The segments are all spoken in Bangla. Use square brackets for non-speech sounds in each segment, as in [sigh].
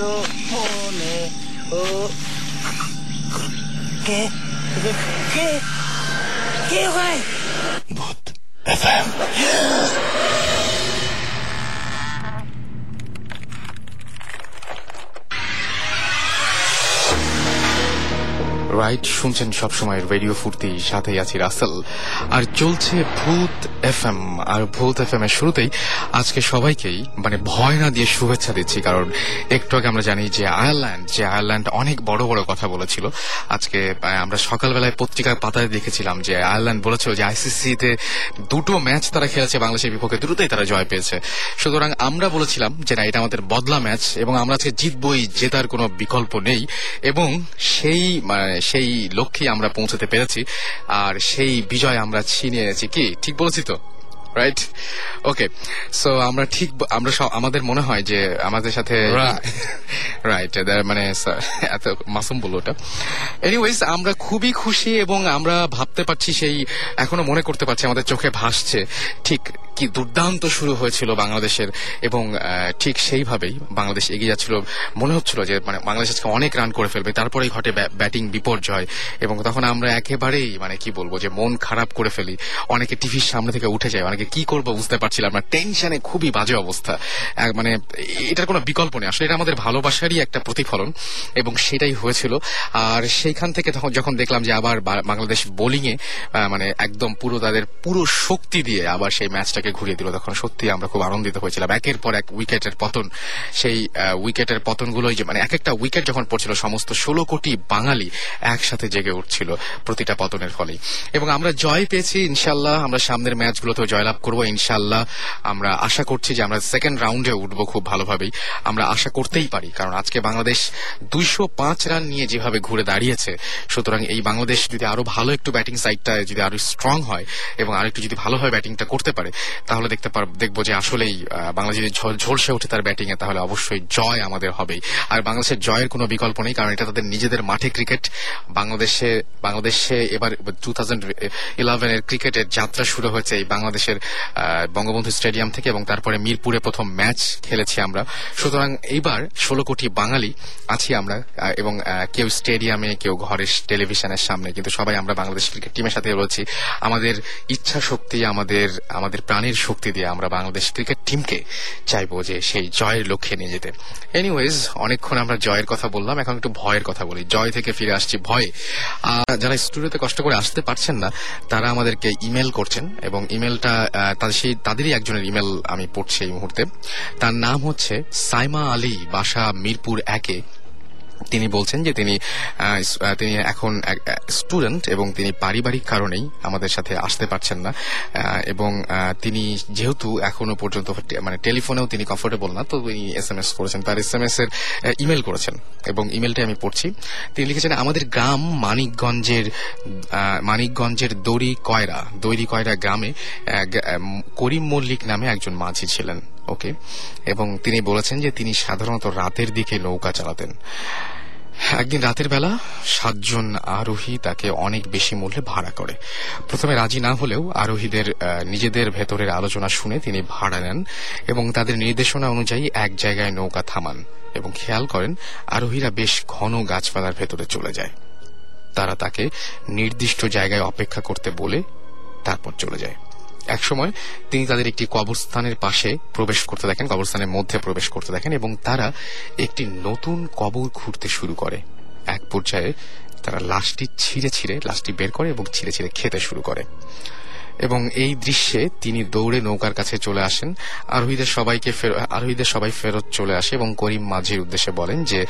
হলো শুনছেন সবসময় রেডিও ফুর্তি, সাথেই আছি রাসেল। আর চলছে ভূত এফ আর ভূত এফ এম এর শুরুতেই আজকে সবাইকেই মানে ভয় না দিয়ে শুভেচ্ছা দিচ্ছি, কারণ একটু আগে আমরা জানি যে আয়ারল্যান্ড যে আয়ারল্যান্ড অনেক বড় বড় কথা বলেছিল। আজকে আমরা সকালবেলায় পত্রিকার পাতায় দেখেছিলাম যে আয়ারল্যান্ড বলেছিল যে আইসিসি তে দুটো ম্যাচ তারা খেলেছে বাংলাদেশের বিপক্ষে দ্রুতই তারা জয় পেয়েছে। সুতরাং আমরা বলেছিলাম যে না, এটা আমাদের বদলা ম্যাচ, এবং আমরা আজকে জিতবই, জেতার কোনো বিকল্প নেই, এবং সেই মানে সেই লক্ষ্যে আমরা পৌঁছতে পেরেছি। আর সেই বিজয় আমরা ছিনিয়ে এনেছি কি? ঠিক বলেছি তো? রাইট ওকে সো আমরা ঠিক আমরা আমাদের মনে হয় যে আমাদের সাথে রাইট [laughs] মানে [laughs] এত মাসুম বলল ওটা। এনিওয়েজ আমরা খুবই খুশি এবং আমরা ভাবতে পারছি সেই এখনও মনে করতে পারছি আমাদের চোখে ভাসছে। ঠিক কি দুর্দান্ত শুরু হয়েছিল বাংলাদেশের এবং ঠিক সেইভাবেই বাংলাদেশ এগিয়ে যাচ্ছিল। মনে হচ্ছিল যে মানে বাংলাদেশ আজকে অনেক রান করে ফেলবে, তারপরেই ঘটে ব্যাটিং বিপর্যয়। এবং তখন আমরা একেবারেই মানে কি বলব যে, মন খারাপ করে ফেলি। অনেকে টিভির সামনে থেকে উঠে যায়, অনেকে কি করব বুঝতে পারছিলাম না। টেনশনে খুবই বাজে অবস্থা। মানে এটার কোনো বিকল্প নেই। আসলে এটা আমাদের ভালোবাসারই একটা প্রতিফলন, এবং সেটাই হয়েছিল। আর সেইখান থেকে তখন যখন দেখলাম যে, আবার বাংলাদেশ বোলিংয়ে মানে একদম পুরো তাদের পুরো শক্তি দিয়ে আবার সেই ম্যাচটাকে ঘুরিয়ে দিল। তখন সত্যি আমরা খুব আনন্দিত হয়েছিলাম। একের পর এক উইকেটের পতন। সেই উইকেটের পতনগুলোই যে মানে এক একটা উইকেট যখন পড়ছিল, সমস্ত ষোলো কোটি বাঙালি একসাথে জেগে উঠছিল প্রতিটা পতনের ফলেই। এবং আমরা জয় পেয়েছি ইনশাল্লাহ আমরা সামনের ম্যাচগুলোতেও জয়লাভ করব ইনশাল্লাহ আমরা আশা করছি যে আমরা সেকেন্ড রাউন্ডে উঠবো খুব ভালোভাবেই। আমরা আশা করতেই পারি, কারণ আজকে বাংলাদেশ দুইশো পাঁচ রান নিয়ে যেভাবে ঘুরে দাঁড়িয়েছে, সুতরাং এই বাংলাদেশ যদি আরও ভালো একটু ব্যাটিং সাইডটা যদি আরও স্ট্রং হয় এবং আরেকটু যদি ভালোভাবে ব্যাটিংটা করতে পারে তাহলে দেখতে পার দেখব যে আসলেই বাংলাদেশ যদি ঝলসে ওঠে তার ব্যাটিং এ, তাহলে অবশ্যই জয় আমাদের হবেই। আর বাংলাদেশের জয়ের কোনো বিকল্প নেই, কারণ এটা তাদের নিজেদের মাঠে ক্রিকেট বাংলাদেশে বাংলাদেশে এবার টু থাউজেন্ড ইলেভেনের ক্রিকেটের যাত্রা শুরু হয়েছে এই বাংলাদেশের বঙ্গবন্ধু স্টেডিয়াম থেকে এবং তারপরে মিরপুরে প্রথম ম্যাচ খেলেছি আমরা। সুতরাং এইবার ষোলো কোটি বাঙালি আছি আমরা এবং কেউ স্টেডিয়ামে, কেউ ঘরের টেলিভিশনের সামনে, কিন্তু সবাই আমরা বাংলাদেশ ক্রিকেট টিমের সাথে রয়েছি। আমাদের ইচ্ছা শক্তি আমাদের আমাদের প্রাণের শক্তি দিয়ে আমরা বাংলাদেশ ক্রিকেট টিমকে চাইব যে সেই জয়ের লক্ষ্যে নিয়ে যেতে। এনিওয়েজ অনেকক্ষণ আমরা জয়ের কথা বললাম, এখন একটু ভয়ের কথা বলি। জয় থেকে ফিরে আসছি ভয়ে। যারা স্টুডিওতে কষ্ট করে আসতে পারছেন না, তারা আমাদেরকে ইমেল করছেন এবং ইমেলটা সেই তাদেরই একজনের ইমেল আমি পড়ছি এই মুহূর্তে। তার নাম হচ্ছে সাইমা আলী, বাসা মিরপুর একে। তিনি বলছেন যে তিনি তিনি এখন স্টুডেন্ট এবং তিনি পারিবারিক কারণেই আমাদের সাথে আসতে পারছেন না। এবং তিনি যেহেতু এখনও পর্যন্ত মানে টেলিফোনেও তিনি কমফোর্টেবল না, তো তিনি এস এম এস করেছেন। তার এস এম এস এর ইমেল করেছেন এবং ইমেলটা আমি পড়ছি। তিনি লিখেছেন, আমাদের গ্রাম মানিকগঞ্জের মানিকগঞ্জের দড়ি কয়রা দৈরি কয়রা গ্রামে করিম মল্লিক নামে একজন মাঝি ছিলেন। ওকে? এবং তিনি বলেছেন যে তিনি সাধারণত রাতের দিকে নৌকা চালাতেন। একদিন রাতের বেলা সাতজন আরোহী তাকে অনেক বেশি মূল্যে ভাড়া করে। প্রথমে রাজি না হলেও আরোহীদের নিজেদের ভেতরের আলোচনা শুনে তিনি ভাড়া নেন এবং তাদের নির্দেশনা অনুযায়ী এক জায়গায় নৌকা থামান এবং খেয়াল করেন আরোহীরা বেশ ঘন গাছপালার ভেতরে চলে যায়। তারা তাকে নির্দিষ্ট জায়গায় অপেক্ষা করতে বলে তারপর চলে যায়। একসময় তিনি তাদের একটি কবরস্থানের পাশে প্রবেশ করতে দেখেন, কবরস্থানের মধ্যে প্রবেশ করতে দেখেন এবং তারা একটি নতুন কবর ঘুরতে শুরু করে। এক পর্যায়ে তারা লাশটি ছিঁড়ে ছিঁড়ে, লাশটি বের করে এবং ছিঁড়ে ছিঁড়ে খেতে শুরু করে। এবং এই দৃশ্যে তিনি দৌড়ে নৌকার কাছে চলে আসেন। আরোহীদের সবাইকে আরোহীদের সবাই ফেরত চলে আসে এবং করিম মাঝির উদ্দেশ্যে বলেন যে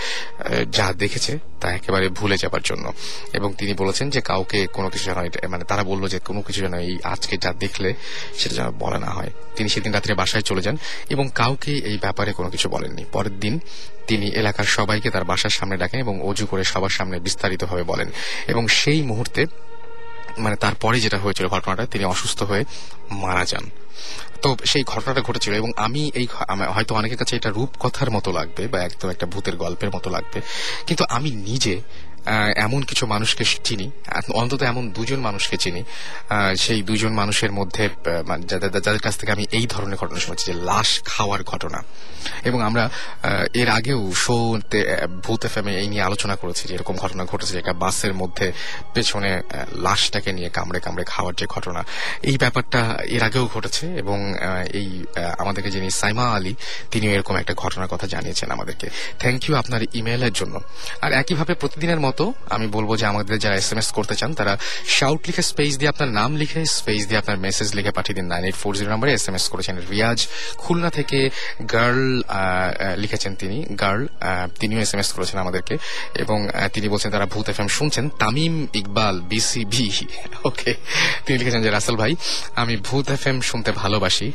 যা দেখেছে তা একেবারে ভুলে যাবার জন্য। এবং তিনি বলেছেন যে, কাউকে কোনো কিছু যেন মানে তারা বলল যে, কোনো কিছু যেন এই আজকে যা দেখলে সেটা যেন বলা না হয়। তিনি সেদিন রাত্রে বাসায় চলে যান এবং কাউকে এই ব্যাপারে কোনো কিছু বলেননি। পরের দিন তিনি এলাকার সবাইকে তার বাসার সামনে ডাকেন এবং অজু করে সবার সামনে বিস্তারিতভাবে বলেন। এবং সেই মুহূর্তে মানে তারপরে যেটা হয়েছিল ঘটনাটা, তিনি অসুস্থ হয়ে মারা যান। তো সেই ঘটনাটা ঘটেছিল এবং আমি এই হয়তো অনেকের কাছে এটা রূপকথার মতো লাগবে বা একদম একটা ভূতের গল্পের মতো লাগবে, কিন্তু আমি নিজে এমন কিছু মানুষকে চিনি। অন্তত এমন দুজন মানুষকে চিনি। সেই দুজন মানুষের মধ্যে মানে যাদের কাছ থেকে আমি এই ধরনের ঘটনা শুনেছি, যে লাশ খাওয়ার ঘটনা। এবং আমরা এর আগেও শোতে ভূত এফএমে এই নিয়ে আলোচনা করেছি, যে এরকম ঘটনা ঘটেছে একটা বাসের মধ্যে, পেছনে লাশটাকে নিয়ে কামড়ে কামড়ে খাওয়ার যে ঘটনা। এই ব্যাপারটা এর আগেও ঘটেছে এবং এই আমাদেরকে যিনি সাইমা আলী, তিনিও এরকম একটা ঘটনার কথা জানিয়েছেন আমাদেরকে। থ্যাংক ইউ আপনার ইমেলের জন্য। আর একইভাবে প্রতিদিনের মতো আমি বলব যে আমাদের যারা এস এম এস করতে চান, তারা শাউট লিখে স্পেস দিয়ে আপনার নাম লিখে স্পেস দিয়ে আপনার মেসেজ লিখে পাঠিয়ে দিন। নাইন এইট ফোর জিরো নম্বরে এস এম এস করেছেন রিয়াজ। খুলনা থেকে গার্ল লিখেছেন তিনি গার্ল তিনিও এস এম এস করেছেন আমাদেরকে। এবং তিনি বলছেন তারা ভূত এফ এম শুনছেন। তামিম ইকবাল বিসিবি ওকে তিনি লিখেছেন যে, রাসেল ভাই, আমি ভূত এফ এম শুনতে ভালোবাসি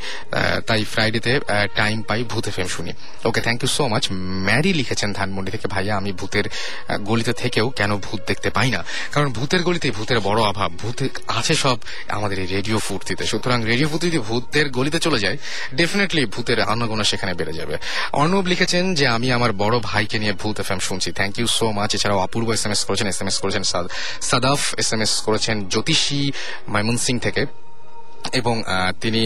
তাই ফ্রাইডেতে টাইম পাই ভূত এফ এম শুনি। Okay thank you so much Mary লিখেছেন ধানমন্ডি থেকে, ভাইয়া, আমি ভূতের গলিতে গলিতে থেকেও কেন ভূত দেখতে পাই না? কারণ ভূতের গলিতে ভূতের বড় অভাব। ভূত আছে সব আমাদের এই রেডিও ফুর্তিতে। সুতরাং রেডিও ফুর্তি যদি ভূতের গলিতে চলে যায় ডেফিনেটলি ভূতের আনাগোনা সেখানে বেড়ে যাবে। অর্ণব লিখেছেন যে, আমি আমার বড় ভাইকে নিয়ে ভূত এফ এম শুনছি। থ্যাংক ইউ সো মাচ এছাড়াও অপূর্ব এস এম এস করেছেন, এস এম এস করেছেন সাদ- সাদাফ, এস এম এস করেছেন জ্যোতিষী মাইমুন সিং থেকে। এবং তিনি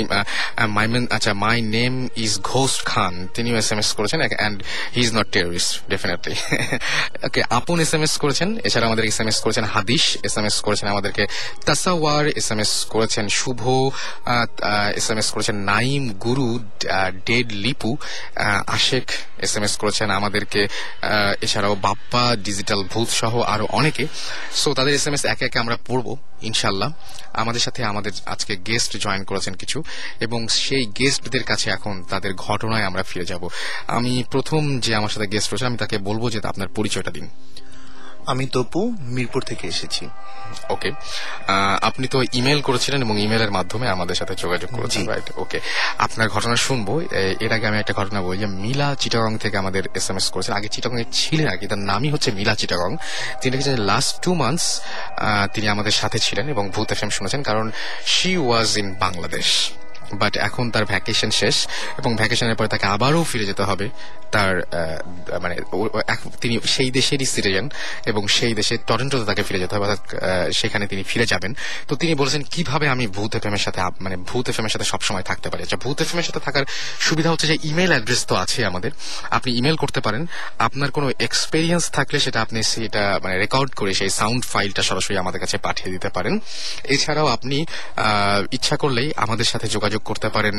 মাইমেন আচ্ছা my name is Ghosh Khan তিনিও এস এম এস করেছেন and he is not terrorist definitely okay, Apon S M S করেছেন, এছাড়া আমাদের এস এম এস করেছেন হাদিস এস এম এস করেছেন আমাদেরকে তাসাওয়ার এস এম এস করেছেন শুভ এস এম এস করেছেন নাইম, গুরু ডেড লিপু আশেখ এস এম এস করেছেন আমাদেরকে এছাড়াও বাপ্পা, ডিজিটাল ভূত সহ আরও অনেকে। সো তাদের এস এম এস একে একে আমরা পড়ব। ইনশাল্লাহ আমাদের সাথে আমাদের আজকে গেস্ট জয়েন করেছেন কিছু এবং সেই গেস্টদের কাছে এখন তাদের ঘটনায় আমরা ফিরে যাব। আমি প্রথম যে আমার সাথে গেস্ট রয়েছে, আমি তাকে বলব যে আপনার পরিচয়টা দিন। আমি তপু মিরপুর থেকে এসেছি। ওকে আপনি তো ইমেল করেছিলেন এবং ইমেলের মাধ্যমে আমাদের সাথে যোগাযোগ করেছেন। রাইট ওকে আপনার ঘটনা শুনব। এর আগে আমি একটা ঘটনা বলি যে মিলা চিটাগং থেকে আমাদের এস এম এস করেছেন। আগে চিটাগং এ ছিলেন কি তার নামই হচ্ছে মিলা চিটাগং। তিনি লিখেছেন লাস্ট টু মান্থস তিনি আমাদের সাথে ছিলেন এবং ভূত এফ এম শুনেছেন কারণ she was in Bangladesh but এখন তার ভ্যাকেশন শেষ, এবং ভ্যাকেশনের পরে তাকে আবারও ফিরে যেতে হবে তার মানে তিনি সেই দেশেরই সিটিজেন এবং সেই দেশে টরেন্টোতে তাকে ফিরে যেতে হবে, অর্থাৎ সেখানে তিনি ফিরে যাবেন। তো তিনি বলেছেন, কীভাবে আমি ভূত এফ এর সাথে মানে ভূত এফ এর সাথে সবসময় থাকতে পারি? আচ্ছা ভূত এফ এর সাথে থাকার সুবিধা হচ্ছে যে ইমেল অ্যাড্রেস তো আছে আমাদের। আপনি ইমেল করতে পারেন। আপনার কোনো এক্সপেরিয়েন্স থাকলে সেটা আপনি সেটা মানে রেকর্ড করে সেই সাউন্ড ফাইলটা সরাসরি আমাদের কাছে পাঠিয়ে দিতে পারেন। এছাড়াও আপনি ইচ্ছা করলেই আমাদের সাথে যোগাযোগ করতে পারেন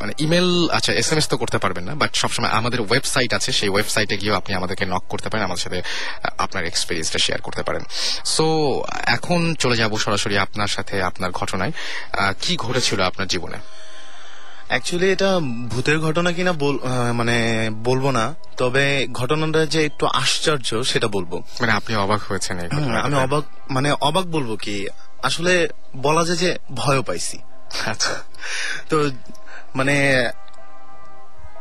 মানে ইমেল আচ্ছা এস এম এস তো করতে পারবেন না বাট সবসময় আমাদের ওয়েবসাইট আছে সেই ওয়েবসাইটে গিয়েও আপনি আমাদেরকে নক করতে পারেন আমাদের সাথে আপনার এক্সপিরিয়েন্সটা শেয়ার করতে পারেন। সো এখন চলে যাব সরাসরি আপনার সাথে আপনার ঘটনায়। কি ঘটেছিল আপনার জীবনে? অ্যাকচুয়ালি এটা ভূতের ঘটনা কিনা মানে বলব না তবে ঘটনাটা যে একটু আশ্চর্য সেটা বলব। মানে আপনি অবাক হয়েছেন? আমি অবাক মানে অবাক বলব কি আসলে বলা যায় যে ভয়ও পাইছি। আচ্ছা। তো মানে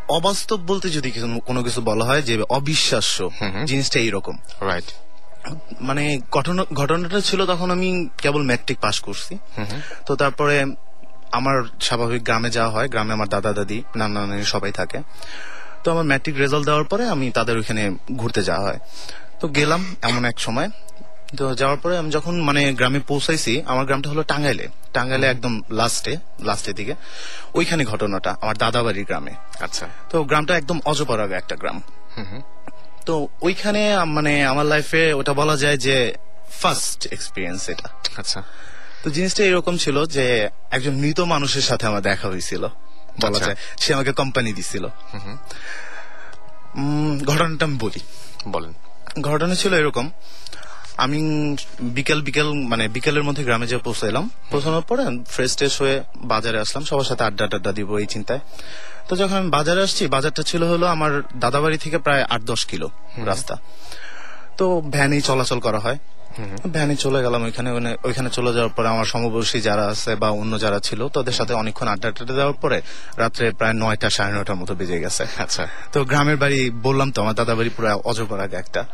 অবাস্তব বলতে যদি কোনো কিছু বলা হয় যে অবিশ্বাস্য। জিনিসটা এইরকম। রাইট মানে ঘটনা ঘটনাটা ছিল তখন আমি কেবল ম্যাট্রিক পাস করছি। তো তারপরে আমার স্বাভাবিক গ্রামে যাওয়া হয়। গ্রামে আমার দাদা দাদি নানা নানি সবাই থাকে। তো আমার ম্যাট্রিক রেজাল্ট দেওয়ার পরে আমি তাদের ওইখানে ঘুরতে যাওয়া হয়। তো গেলাম এমন এক সময়। তো যাওয়ার পরে আমি যখন মানে গ্রামে পৌঁছাইছি আমার গ্রামটা হলো টাঙ্গাইলে। টাঙ্গাইলে একদম লাস্টে লাস্টের দিকে। ওইখানে ঘটনাটা আমার দাদা বাড়ির গ্রামে। আচ্ছা। তো গ্রামটা একদম অজপাড়াবে একটা গ্রাম। হুম হুম। তো ওইখানে মানে আমার লাইফে ওটা বলা যায় যে ফার্স্ট এক্সপিরিয়েন্স এটা। আচ্ছা। তো জিনিসটা এরকম ছিল যে একজন মৃত মানুষের সাথে আমার দেখা হয়েছিল। বলা আচ্ছা। যায় সে আমাকে কোম্পানি দিছিল। ঘটনাটা আমি বলি। বলেন। ঘটনা ছিল এরকম আমি বিকেল বিকেল মানে বিকেলের মধ্যে গ্রামে যে পৌঁছাইলাম। পৌঁছানোর পরে ফ্রেশ ট্রেশ হয়ে বাজারে আসলাম। সবার সাথে আড্ডা টাড্ডা দিব এই চিন্তায়। তো যখন আমি বাজারে আসছি বাজারটা ছিল হলো আমার দাদাবাড়ি থেকে প্রায় আট দশ কিলো রাস্তা। তো ভ্যানেই চলাচল করা হয়। ভ্যানে চলে গেলাম ওইখানে ওইখানে চলে যাওয়ার পরে আমার সমবয়সী যারা আছে বা অন্য যারা ছিল তাদের সাথে অনেকক্ষণ আড্ডা টাড্ডা দেওয়ার পরে রাত্রে প্রায় নয়টা সাড়ে নয়টার মতো বেজে গেছে। আচ্ছা। তো গ্রামের বাড়ি বললাম তো আমার দাদা বাড়ি পুরো অজপাড়াগে একটা।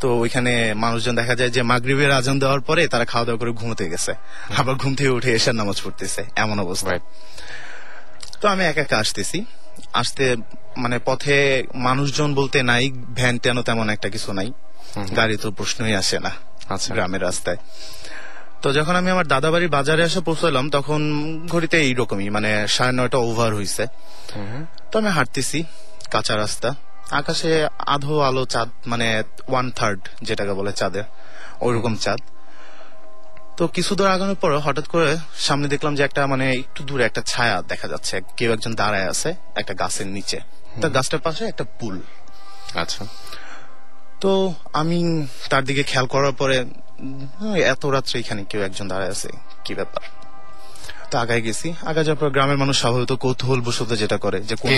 তো ওইখানে মানুষজন দেখা যায় যে মাগরিবের আজান দেওয়ার পরে তারা খাওয়া দাওয়া করে ঘুমোতে গেছে। আবার ঘুম থেকে উঠে এসে নামাজ পড়তেছে এমন অবস্থা। তো আমি একা একা আসতেছি। আসতে মানে পথে মানুষজন বলতে নাই ভ্যান ট্যানও তেমন একটা কিছু নাই। গাড়ি তো প্রশ্নই আসে না। গ্রামের রাস্তায়। তো যখন আমি আমার দাদাবাড়ির বাজারে এসে পৌঁছলাম তখন ঘড়িতে এইরকমই মানে সাড়ে নয়টা ওভার হয়েছে তো আমি হাঁটতেছি কাঁচা রাস্তা। আকাশে আধো আলো চাঁদ মানে ওয়ান থার্ড যেটাকে বলে চাঁদের ওইরকম চাঁদ। তো কিছু দূর আগানোর পর হঠাৎ করে সামনে দেখলাম যে একটা মানে একটু দূরে একটা ছায়া দেখা যাচ্ছে। কেউ একজন দাঁড়ায় আছে একটা গাছের নিচে। তা গাছটার পাশে একটা পুল। আচ্ছা। তো আমি তার দিকে খেয়াল করার পরে এত রাত্রে এখানে কেউ একজন দাঁড়ায় আছে কি ব্যাপার? তো আগায় গেছি। আগে যাওয়ার পর গ্রামের মানুষ স্বাভাবিক কৌতূহল বসত যেটা করে যে কোন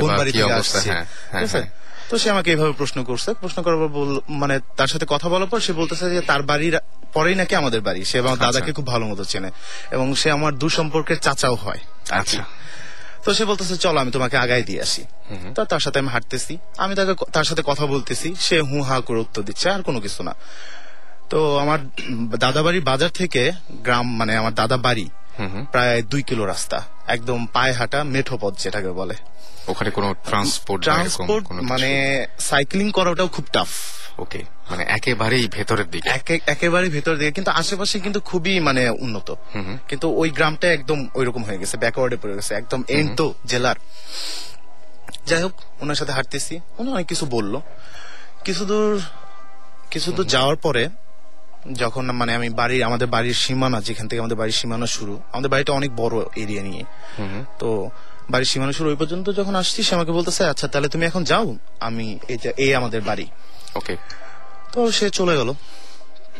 কোন বাড়ি থেকে আসছে। হ্যাঁ, হ্যাঁ? হ্যাঁ। তো সে আমাকে এইভাবে প্রশ্ন করছে। প্রশ্ন করার পর মানে তার সাথে কথা বলার পর সে বলতেছে যে তার বাড়ির পরেই নাকি আমাদের বাড়ি। সে আমার আচ্ছা। দাদাকে খুব ভালো মতো চেনে। এবং সে আমার দু সম্পর্কের চাচাও হয় আচ্ছা। তো সে বলতেছে চলো আমি তোমাকে আগায় দিয়ে আসি। তো তার সাথে আমি হাঁটতেছি। আমি তাকে তার সাথে কথা বলতেছি। সে হু হা করে উত্তর দিচ্ছে আর কোনো কিছু না। তো আমার দাদা বাড়ির বাজার থেকে গ্রাম মানে আমার দাদা বাড়ি। প্রায় দুই কিলো রাস্তা একদম পায়ে হাঁটা মেঠো পথ যেটাকে বলে। ওখানে কোনো ট্রান্সপোর্ট ট্রান্সপোর্ট মানে সাইক্লিং করাটাও খুব টাফ ওকে মানে একেবারেই ভেতরের দিকে। একেবারে ভেতর দিকে। কিন্তু আশেপাশে কিন্তু খুবই মানে উন্নত। কিন্তু ওই গ্রামটা একদম ওইরকম হয়ে গেছে ব্যাকওয়ার্ডে পড়ে গেছে একদম এন্ড তো জেলার। যাই হোক ওনার সাথে হাঁটতেছি। উনি অনেক কিছু বলল। কিছু দূর কিছু দূর যাওয়ার পরে যখন মানে আমি বাড়ির আমাদের বাড়ির সীমানা যেখান থেকে আমাদের বাড়ির সীমানা শুরু আমাদের বাড়িটা অনেক বড় এরিয়া নিয়ে। তো বাড়ির সীমানা শুরু ওই পর্যন্ত যখন আসছি সে আমাকে বলতেছে আচ্ছা তাহলে তুমি এখন যাও আমি এই আমাদের বাড়ি। ওকে তো সে চলে গেল।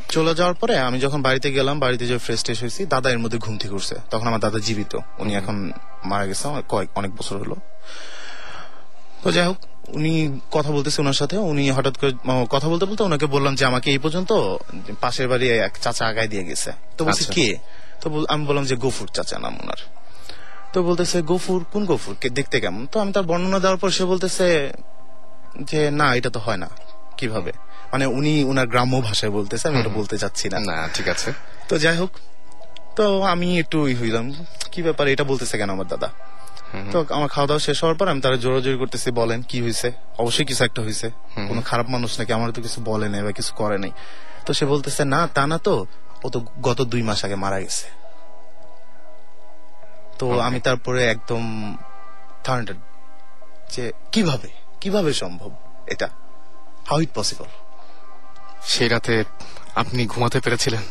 চলে যাওয়ার পরে আমি যখন বাড়িতে গেলাম বাড়িতে যে ফ্রেশ ট্রেশ হয়েছি দাদা এর মধ্যে ঘুম থেকে উঠছে। তখন আমার দাদা জীবিত। উনি এখন মারা গেছে কয়েক অনেক বছর হলো। তো যাই হোক উনি কথা বলতেছে ওনার সাথে। উনি হঠাৎ করে কথা বলতে বলতে ওনাকে বললাম যে আমাকে এই পর্যন্ত পাশের বাড়ি এক চাচা আগায় দিয়ে গেছে। তো বলছে আচ্ছা। কে? তো আমি বললাম যে গফুর চাচা নাম ওনার তো বলতেছে গফুর? কোন গফুর? কে দেখতে কেমন? তো আমি তার বর্ণনা দেওয়ার পর সে বলতেছে যে না এটা তো হয় না। কীভাবে? মানে উনি উনার গ্রাম্য ভাষায় বলতেছে আমি ওটা বলতে চাচ্ছি না। না ঠিক আছে। তো যাই হোক তো আমি একটু হইলাম কি ব্যাপার এটা বলতেছে কেন আমার দাদা? তো আমার খাওয়া দাওয়া শেষ হওয়ার পর আমি তারা জোরাজোরি করতেছি বলেন কি হয়েছে অবশ্যই কিছু একটা হয়েছে কোনো খারাপ মানুষ নাকি আমার তো কিছু বলে নাই বা কিছু করে নাই। তো সে বলতেছে না তা না তো ও তো গত দুই মাস আগে মারা গেছে। তো আমি তারপরে একদম যে কীভাবে কীভাবে সম্ভব এটা? হাউ ইট পসিবল সেই রাতে আপনি ঘুমাতে পেরেছিলেন?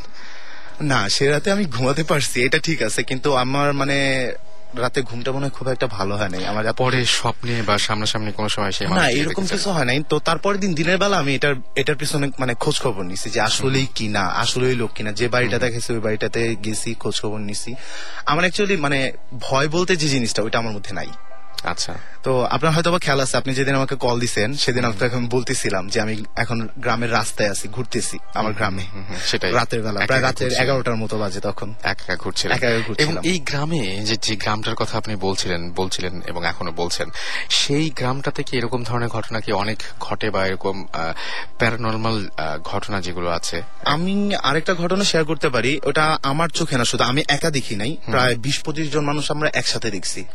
না সে রাতে আমি ঘুমাতে পারছি এটা ঠিক আছে কিন্তু আমার মানে রাতে ঘুমটা মনে খুব একটা ভালো হয় নাই। আমার পরে স্বপ্নে বা সামনাসামনি কোনো সময় সেই না এরকম কিছু হয় নাই। তো তারপরের দিন দিনের বেলা আমি এটার এটার পিছনে মানে খোঁজ খবর নিছি যে আসলেই কি না আসলেই লোক কিনা। যে বাড়িটা দেখেছি ওই বাড়িটাতে গেছি খোঁজ খবর নিছি। আমার অ্যাকচুয়ালি মানে ভয় বলতে যে জিনিসটা ওইটা আমার মধ্যে নাই। আচ্ছা। তো আপনার হয়তো বা খেয়াল আছে আপনি যেদিন আমাকে কল দিছেন সেদিন আপনাকে আমি বলতেছিলাম যে আমি এখন গ্রামের রাস্তায় আছি ঘুরতেছি আমার গ্রামে। সেটাই। রাতের বেলা প্রায় রাতের এগারোটার মতো বাজে তখন। একা একা ঘুরছিলেন। একা একা এবং এই গ্রামে যে যে গ্রামটার কথা আপনি বলছিলেন বলছিলেন এবং এখনও বলছেন সেই গ্রামটা থেকে এরকম ধরনের ঘটনা কি অনেক ঘটে বা এরকম প্যারানর্মাল ঘটনা যেগুলো আছে? আমি আরেকটা ঘটনা শেয়ার করতে পারি ওটা আমার চোখে না শুধু আমি একা দেখি নাই। প্রায় বিশ পঁচিশ জন মানুষ আমরা একসাথে দেখছি।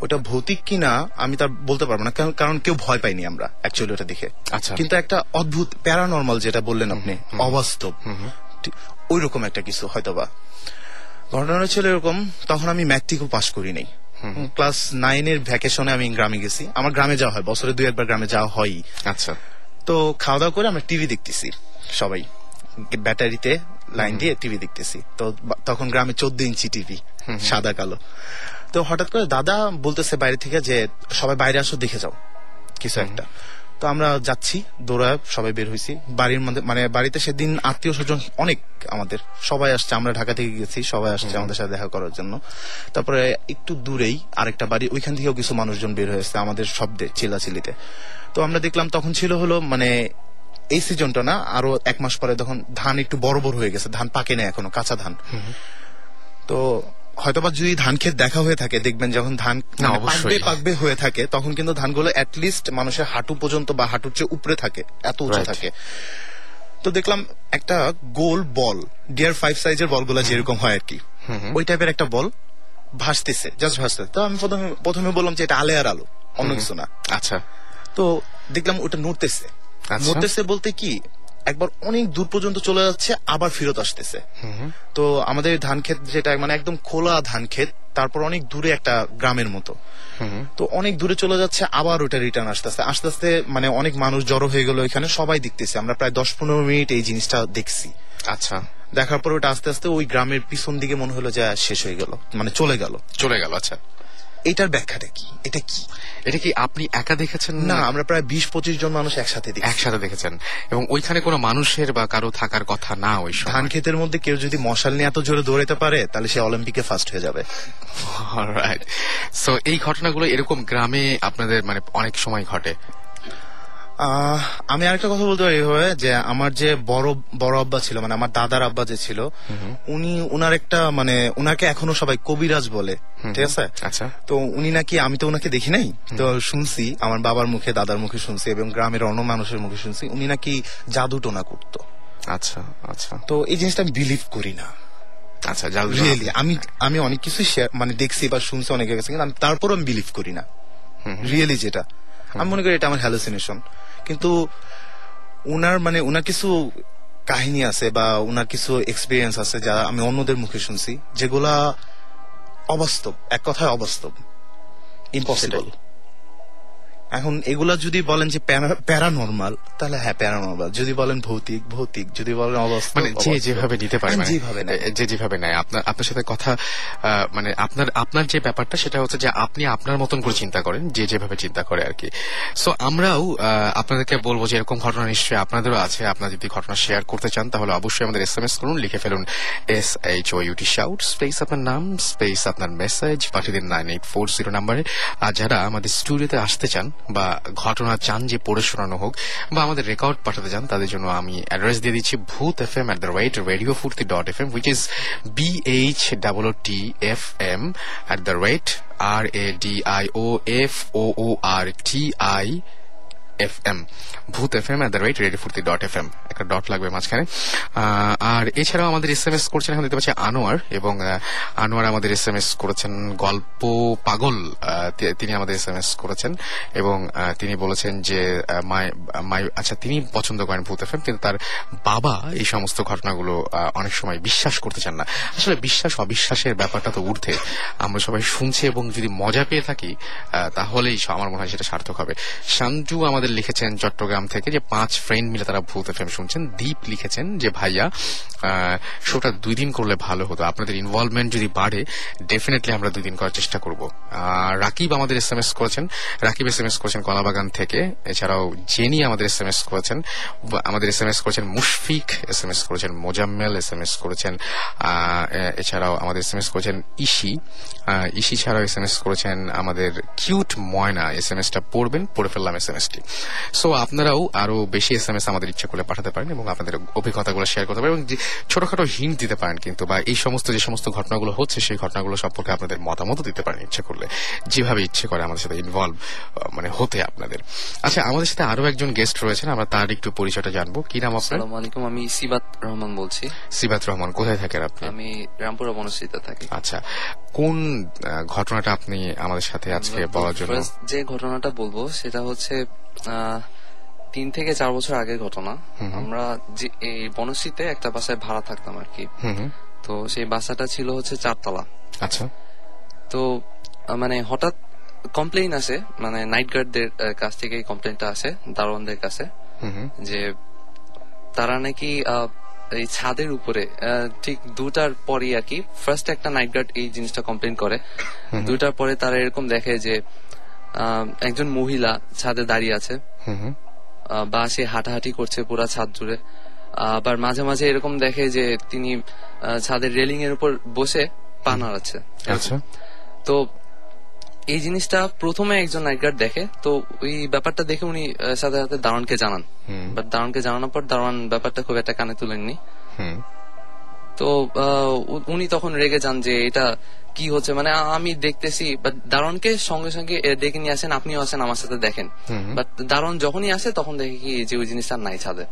ওটা ভৌতিক কিনা আমি তার বলতে পারব না কারণ- কেউ ভয় পাইনি আমরা অ্যাকচুয়ালি ওটা দেখে। আচ্ছা। কিন্তু একটা অদ্ভুত প্যারানর্মাল যেটা বললেন আপনি অবাস্তব। ওই রকম একটা কিছু হয়তোবা। ঘটনাটা ছিল এরকম তখন আমি ম্যাট্রিকও পাস করি নাই। ক্লাস নাইনের ভ্যাকেশনে আমি গ্রামে গেছি। আমার গ্রামে যাওয়া হয় বছরে দুই একবার গ্রামে যাওয়া হয়ই। আচ্ছা। তো খাওয়া দাওয়া করে আমরা টিভি দেখতেছি সবাই। ব্যাটারিতে লাইন দিয়ে টিভি দেখতেছি। তো তখন গ্রামে চোদ্দ ইঞ্চি টিভি সাদা কালো। তো হঠাৎ করে দাদা বলতেছে বাইরে থেকে যে সবাই বাইরে আসো দেখে যাও। কিছু একটা। তো আমরা যাচ্ছি দৌড়ায় সবাই বের হয়েছি বাড়ির মধ্যে মানে বাড়িতে সেদিন আত্মীয় স্বজন অনেক আমাদের। সবাই আসছে আমরা ঢাকা থেকে গেছি সবাই আসছে আমাদের সাথে দেখা করার জন্য। তারপরে একটু দূরেই আরেকটা বাড়ি ওইখান থেকেও কিছু মানুষজন বের হয়েছে আমাদের শব্দে চিল্লাচিল্লিতে। তো আমরা দেখলাম তখন ছিল হলো মানে এই সিজনটা না আরও এক মাস পরে তখন ধান একটু বড় বড় হয়ে গেছে। ধান পাকে না এখনও কাঁচা ধান। তো হয়তোবা যদি ধান ক্ষেত দেখা হয়ে থাকে দেখবেন যখন ধান মানে। পাকবে পাকবে হয়ে থাকে তখন কিন্তু ধানগুলো লিস্ট মানুষের হাঁটু পর্যন্ত বা হাঁটুর চেয়ে উপরে থাকে এত উঁচু থাকে। তো দেখলাম একটা গোল বল ডিয়ার ফাইভ সাইজের বলগুলো যেরকম হয় আর কি ওই টাইপের একটা বল ভাসতেছে জাস্ট ভাসতেছে। তো আমি প্রথমে প্রথমে বললাম যে এটা আলে আর আলো অন্য কিছু না। আচ্ছা। তো দেখলাম ওটা নড়তেছে। আচ্ছা। নড়তেছে বলতে কি একবার অনেক দূর পর্যন্ত চলে যাচ্ছে আবার ফেরত আসতেছে। তো আমাদের ধান ক্ষেত যেটা মানে একদম খোলা ধান ক্ষেত তারপর অনেক দূরে একটা গ্রামের মতো। তো অনেক দূরে চলে যাচ্ছে আবার ওটা রিটার্ন আসতে আসতে আস্তে আস্তে মানে অনেক মানুষ জড়ো হয়ে গেল এখানে সবাই দেখতেছে। আমরা প্রায় দশ পনেরো মিনিট এই জিনিসটা দেখছি। আচ্ছা। দেখার পর ওটা আস্তে আস্তে ওই গ্রামের পিছন দিকে মনে হলো যে শেষ হয়ে গেল মানে চলে গেল। চলে গেল আচ্ছা। এটার ব্যাখ্যাটা কি? এটা কি? এটা কি আপনি একা দেখেছেন? না আমরা প্রায় বিশ পঁচিশ জন মানুষ একসাথে একসাথে দেখেছেন। এবং ওইখানে কোনো মানুষের বা কারও থাকার কথা না ওই ধান ক্ষেতের মধ্যে কেউ যদি মশাল নিয়ে এত জোরে দৌড়াতে পারে তাহলে সে অলিম্পিকে ফার্স্ট হয়ে যাবে। সো এই ঘটনাগুলো এরকম গ্রামে আপনাদের মানে অনেক সময় ঘটে। আমি আরেকটা কথা বলতে পারি এভাবে যে আমার যে বড় বড় আব্বা ছিল মানে আমার দাদার আব্বা যে ছিল উনি উনার একটা মানে উনাকে এখনও সবাই কবিরাজ বলে ঠিক আছে? আচ্ছা। তো উনি নাকি আমি তো ওনাকে দেখি নাই তো শুনছি আমার বাবার মুখে দাদার মুখে শুনছি এবং গ্রামের অন্য মানুষের মুখে শুনছি উনি নাকি জাদু টোনা করতো। আচ্ছা আচ্ছা। তো এই জিনিসটা আমি বিলিভ করি না। আচ্ছা জাদু রিয়েলি আমি আমি অনেক কিছু মানে দেখছি বা শুনছি অনেকের কাছে কিন্তু আমি তারপরও আমি বিলিভ করি না। রিয়েলি যেটা। আমি মনে করি এটা আমার হ্যালুসিনেশন কিন্তু উনার মানে উনার কিছু কাহিনী আছে বা উনার কিছু এক্সপিরিয়েন্স আছে যা আমি অন্যদের মুখে শুনছি, যেগুলা অবাস্তব, এক কথায় অবাস্তব ইম্পসিবল এখন এগুলা যদি বলেন যে প্যারানর্মাল তাহলে হ্যাঁ প্যারানর্মাল। যদি বলেন ভৌতিক ভৌতিক। যদি বলেন অবাস্তব মানে যে যেভাবে নিতে পারে হ্যাঁ, মানে যেভাবে নেয়। যে যেভাবে নেয়। আপনার আপনার সাথে কথা মানে আপনার আপনার যে ব্যাপারটা সেটা হচ্ছে যে আপনি আপনার মতন করে চিন্তা করেন যে যেভাবে চিন্তা করে আর কি। সো আমরাও আপনাদেরকে বলব যে এরকম ঘটনা নিশ্চয়ই আপনাদেরও আছে। আপনারা যদি ঘটনা শেয়ার করতে চান তাহলে অবশ্যই আমাদের এস এম এস করুন লিখে ফেলুন S H O U T shout space আপনার নাম স্পেস আপনার মেসেজ পাঠিয়ে দিন নাইন এইট ফোর জিরো নাম্বারে আর যারা আমাদের স্টুডিওতে আসতে চান বা ঘটনা চান যে পড়ে শোনানো হোক, বা আমাদের রেকর্ড পাঠাতে চান, তাদের জন্য আমি অ্যাড্রেস দিয়ে দিচ্ছি Bhoot FM at the rate radio Foorti dot FM which is B H double T F M at the rate R A D I O F O O R T I F M Bhoot FM at the rate radio Foorti dot FM একটা ডট লাগবে মাঝখানে। আর এছাড়াও আমাদের এস এম এস করছেন এখন দেখতে পাচ্ছি আনোয়ার, এবং আনোয়ার আমাদের এস এম এস করেছেন গল্প পাগল তিনি আমাদের এস এম এস করেছেন, এবং তিনি বলেছেন যে মাই আচ্ছা তিনি পছন্দ করেন ভূত এফ এম কিন্তু তার বাবা এই সমস্ত ঘটনাগুলো অনেক সময় বিশ্বাস করতে চান না। আসলে বিশ্বাস, অবিশ্বাসের ব্যাপারটা তো ঊর্ধ্বে। আমরা সবাই শুনছি এবং যদি মজা পেয়ে থাকি তাহলেই আমার মনে হয় সেটা সার্থক হবে। শান্টু আমাদের লিখেছেন চট্টগ্রাম থেকে যে পাঁচ ফ্রেন্ড মিলে তারা ভূত এফএম শুনছেন। দীপ লিখেছেন যে, ভাইয়া শোটা দুই দিন করলে ভালো হতো। আপনাদের ইনভলভমেন্ট যদি বাড়ে ডেফিনেটলি আমরা দুই দিন করার চেষ্টা করব। রাকিব আমাদের এস এম এস করেছেন। রাকিব এস এম এস করেছেন কলাবাগান থেকে। এছাড়াও জেনি আমাদের এস এম এস করেছেন। আমাদের এস এম এস করেছেন মুশফিক এস এম এস করেছেন মোজাম্মেল এস এম এস করেছেন এছাড়াও আমাদের এস এম এস করেছেন ইসি ইসি ছাড়াও এস এম এস করেছেন আমাদের কিউট ময়না। এস এম এসটা পড়বেন, পড়ে ফেললাম এস এম এসটি সো আপনারাও আরও বেশি এস এম এস আমাদের ইচ্ছা করলে পাঠাতে পারেন এবং আপনাদের অভিজ্ঞতাগুলো শেয়ার করতে পারেন এবং ছোটখাটো হিন্ট দিতে পারেন কিন্তু বা এই সমস্ত যে সমস্ত ঘটনাগুলো হচ্ছে সেই ঘটনাগুলো সম্পর্কে আপনাদের মতামত দিতে পারেন ইচ্ছে করলে। যেভাবে ইচ্ছে করে আমাদের সাথে ইনভলভ মানে হতে আপনাদের। আচ্ছা আমাদের সাথে আরও একজন গেস্ট রয়েছেন আমরা তার একটু পরিচয়টা জানব। কি নাম আপনার? আসসালামু আলাইকুম আমি সিবাত রহমান বলছি। সিবাত রহমান কোথায় থাকেন আপনি? আমি রামপুরা বনশ্রীতে থাকি। আচ্ছা কোন ঘটনাটা আপনি আমাদের সাথে আজকে বলার জন্য? যে ঘটনাটা বলব সেটা হচ্ছে তিন থেকে চার বছর আগের ঘটনা। আমরা যে এই বনশ্রীতে একটা বাসায় ভাড়া থাকতাম আর কি। তো সেই বাসাটা ছিল হচ্ছে চারতলা। আচ্ছা। তো মানে হঠাৎ কমপ্লেইন আসে মানে নাইট গার্ডদের কাছ থেকে কমপ্লেনটা আসে দারোয়ানদের কাছে। যে তারা নাকি এই ছাদের উপরে ঠিক দুটার পরে আর কি ফার্স্ট একটা নাইট গার্ড এই জিনিসটা কমপ্লেন করে। দুটার পরে তারা এরকম দেখে যে একজন মহিলা ছাদে দাঁড়িয়ে আছে। হুম হুম। আহ, বা সে হাঁটাহাঁটি করছে পুরা ছাদ জুড়ে। আবার মাঝে মাঝে এরকম দেখে যে তিনি ছাদের রেলিং এর উপর বসে পা নাড়াচ্ছে। আচ্ছা। তো এই জিনিসটা প্রথমে একজন নাইটগার্ড দেখে। তো ওই ব্যাপারটা দেখে উনি সাথে সাথে দারোয়ানকে জানান। বাট দারোয়ানকে জানানোর পর দারোয়ান ব্যাপারটা খুব একটা কানে তুলেননি। হুম। তো আহ, উনি তখন রেগে যান যে এটা কি হচ্ছে? মানে আমি দেখতেছি বাট দারোয়ানকে সঙ্গে সঙ্গে ডেকে নিয়ে আসেন আপনিও আসেন আমার সাথে দেখেন। বাট দারোয়ান যখনই আসে তখন দেখে কি যে ওই জিনিসটা নাই ছাদে।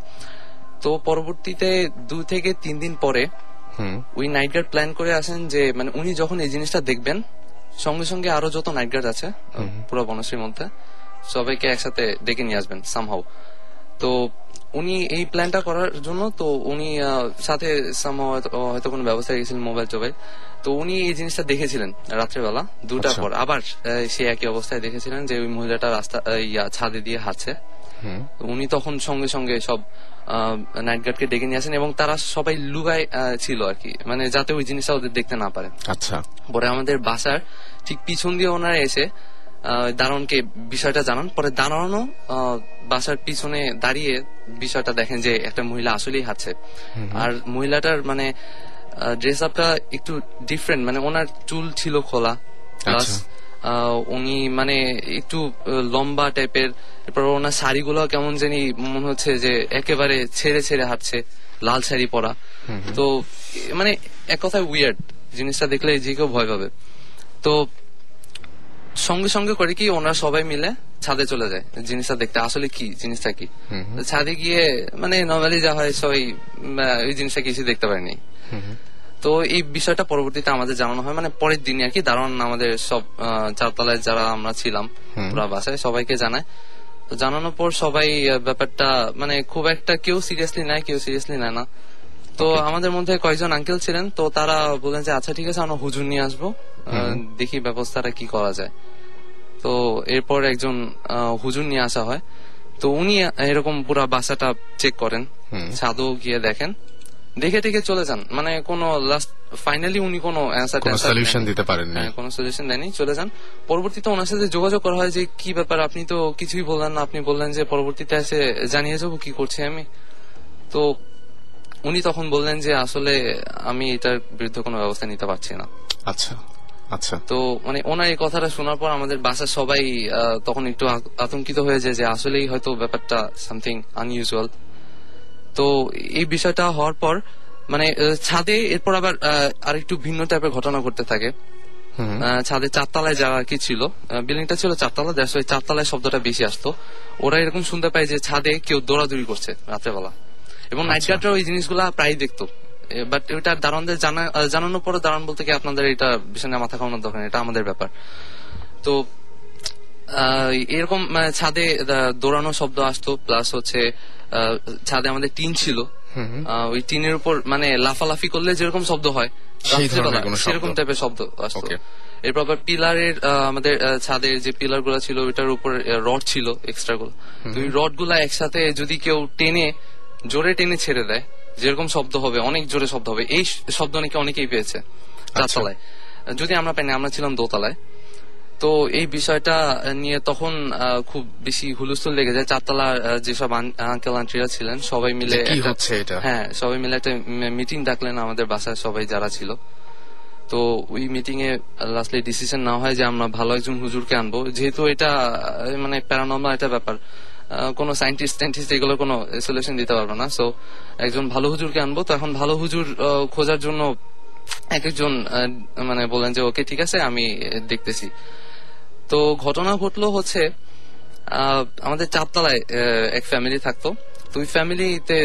তো পরবর্তীতে দু থেকে তিন দিন পরে ওই নাইট গার্ড প্ল্যান করে আসেন যে মানে উনি যখন এই জিনিসটা দেখবেন সঙ্গে সঙ্গে আরও যত নাইট গার্ড আছে পুরো বনশ্রীর মধ্যে সবাইকে একসাথে ডেকে নিয়ে আসবেন সামহাউ তো উনি এই প্ল্যানটা করার জন্য তো উনি সাথে হয়তো কোনো ব্যবস্থা রেখেছিলেন মোবাইল টোবাইল তো উনি এই জিনিসটা দেখেছিলেন রাত্রেবেলা দুটার আচ্ছা। পর। আবার সে একই অবস্থায় দেখেছিলেন যে ওই মহিলাটা রাস্তা ইয়া ছাদে দিয়ে হাঁটছে। উনি তখন সঙ্গে সঙ্গে সব নাইট গার্ডকে ডেকে নিয়ে আসেন এবং তারা সবাই লুগায় ছিল আর কি। মানে যাতে ওই জিনিসটা ওদের দেখতে না পারে। আচ্ছা। পরে আমাদের বাসার ঠিক পিছন দিয়ে ওনারা এসে দারোয়ানকে বিষয়টা জানান। পরে দারোয়ানও বাসার পিছনে দাঁড়িয়ে বিষয়টা দেখেন যে একটা মহিলা আসলেই হাঁটছে। আর মহিলাটার মানে ড্রেস আপটা একটু ডিফারেন্ট মানে ওনার চুল ছিল খোলা প্লাস উনি মানে একটু লম্বা টাইপের এরপর ওনার শাড়িগুলো কেমন জানি মনে হচ্ছে যে একেবারে ছেড়ে ছেড়ে হাঁটছে লাল শাড়ি পরা। তো মানে এক কথায় উইয়ার্ড জিনিসটা দেখলে যে কেউ ভয় পাবে। তো সঙ্গে সঙ্গে করে কি ওনারা সবাই মিলে ছাদে চলে যায় জিনিসটা দেখতে। আসলে কি? জিনিসটা কি? ছাদে গিয়ে মানে নর্মালি যা হয় সবাই ওই জিনিসটা কিছু দেখতে পারেনি। তো এই বিষয়টা পরবর্তীতে আমাদের জানানো হয়। মানে পরের দিনই আর কি দারুণ আমাদের সব চারতলায় যারা আমরা ছিলাম পুরা বাসায় সবাইকে জানায়। তো জানানোর পর সবাই ব্যাপারটা মানে খুব একটা কেউ সিরিয়াসলি নেয় কেউ সিরিয়াসলি নেয় না। তো আমাদের মধ্যে কয়েকজন আঙ্কেল ছিলেন তো তারা বললেন যে আচ্ছা ঠিক আছে আমরা হুজুর নিয়ে আসব দেখি ব্যবস্থাটা কি করা যায়। তো এরপর একজন হুজুর নিয়ে আসা হয়। তো উনি এরকম পুরো বাসাটা চেক করেন। ছাদও গিয়ে দেখেন। দেখে টেকে চলে যান। মানে কোনো লাস্ট ফাইনালি উনি কোনো অ্যান্সার সলিউশন দিতে পারেননি। হ্যাঁ কোনো সলিউশন দেয়নি চলে যান। পরবর্তীতে ওনার সাথে যোগাযোগ করা হয় যে কি ব্যাপার আপনি তো কিছুই বললেন না। আপনি বললেন যে পরবর্তীতে এসে জানিয়ে যাব কি করছি আমি। তো উনি তখন বললেন যে আসলে আমি এটার বিরুদ্ধে কোনো ব্যবস্থা নিতে পারছি না। আচ্ছা আচ্ছা। তো মানে ওনার এই কথাটা শোনার পর আমাদের বাসার সবাই তখন একটু আতঙ্কিত হয়ে যায় যে আসলেই হয়তো ব্যাপারটা সামথিং আনইউজুয়াল তো এই বিষয়টা হওয়ার পর মানে ছাদে এরপর আবার আরেকটু ভিন্ন টাইপের ঘটনা ঘটতে থাকে। ছাদে চারতলায় যারা কি ছিল। বিল্ডিংটা ছিল চারতলা দ্যাটস ওই চারতলায় শব্দটা বেশি আসতো। ওরা এরকম শুনতে পায় যে ছাদে কেউ দৌড়াদৌড়ি করছে রাত্রেবেলা। এবং নাইট আচ্ছা। গার্ডরা ওই জিনিসগুলা প্রায় দেখতো। বাট ওইটা দারোয়ানদের জানানোর পরে দারোয়ান বলতে কি আপনাদের এটা বিষয় নিয়ে মাথা খাওয়ানোর দরকার এটা আমাদের ব্যাপার। তো এরকম মানে ছাদে দৌড়ানো শব্দ আসতো প্লাস হচ্ছে ছাদে আমাদের টিন ছিল। ওই টিনের উপর মানে লাফালাফি করলে যেরকম শব্দ হয়? সেরকম টাইপের শব্দ আসতো। এরপর আবার পিলারের আমাদের ছাদের যে পিলারগুলা ছিল ওইটার উপর রড ছিল এক্সট্রা গুলো। তো ওই রডগুলা একসাথে যদি কেউ টেনে জোরে টেনে ছেড়ে দেয়। যেরকম শব্দ হবে অনেক জোরে শব্দ হবে। এই শব্দ নাকি অনেকেই পেয়েছে। চারতলায়। যদি আমরা পাইনি আমরা ছিলাম দোতলায়। তো এই বিষয়টা নিয়ে তখন খুব বেশি হুলস্থুল লেগে যায়। চারতলা যেসব আঙ্কেল আন্টিরা ছিলেন সবাই মিলে হচ্ছে এটা? হ্যাঁ সবাই মিলে একটা মিটিং ডাকলেন আমাদের বাসায় সবাই যারা ছিল। তো ওই মিটিং এ লাস্টলি ডিসিশন না হয় যে আমরা ভালো একজন হুজুরকে আনব। যেহেতু এটা মানে প্যারানর্মাল একটা ব্যাপার। কোনো সাইন্টিস্ট সাইন্টিস্ট এগুলো কোনো সলিউশন দিতে পারবে না। সো একজন ভালো হুজুরকে আনব। তো এখন ভালো হুজুর খোঁজার জন্য এক একজন মানে বললেন যে ওকে ঠিক আছে আমি দেখতেছি। তো ঘটনা ঘটলো হচ্ছে আমাদের চারতলায় এক ফ্যামিলি থাকতো। তো ওই ফ্যামিলিতে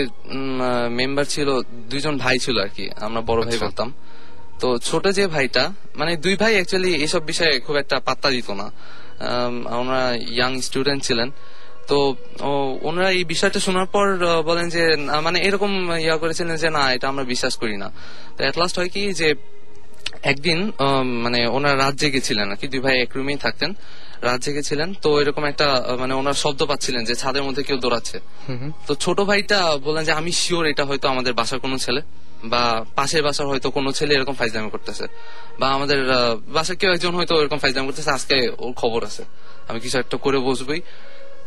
মেম্বার ছিল দুইজন ভাই ছিল আর কি। আমরা বড় ভাই আচ্ছা। বলতাম। তো ছোট যে ভাইটা মানে দুই ভাই অ্যাকচুয়ালি এসব বিষয়ে খুব একটা পাত্তা দিত না। আম, ওনারা ইয়াং স্টুডেন্ট ছিলেন। তো ওনারা এই বিষয়টা শোনার পর বলেন যে মানে এরকম ইয়া করেছিলেন যে না এটা আমরা বিশ্বাস করি না। তো এট লাস্ট হয় কি যে একদিন মানে ওনার রাত জেগেছিলেন আর কি দুই ভাই এক রুমেই থাকতেন রাত জেগেছিলেন তো এরকম একটা মানে ওনার শব্দ পাচ্ছিলেন যে ছাদের মধ্যে কেউ দৌড়াচ্ছে। তো ছোট ভাইটা বললেন যে আমি শিওর এটা হয়তো আমাদের বাসার কোনো ছেলে বা পাশের বাসার হয়তো কোনো ছেলে এরকম ফাইজলামি করতেছে বা আমাদের বাসার কেউ একজন হয়তো এরকম ফাইজলামি করতেছে আজকে ওর খবর আছে। আমি কিছু একটা করে বসবই।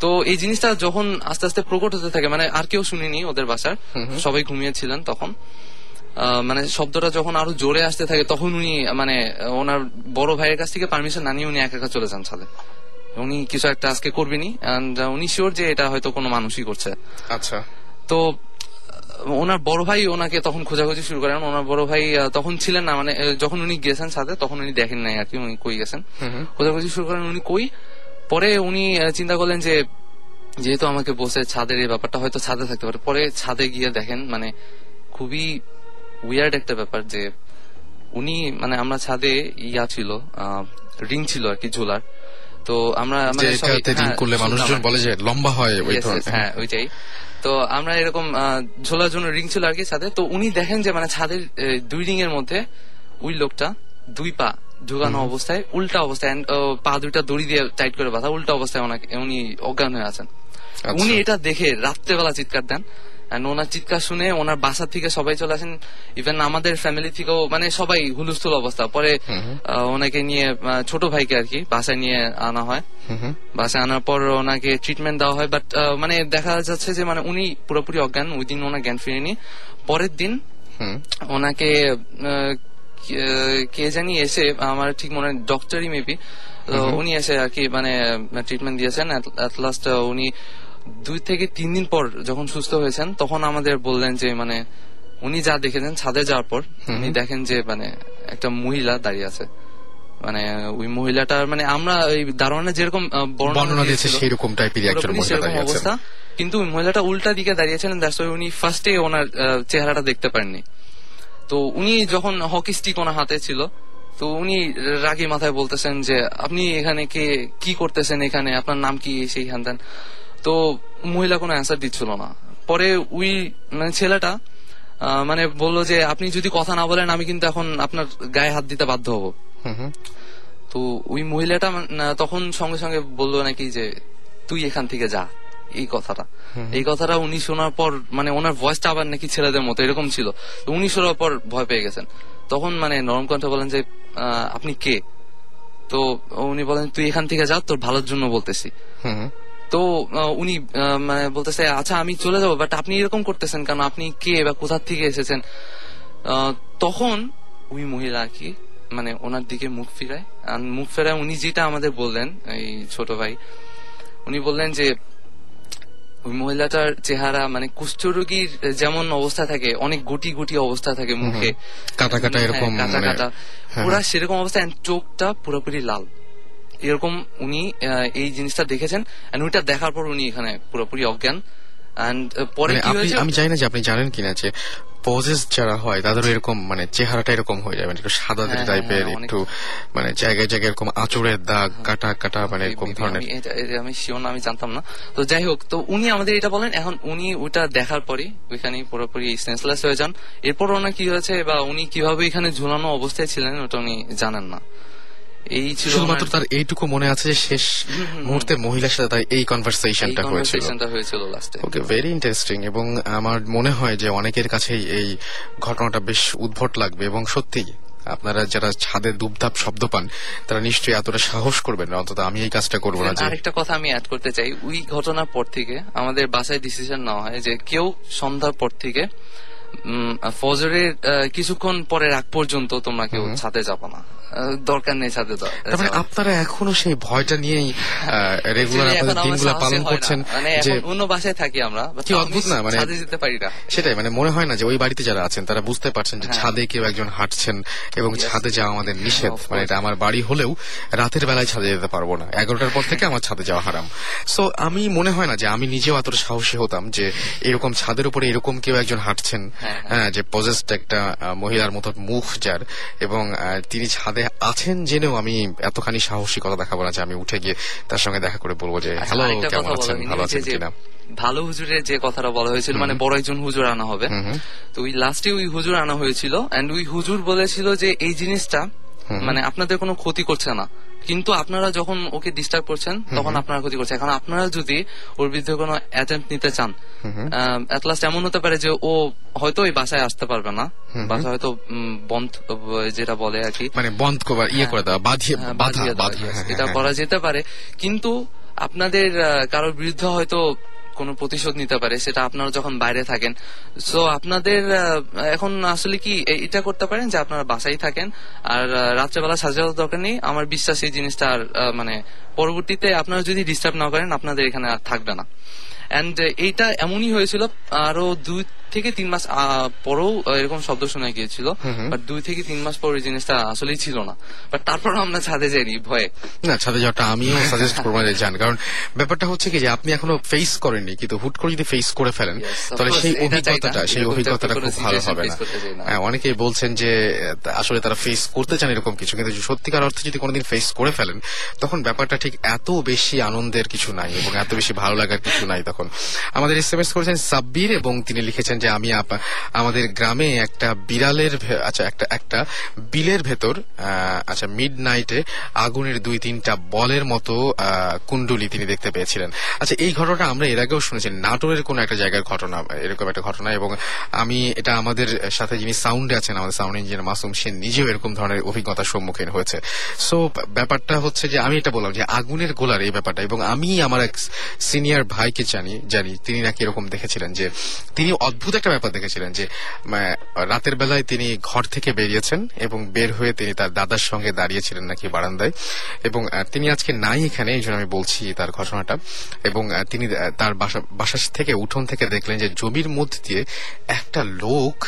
তো এই জিনিসটা যখন আস্তে আস্তে প্রকট হতে থাকে মানে আর কেউ শুনিনি ওদের বাসার সবাই ঘুমিয়েছিলেন তখন। মানে শব্দটা যখন আরও জোরে আসতে থাকে তখন উনি মানে ওনার বড় ভাইয়ের কাছ থেকে পারমিশন না নিয়ে উনি একা একা চলে যান ছাদে। উনি কিছু একটা আজকে করবেনি and, উনি শিওর যে এটা হয়তো কোনো মানুষই করছে। আচ্ছা। তো ওনার বড় ভাই ওনাকে তখন খোঁজাখুঁজি শুরু করেন। ওনার বড় ভাই তখন ছিলেন না মানে যখন উনি গেছেন সাথে তখন উনি দেখেন নাই আর কি উনি কই গেছেন। খোঁজাখুঁজি শুরু করেন উনি কই? পরে উনি চিন্তা করলেন যে যেহেতু আমাকে বসে ছাদের এই ব্যাপারটা হয়তো ছাদে থাকতে পারে। পরে ছাদে গিয়ে দেখেন মানে খুবই উইয়ার্ড একটা ব্যাপার যে উনি মানে আমরা ছাদে ইয়া ছিল রিং ছিল আর কি ঝোলার। তো আমরা মানে হ্যাঁ, করলে মানুষজন বলে যে লম্বা হয় ওই হ্যাঁ ওইটাই। তো আমরা এরকম আহ, ঝোলার জন্য রিং ছিল আর কি ছাদে। তো উনি দেখেন যে মানে ছাদের দুই রিং এর মধ্যে ওই লোকটা দুই পা ঢুকানো অবস্থায় উল্টা অবস্থায় পা দুইটা দড়ি দিয়ে টাইট করে বাঁধা উল্টা অবস্থায় ওনাকে উনি অজ্ঞান হয়ে আছেন আচ্ছা। উনি এটা দেখে রাত্রেবেলা চিৎকার দেন ওনার চিৎকার শুনে ওনার বাসা থেকে সবাই চলে আসেন ইভেন আমাদের ফ্যামিলি থেকেও মানে সবাই হুলস্থুল অবস্থা পরে ওনাকে নিয়ে ছোট ভাইকে আর কি বাসায় নিয়ে আনা হয়। বাসায় আনার পর ওনাকে ট্রিটমেন্ট দেওয়া হয় বাট মানে দেখা যাচ্ছে যে মানে উনি পুরোপুরি অজ্ঞান ওই দিন ওনার জ্ঞান ফিরেনি পরের দিন। ওনাকে কে- জানি এসে আমার ঠিক মনে হয় ডক্টরই মেবি উনি এসে আর কি মানে ট্রিটমেন্ট দিয়েছেন। লাস্ট উনি দুই থেকে তিন দিন পর যখন সুস্থ হয়েছেন তখন আমাদের বললেন যে মানে উনি যা দেখেছেন ছাদে যাওয়ার পর উনি দেখেন যে মানে একটা মহিলা দাঁড়িয়ে আছে। মানে ওই মহিলাটার মানে আমরা ওই দারোয়ানে যেরকম বর্ণনা দিয়েছে দিয়েছিল, সেইরকম টাইপেরই একজন মহিলা সেরকম দাঁড়িয়ে অবস্থা। কিন্তু ওই মহিলাটা উল্টা দিকে দাঁড়িয়েছিলেন দ্যাটস উনি ফার্স্টে ওনার চেহারাটা দেখতে পারেননি তো উনি যখন হকি স্টিক ওনার হাতে ছিল তো উনি রাগী মাথায় বলতেছেন যে আপনি এখানে কে কি করতেছেন এখানে আপনার নাম কি সেই হ্যান ত্যান। তো মহিলা কোনো অ্যান্সার দিচ্ছিল না পরে ওই মানে ছেলেটা মানে বলল যে আপনি যদি কথা না বলেন আমি কিন্তু এখন আপনার গায়ে হাত দিতে বাধ্য হব। তো ওই মহিলাটা তখন সঙ্গে সঙ্গে বলল নাকি যে তুই এখান থেকে যা এই কথাটা। এই কথাটা উনি শোনার পর মানে ওনার ভয়েসটা আবার নাকি ছেলেদের মতো এরকম ছিল। তো উনি শোনার পর ভয় পেয়ে গেছেন। তখন মানে নরম কণ্ঠে বলেন যে আপনি কে? তো উনি বলেন তুই এখান থেকে যা তোর ভালোর জন্য বলতেছি। তো উনি মানে বলতেছে আচ্ছা আমি চলে যাব বাট আপনি এরকম করতেছেন কারণ আপনি কে বা কোথার থেকে এসেছেন? তখন ওই মহিলা আর কি মানে ওনার দিকে মুখ ফিরায়। আর মুখ ফেরায় উনি যেটা আমাদের বললেন এই ছোট ভাই উনি বললেন যে ওই মহিলাটার চেহারা মানে কুষ্ঠরোগীর যেমন অবস্থা থাকে অনেক গুটি গুটি অবস্থা থাকে মুখে। কাটা কাটা হ্যাঁ, এরকম কাটা মানে- কাটা। হ্যাঁ। পুরা সেরকম অবস্থা এন্ড চোখটা পুরোপুরি লাল। এরকম উনি এই জিনিসটা দেখেছেন এন্ড ওইটা দেখার পর উনি এখানে পুরোপুরি অজ্ঞান। এন্ড পরে মানে আমি জানি না যে আপনি জানেন কিনা যে পজেস যারা হয় তাদের এরকম মানে চেহারাটা এরকম হয়ে যায় মানে একটু সাদা হ্যাঁ, হ্যাঁ, টাইপের হ্যাঁ, একটু মানে জায়গায় জায়গায় এরকম আঁচড়ের দাগ কাটা কাটা মানে এরকম ধরনের। আমি শিওর না আমি জানতাম না। তো যাই হোক তো উনি আমাদের এটা বলেন এখন উনি ওটা দেখার পরে ওইখানে পুরোপুরি সেন্সলেস হয়ে যান। এরপর ওনার কি হয়েছে বা উনি কীভাবে এখানে ঝুলানো অবস্থায় ছিলেন ওটা উনি জানেন না। এই ছিল শুধুমাত্র তার এইটুকু মনে আছে যে শেষ মুহূর্তে মহিলার সাথে তার এই কনভারসেশনটা হয়েছিল। হয়েছিল লাস্টে ওকে ভেরি ইন্টারেস্টিং এবং আমার মনে হয় যে অনেকের কাছেই এই ঘটনাটা বেশ উদ্ভট লাগবে এবং সত্যি আপনারা যারা ছাদে দুপধাপ শব্দ পান তারা নিশ্চয়ই এতটা সাহস করবেন না। অন্তত আমি এই কাজটা করব না আরেকটা কথা আমি অ্যাড করতে চাই। ওই ঘটনার পর থেকে আমাদের বাসায় ডিসিশন নেওয়া হয় যে কেউ সন্ধ্যার পর থেকে ফজরের কিছুক্ষণ পরে রাগ পর্যন্ত তোমরা কেউ ছাদে যাব না। দরকার নেই ছাদে যাওয়ার। তার মানে আপনারা এখনও সেই ভয়টা নিয়েই রেগুলার আপনাদের দিনগুলো পালন করছেন মানে যে অন্য বাসায় থাকি আমরা কি অদ্ভুত না, মানে- ছাদে যেতে পারি না। সেটাই মানে মনে হয় না যে ওই বাড়িতে যারা আছেন তারা বুঝতে পারছেন যে হ্যাঁ। ছাদে কেউ একজন হাঁটছেন এবং ছাদে যাওয়া আমাদের নিষেধ। মানে এটা আমার বাড়ি হলেও রাতের বেলায় ছাদে যেতে পারব না। এগারোটার পর থেকে আমার ছাদে যাওয়া হারাম। সো আমি মনে হয় না যে আমি নিজেও এতটা সাহসী হতাম যে এরকম ছাদের উপরে এরকম কেউ একজন হাঁটছেন হ্যাঁ, হ্যাঁ। যে পজেস্ট একটা মহিলার মতো মুখ যার এবং তিনি ছাদে আছেন জেনেও আমি এতখানি সাহসিকতা দেখাবো না যে আমি উঠে গিয়ে তার সঙ্গে দেখা করে বলব যে আচ্ছা, হ্যালো কেমন আছেন? ভালো আছেন কিনা? ভালো হুজুরের যে কথাটা বলা হয়েছিল মানে বড় একজন হুজুর আনা হবে। তো ওই লাস্টে ওই হুজুর আনা হয়েছিল এন্ড ওই হুজুর বলেছিল যে এই জিনিসটা মানে আপনাদের কোনো ক্ষতি করছে না। কিন্তু আপনারা যখন ওকে ডিস্টার্ব করছেন তখন আপনারা ক্ষতি করছে এখন আপনারা যদি ওর বিরুদ্ধে কোনো অ্যাটেম্প নিতে চান এট লাস্ট এমন হতে পারে যে ও হয়তো ওই বাসায় আসতে পারবে না বাসা হয়তো বন্ধ যেটা বলে আর কি। মানে বন্ধ ইয়ে করে দেওয়া বাঁধিয়ে হ্যাঁ, বাধা বাঁধিয়ে হ্যাঁ, এটা হ্যাঁ, করা যেতে পারে। কিন্তু আপনাদের কারোর বিরুদ্ধে হয়তো কোনো প্রতিশোধ নিতে পারে, সেটা আপনারা যখন বাইরে থাকেন। সো আপনাদের এখন আসলে কি এটা করতে পারেন যে আপনারা বাসায় থাকেন, আর রাত্রেবেলা সাজানোর দরকার নেই। আমার বিশ্বাস এই জিনিসটা আর মানে পরবর্তীতে আপনারা যদি ডিস্টার্ব না করেন, আপনাদের এখানে আর থাকবে না। অ্যান্ড এইটা এমনই হয়েছিল আরও দুই থেকে তিন মাস পরেও এরকম শব্দ শোনা গিয়েছিল বাট দুই থেকে তিন মাস পর ওই জিনিসটা আসলেই ছিল না। বাট তারপর আমরা ছাদে যাইনি ভয়ে। না ছাদে যাওয়াটা আমিও সাজেস্ট করব যে যান কারণ ব্যাপারটা হচ্ছে কি যে আপনি এখনও ফেস করেননি কিন্তু হুট করে যদি ফেস করে ফেলেন তাহলে সেই। অভিজ্ঞতাটা সেই অভিজ্ঞতাটা খুব ভালো হবে না। হ্যাঁ অনেকেই বলছেন যে আসলে তারা ফেস করতে চান এরকম কিছু কিন্তু সত্যিকার অর্থে যদি কোনোদিন ফেস করে ফেলেন তখন ব্যাপারটা ঠিক এত বেশি আনন্দের কিছু নাই এবং এত বেশি ভালো লাগার কিছু নাই তখন। আমাদের এস এম এস করেছেন সাব্বির এবং তিনি লিখেছেন যে, আমি আমাদের গ্রামে একটা বিড়ালের আচ্ছা একটা একটা বিলের ভেতর আচ্ছা মিড নাইটে আগুনের দুই তিনটা বলের মতো কুণ্ডলি তিনি দেখতে পেয়েছিলেন। আচ্ছা এই ঘটনাটা আমরা এর আগেও শুনেছি। নাটোরের কোন একটা জায়গার ঘটনা, এরকম একটা ঘটনা এবং আমি, এটা আমাদের সাথে যিনি সাউন্ডে আছেন, আমাদের সাউন্ড ইঞ্জিনিয়ার মাসুম সে নিজেও এরকম ধরনের অভিজ্ঞতার সম্মুখীন হয়েছে। সো ব্যাপারটা হচ্ছে যে, আমি এটা বললাম যে, আগুনের গোলার এই ব্যাপারটা এবং আমি আমার এক সিনিয়র ভাইকে জানি জানি জানি, তিনি নাকি এরকম দেখেছিলেন যে, তিনি অদ্ভুত একটা ব্যাপার দেখেছিলেন যে রাতের বেলায় তিনি ঘর থেকে বেরিয়েছেন এবং বের হয়ে তিনি তার দাদার সঙ্গে দাঁড়িয়েছিলেন নাকি বারান্দায়। এবং তিনি আজকে নাই এখানে, এই জন্য আমি বলছি তার ঘটনাটা। এবং তিনি তার বাসা থেকে, উঠোন থেকে দেখলেন যে, জমির মধ্যে দিয়ে একটা লোক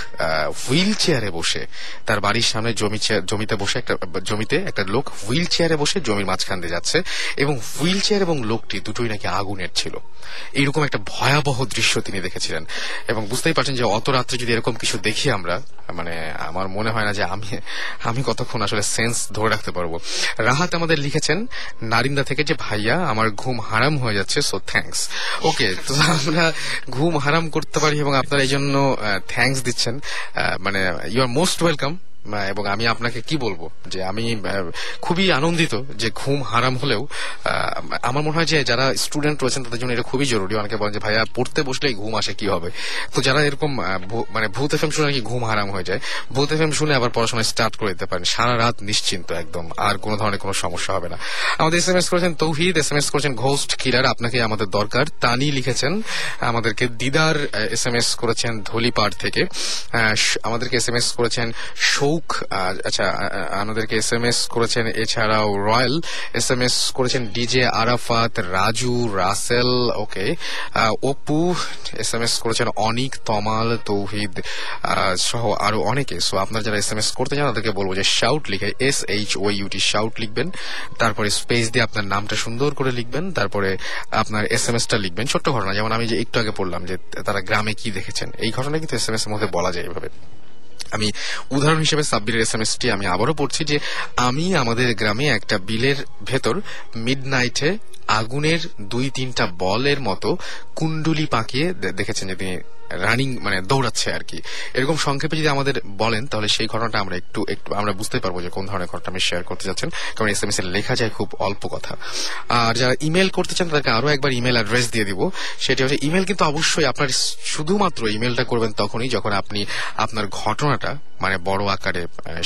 হুইল চেয়ারে বসে। তার বাড়ির সামনে জমি জমিতে বসে একটা, জমিতে একটা লোক হুইল চেয়ারে বসে জমির মাঝখান দিয়ে যাচ্ছে। এবং হুইল চেয়ার এবং লোকটি দুটোই নাকি আগুনের ছিল। এইরকম একটা ভয়াবহ দৃশ্য তিনি দেখেছিলেন। এবং বুঝতেই পারছেন যে অত রাত্রে যদি এরকম কিছু দেখি আমরা মানে আমার মনে হয় না যে আমি আমি কতক্ষণ আসলে সেন্স ধরে রাখতে পারব। রাহাত আমাদের লিখেছেন, নারিন্দা থেকে যে ভাইয়া, আমার ঘুম হারাম হয়ে যাচ্ছে সো থ্যাঙ্কস ওকে, তো আমরা ঘুম হারাম করতে পারি এবং আপনারা এই জন্য থ্যাঙ্কস দিচ্ছেন। মানে ইউ আর মোস্ট ওয়েলকাম এবং আমি আপনাকে কি বলব? যে আমি খুবই আনন্দিত যে ঘুম হারাম হলেও আমার মনে হয় যে যারা স্টুডেন্ট রয়েছেন তাদের জন্য এটা খুবই জরুরি। অনেকে বলেন যে, ভাইয়া, পড়তে বসলেই ঘুম আসে কি হবে তো যারা এরকম মানে ভূত এফএম শুনে নাকি ঘুম হারাম হয়ে যায়, ভূত এফএম শুনে আবার পড়াশোনা স্টার্ট করে দিতে পারেন। সারা রাত নিশ্চিন্ত একদম, আর কোনো ধরনের কোনো সমস্যা হবে না। আমাদের এস এম এস করেছেন তৌহিদ এস এম এস করেছেন ঘোস্ট কিলার, আপনাকে আমাদের দরকার। তানি লিখেছেন, আমাদেরকে দিদার এস এম এস করেছেন ধলিপাড় থেকে। আমাদেরকে এস এম এস করেছেন আহ, আচ্ছা আমাদেরকে এস এম এস করেছেন এছাড়াও রয়্যাল। এস এম এস করেছেন DJ Arafat Raju Rasel okay Apu S M S করেছেন অনিক তমাল তৌহিদ সহ আরও অনেকে। সো আপনারা যারা এস এম এস করতে চান তাদেরকে বলব যে শাউট লিখে S H O U T shout লিখবেন। তারপরে স্পেস দিয়ে আপনার নামটা সুন্দর করে লিখবেন। তারপরে আপনার এস এম এসটা লিখবেন। ছোট্ট ঘটনা যেমন আমি যে একটু আগে পড়লাম যে তারা গ্রামে কি দেখেছেন। এই ঘটনা কিন্তু এস এম এস এর মধ্যে বলা যায় এভাবে। আমি, উদাহরণ হিসেবে সাব্বিরের এস এম এসটি আমি আবারও পড়ছি যে, আমি আমাদের গ্রামে একটা বিলের ভেতর মিড নাইটে আগুনের দুই তিনটা বলের মতো কুণ্ডুলি পাকিয়ে দেখেছেন যে তিনি রানিং মানে দৌড়াচ্ছে আর কি। এরকম সংক্ষেপে যদি আমাদের বলেন, তাহলে সেই ঘটনাটা আমরা একটু একটু, আমরা বুঝতে পারব যে কোন ধরনের ঘটনা আমি শেয়ার করতে যাচ্ছেন, কারণ এস এম এস এর লেখা যায় খুব অল্প কথা। আর যারা ইমেল করতে চান, তাদেরকে আরও একবার ইমেল অ্যাড্রেস দিয়ে দিব। সেটি হচ্ছে ইমেল কিন্তু অবশ্যই আপনার শুধুমাত্র ইমেলটা করবেন তখনই যখন আপনি আপনার ঘটনাটা মানে বড় আকারে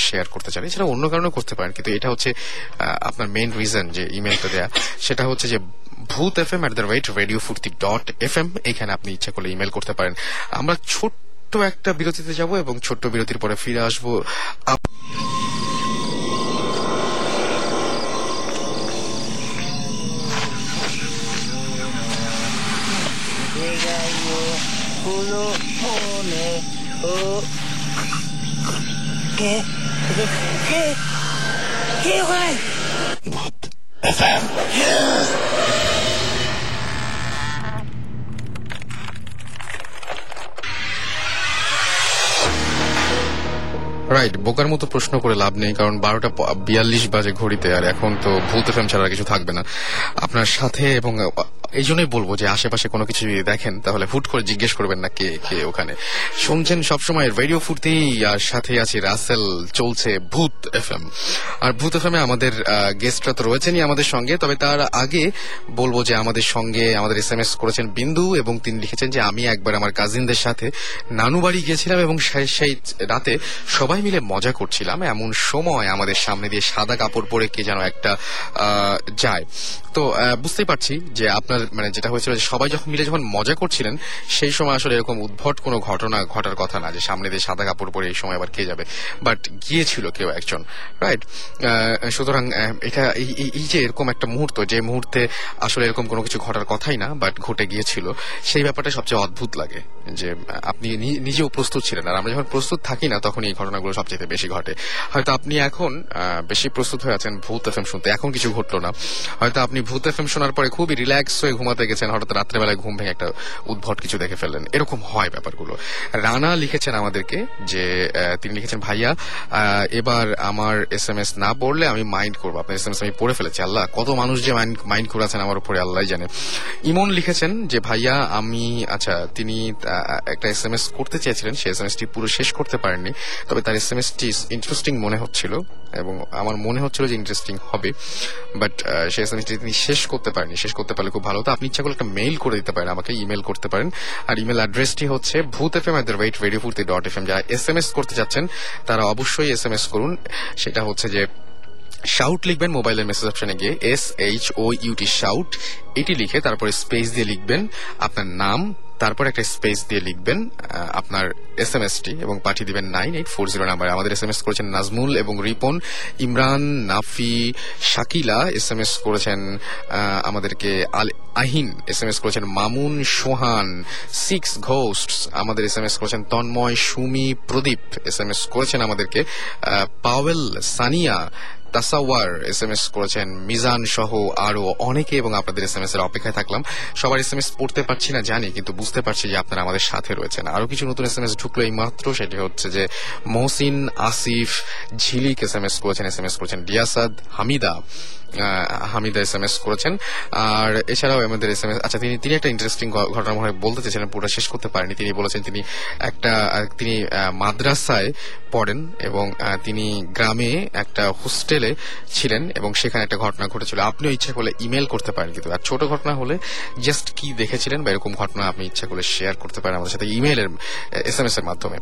শেয়ার করতে চান। এছাড়া অন্য কারণেও করতে পারেন, কিন্তু এটা হচ্ছে আপনার মেইন রিজন যে ইমেলটা দেয়া। সেটা হচ্ছে যে Bhoot FM at the rate radio Foorti dot FM এখানে আপনি ইচ্ছা করলে ইমেল করতে পারেন আমরা ছোট্ট একটা বিরতিতে যাব এবং ছোট্ট বিরতির পরে ফিরে আসব up- ¿Qué? ¿Qué? ¿Qué? FM. Yeah. Right বোকার মতো প্রশ্ন করে লাভ নেই, কারণ বারোটা বিয়াল্লিশ বাজে ঘড়িতে, আর এখন তো ভূত এফএম ছাড়া কিছু থাকবে না। আপনার সাথে এবং এই জন্যই বলব যে আশেপাশে কোনো কিছু যদি দেখেন, তাহলে হুট করে জিজ্ঞেস করবেন না কে কে ওখানে। শুনছেন সবসময় রেডিও ফুর্তি আর সাথে আছে রাসেল, চলছে ভূত এফএম। আর ভূত এফএম এ আমাদের গেস্টরা তো রয়েছেনই আমাদের সঙ্গে, তবে তার আগে বলব যে আমাদের সঙ্গে আমাদের এস এম এস করেছেন বিন্দু, এবং তিনি লিখেছেন যে, আমি একবার আমার কাজিনদের সাথে নানু বাড়ি গিয়েছিলাম এবং সেই রাতে সবাই মিলে মজা করছিলাম, এমন সময় আমাদের সামনে দিয়ে সাদা কাপড় পরে কে যেন একটা যায়। তো বুঝতেই পারছি যে আপনার মানে যেটা হয়েছিল সবাই যখন মিলে যখন মজা করছিলেন, সেই সময় আসলে এরকম উদ্ভট কোনো ঘটনা ঘটার কথা না, যে সামনে দিয়ে সাদা কাপড় পরে এই সময় আবার কে যাবে। বাট গিয়েছিল কেউ একজন, রাইট? সুতরাং এটা এই- যে এরকম একটা মুহূর্ত, যে মুহূর্তে আসলে এরকম কোনো কিছু ঘটার কথাই না, বাট ঘটে গিয়েছিল, সেই ব্যাপারটা সবচেয়ে অদ্ভুত লাগে, যে আপনি নিজেও প্রস্তুত ছিলেন। আর আমরা যখন প্রস্তুত থাকি না, তখন এই ঘটনাগুলো সবচেয়ে বেশি ঘটে। হয়তো আপনি এখন বেশি প্রস্তুত হয়ে আছেন ভূত এফএম শুনতে। এখন কিছু ঘটলো না। হয়তো আপনি ভূত এফএম শোনার পরে খুবই রিল্যাক্স হয়ে ঘুমাতে গেছেন, হঠাৎ রাত্রেবেলায় ঘুম ভেঙে একটা উদ্ভট কিছু দেখে ফেললেন। এরকম হয় ব্যাপারগুলো। রানা লিখেছেন আমাদেরকে যে তিনি লিখেছেন, ভাইয়া এবার আমার এস এম এস না পড়লে আমি মাইন্ড করব। আপনার এস এম এস আমি পড়ে ফেলেছি। আল্লাহ, কত মানুষ যে মাইন্ড মাইন্ড করে আছেন আমার উপরে আল্লাহ জানে। ইমন লিখেছেন যে, ভাইয়া, আমি আচ্ছা তিনি একটা এস এম এস করতে চেয়েছিলেন। সেই এস এম এস টি পুরো শেষ করতে পারেননি। তবে তার এস এম এস টি ইন্টারেস্টিং মনে হচ্ছিল এবং আমার মনে হচ্ছিল যে ইন্টারেস্টিং হবে বাট সে এস এম এস টি তিনি শেষ করতে পারেননি। শেষ করতে পারলে খুব ভালো হতো। আপনি ইচ্ছা করলে একটা মেইল করে দিতে পারেন, আমাকে ইমেল করতে পারেন। আর ইমেল অ্যাড্রেসটি হচ্ছে Bhoot F M at the rate radio Foorti dot F M যারা এস এম এস করতে চাচ্ছেন তারা অবশ্যই এস এম এস করুন। সেটা হচ্ছে যে শাউট লিখবেন মোবাইলের মেসেজ অপশনে গিয়ে S H O U T shout এটি লিখে তারপরে স্পেস দিয়ে লিখবেন। আপনার নাম তারপর একটা স্পেস দিয়ে লিখবেন আপনার এস এম এস টি এবং পাঠিয়ে দিবেন নাইন এইট ফোর জিরো নাম্বারে। আমাদের এস এম এস করেছেন নাজমুল এবং Ripon. Imran, Nafi, Shakila S M S করেছেন আমাদেরকে Al- Ahin S M S করেছেন, মামুন, সোহান সিক্স ঘোস্ট আমাদের এস এম এস করেছেন, Tanmoy, Sumi, Pradip S M S করেছেন আমাদেরকে Powel, Sania Tasawar S M S করেছেন মিজান সহ আরও অনেকে এবং আপনাদের এস এম এস এর অপেক্ষায় থাকলাম। সবার এস এম এস পড়তে পারছি না, জানি, কিন্তু বুঝতে পারছি যে আপনারা আমাদের সাথে রয়েছেন। আরও কিছু নতুন এস এম এস ঢুকলো এই মাত্র সেটি হচ্ছে যে Mohsin Asif Jhilik S M S করেছেন এস এম এস করেছেন ডিয়াসাদ Hamida. Hamida S M S করেছেন। আর এছাড়াও আমাদের এস এম এস আচ্ছা তিনি তিনি একটা ইন্টারেস্টিং ঘটনা মনে বলতে চেয়েছিলেন পুরো শেষ করতে পারেনি। তিনি বলেছেন তিনি একটা তিনি মাদ্রাসায় পড়েন এবং তিনি গ্রামে একটা হোস্টেলে ছিলেন এবং সেখানে একটা ঘটনা ঘটেছিল। আপনিও ইচ্ছা করলে ইমেল করতে পারেন, কিন্তু আর ছোট ঘটনা হলে জাস্ট কি দেখেছিলেন বা এরকম ঘটনা আপনি ইচ্ছা করলে শেয়ার করতে পারেন আমাদের সাথে ইমেলের এস এম এস এর মাধ্যমে।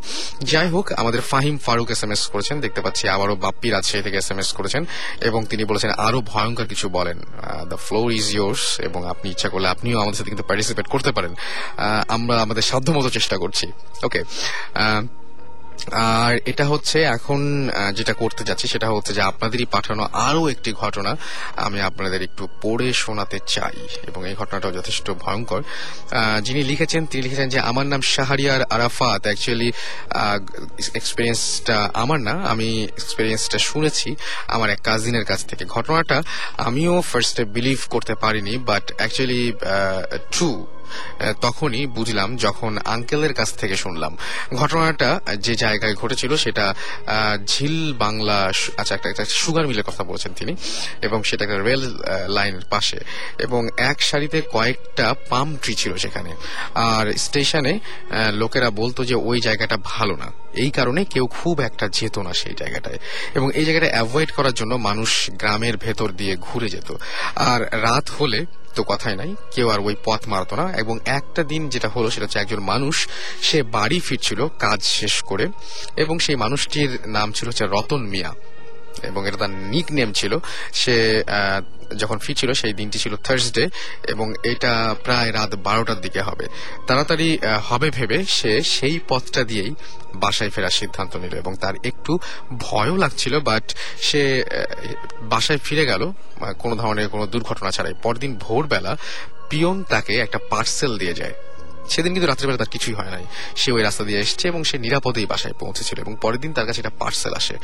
যাই হোক, আমাদের Fahim Faruk S M S করেছেন, দেখতে পাচ্ছি আবারও বাপ্পি রাজশাহী থেকে এস এম এস করেছেন এবং তিনি বলেছেন আরও ভয়ঙ্কর কিছু বলেন দ্য ফ্লোর ইজ ইয়োর্স এবং আপনি ইচ্ছা করলে আপনিও আমাদের সাথে কিন্তু পার্টিসিপেট করতে পারেন। আমরা আমাদের সাধ্যমতো চেষ্টা করছি। ওকে আর এটা হচ্ছে এখন যেটা করতে যাচ্ছি সেটা হচ্ছে যে আপনাদেরই পাঠানো আরও একটি ঘটনা আমি আপনাদের একটু পড়ে শোনাতে চাই। এবং এই ঘটনাটাও যথেষ্ট ভয়ঙ্কর। যিনি লিখেছেন, তিনি লিখেছেন যে, আমার নাম শাহরিয়ার আরাফাত। অ্যাকচুয়ালি এক্সপিরিয়েন্সটা আমার না, আমি এক্সপিরিয়েন্সটা শুনেছি আমার এক কাজিনের কাছ থেকে। ঘটনাটা আমিও ফার্স্টে বিলিভ করতে পারিনি বাট অ্যাকচুয়ালি ট্রু তখনই বুঝলাম যখন আঙ্কেলের কাছ থেকে শুনলাম। ঘটনাটা যে জায়গায় ঘটেছিল সেটা ঝিল বাংলা আচ্ছা একটা একটা সুগার মিলের কথা বলছেন তিনি, এবং সেটা একটা রেল লাইনের পাশে, এবং এক সারিতে কয়েকটা পাম ট্রি ছিল সেখানে। আর স্টেশনে লোকেরা বলতো যে ওই জায়গাটা ভালো না। এই কারণে কেউ খুব একটা যেত না সেই জায়গাটায়। এবং এই জায়গাটা অ্যাভয়েড করার জন্য মানুষ গ্রামের ভেতর দিয়ে ঘুরে যেত। আর রাত হলে তো কথাই নাই। কেউ আর ওই পথ মারত না এবং একটা দিন যেটা হলো সেটা হচ্ছে একজন মানুষ, সে বাড়ি ফিরছিল, কাজ শেষ করে এবং সেই মানুষটির নাম ছিল হচ্ছে রতন মিয়া এবং এটা তার নিক নেম ছিল। সে যখন ফি ছিল, সেই দিনটি ছিল থার্সডে এবং এটা প্রায় রাত বারোটার দিকে হবে। তাড়াতাড়ি হবে ভেবে সে সেই পথটা দিয়েই বাসায় ফেরার সিদ্ধান্ত নিল এবং তার একটু ভয়ও লাগছিল বাট সে বাসায় ফিরে গেল। কোনো ধরনের কোনো দুর্ঘটনা ছাড়াই। পরদিন ভোরবেলা পিয়ন তাকে একটা পার্সেল দিয়ে যায়। সেদিন কিন্তু রাত্রেবেলা তার কিছুই হয় নাই। সে ওই রাস্তা দিয়ে এসছে এবং সে নিরাপদেই বাসায় পৌঁছেছিল এবং পরের দিন তার কাছে একটা পার্সেল আসে।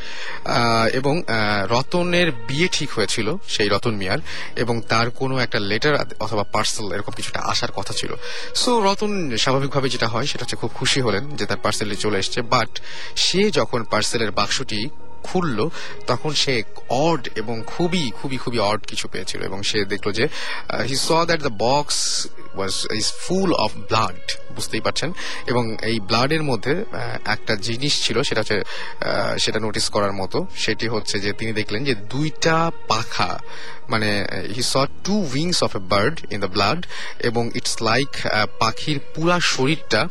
এবং রতনের বিয়ে ঠিক হয়েছিল, সেই রতন মিয়ার, এবং তার কোনো একটা লেটার অথবা পার্সেল এরকম কিছুটা আসার কথা ছিল। সো রতন স্বাভাবিকভাবে যেটা হয়, সেটা হচ্ছে খুব খুশি হলেন যে তার পার্সেলটি চলে এসছে বাট সে যখন পার্সেলের বাক্সটি খুললো, তখন সে অড এবং খুবই খুবই খুবই অড কিছু পেয়েছিল এবং সে দেখল যে he saw that the box was is full of blood বুঝতেই পারছেন। এবং এই ব্লাডের মধ্যে একটা জিনিস ছিল, সেটা হচ্ছে সেটা নোটিস করার মতো। সেটি হচ্ছে যে, তিনি দেখলেন যে, দুইটা পাখা মানে he saw two wings of a bird in the blood এবং ইটস লাইক পাখির পুরা শরীরটা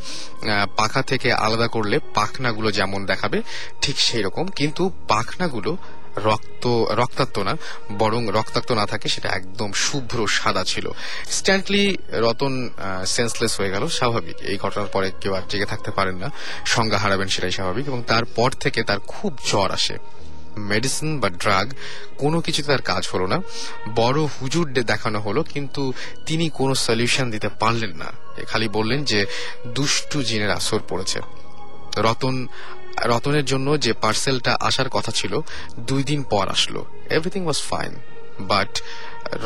পাখা থেকে আলাদা করলে পাখনাগুলো যেমন দেখাবে, ঠিক সেই রকম কিন্তু পাখনাগুলো রক্ত, রক্তাক্ত না, বরং রক্তাক্ত না থাকে, সেটা একদম শুভ্র সাদা ছিল। স্ট্যান্টলি রতন সেন্সলেস হয়ে গেল, স্বাভাবিক। এই ঘটনার পরে কেউ আর জেগে থাকতে পারেন না, সংজ্ঞা হারাবেন সেটাই স্বাভাবিক, এবং তারপর থেকে তার খুব জ্বর আসে। মেডিসিন বা ড্রাগ কোনো কিছুতে তার কাজ হলো না। বড় হুজুর দেখানো হলো, কিন্তু তিনি কোনো সলিউশন দিতে পারলেন না। খালি বললেন যে, দুষ্টু জিনের আসর পড়েছে। রতন রতনের জন্য যে পার্সেলটা আসার কথা ছিল, দুই দিন পর আসলো। এভরিথিং ওয়াজ ফাইন বাট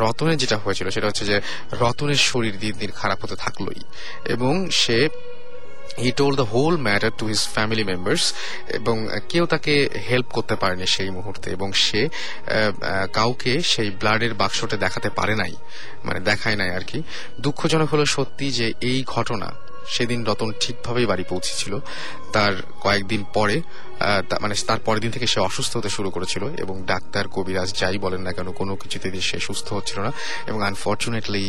রতনের যেটা হয়েছিল, সেটা হচ্ছে যে রতনের শরীর দিন দিন খারাপ হতে থাকলোই। এবং সে he told the whole matter to his family members এবং কেউ তাকে হেল্প করতে পারেনি সেই মুহূর্তে, এবং সে কাউকে সেই ব্লাডের বাক্সটা দেখাতে পারে নাই। মানে দেখায় নাই আর কি। দুঃখজনক হলো সত্যি যে এই ঘটনা সেদিন রতন ঠিকভাবেই বাড়ি পৌঁছেছিল। তার কয়েকদিন পরে মানে তার পরের দিন থেকে সে অসুস্থ হতে শুরু করেছিল এবং ডাক্তার কবিরাজ যাই বলেন না কেন, কোনো কিছুতে সে সুস্থ হচ্ছিল না এবং আনফর্চুনেটলি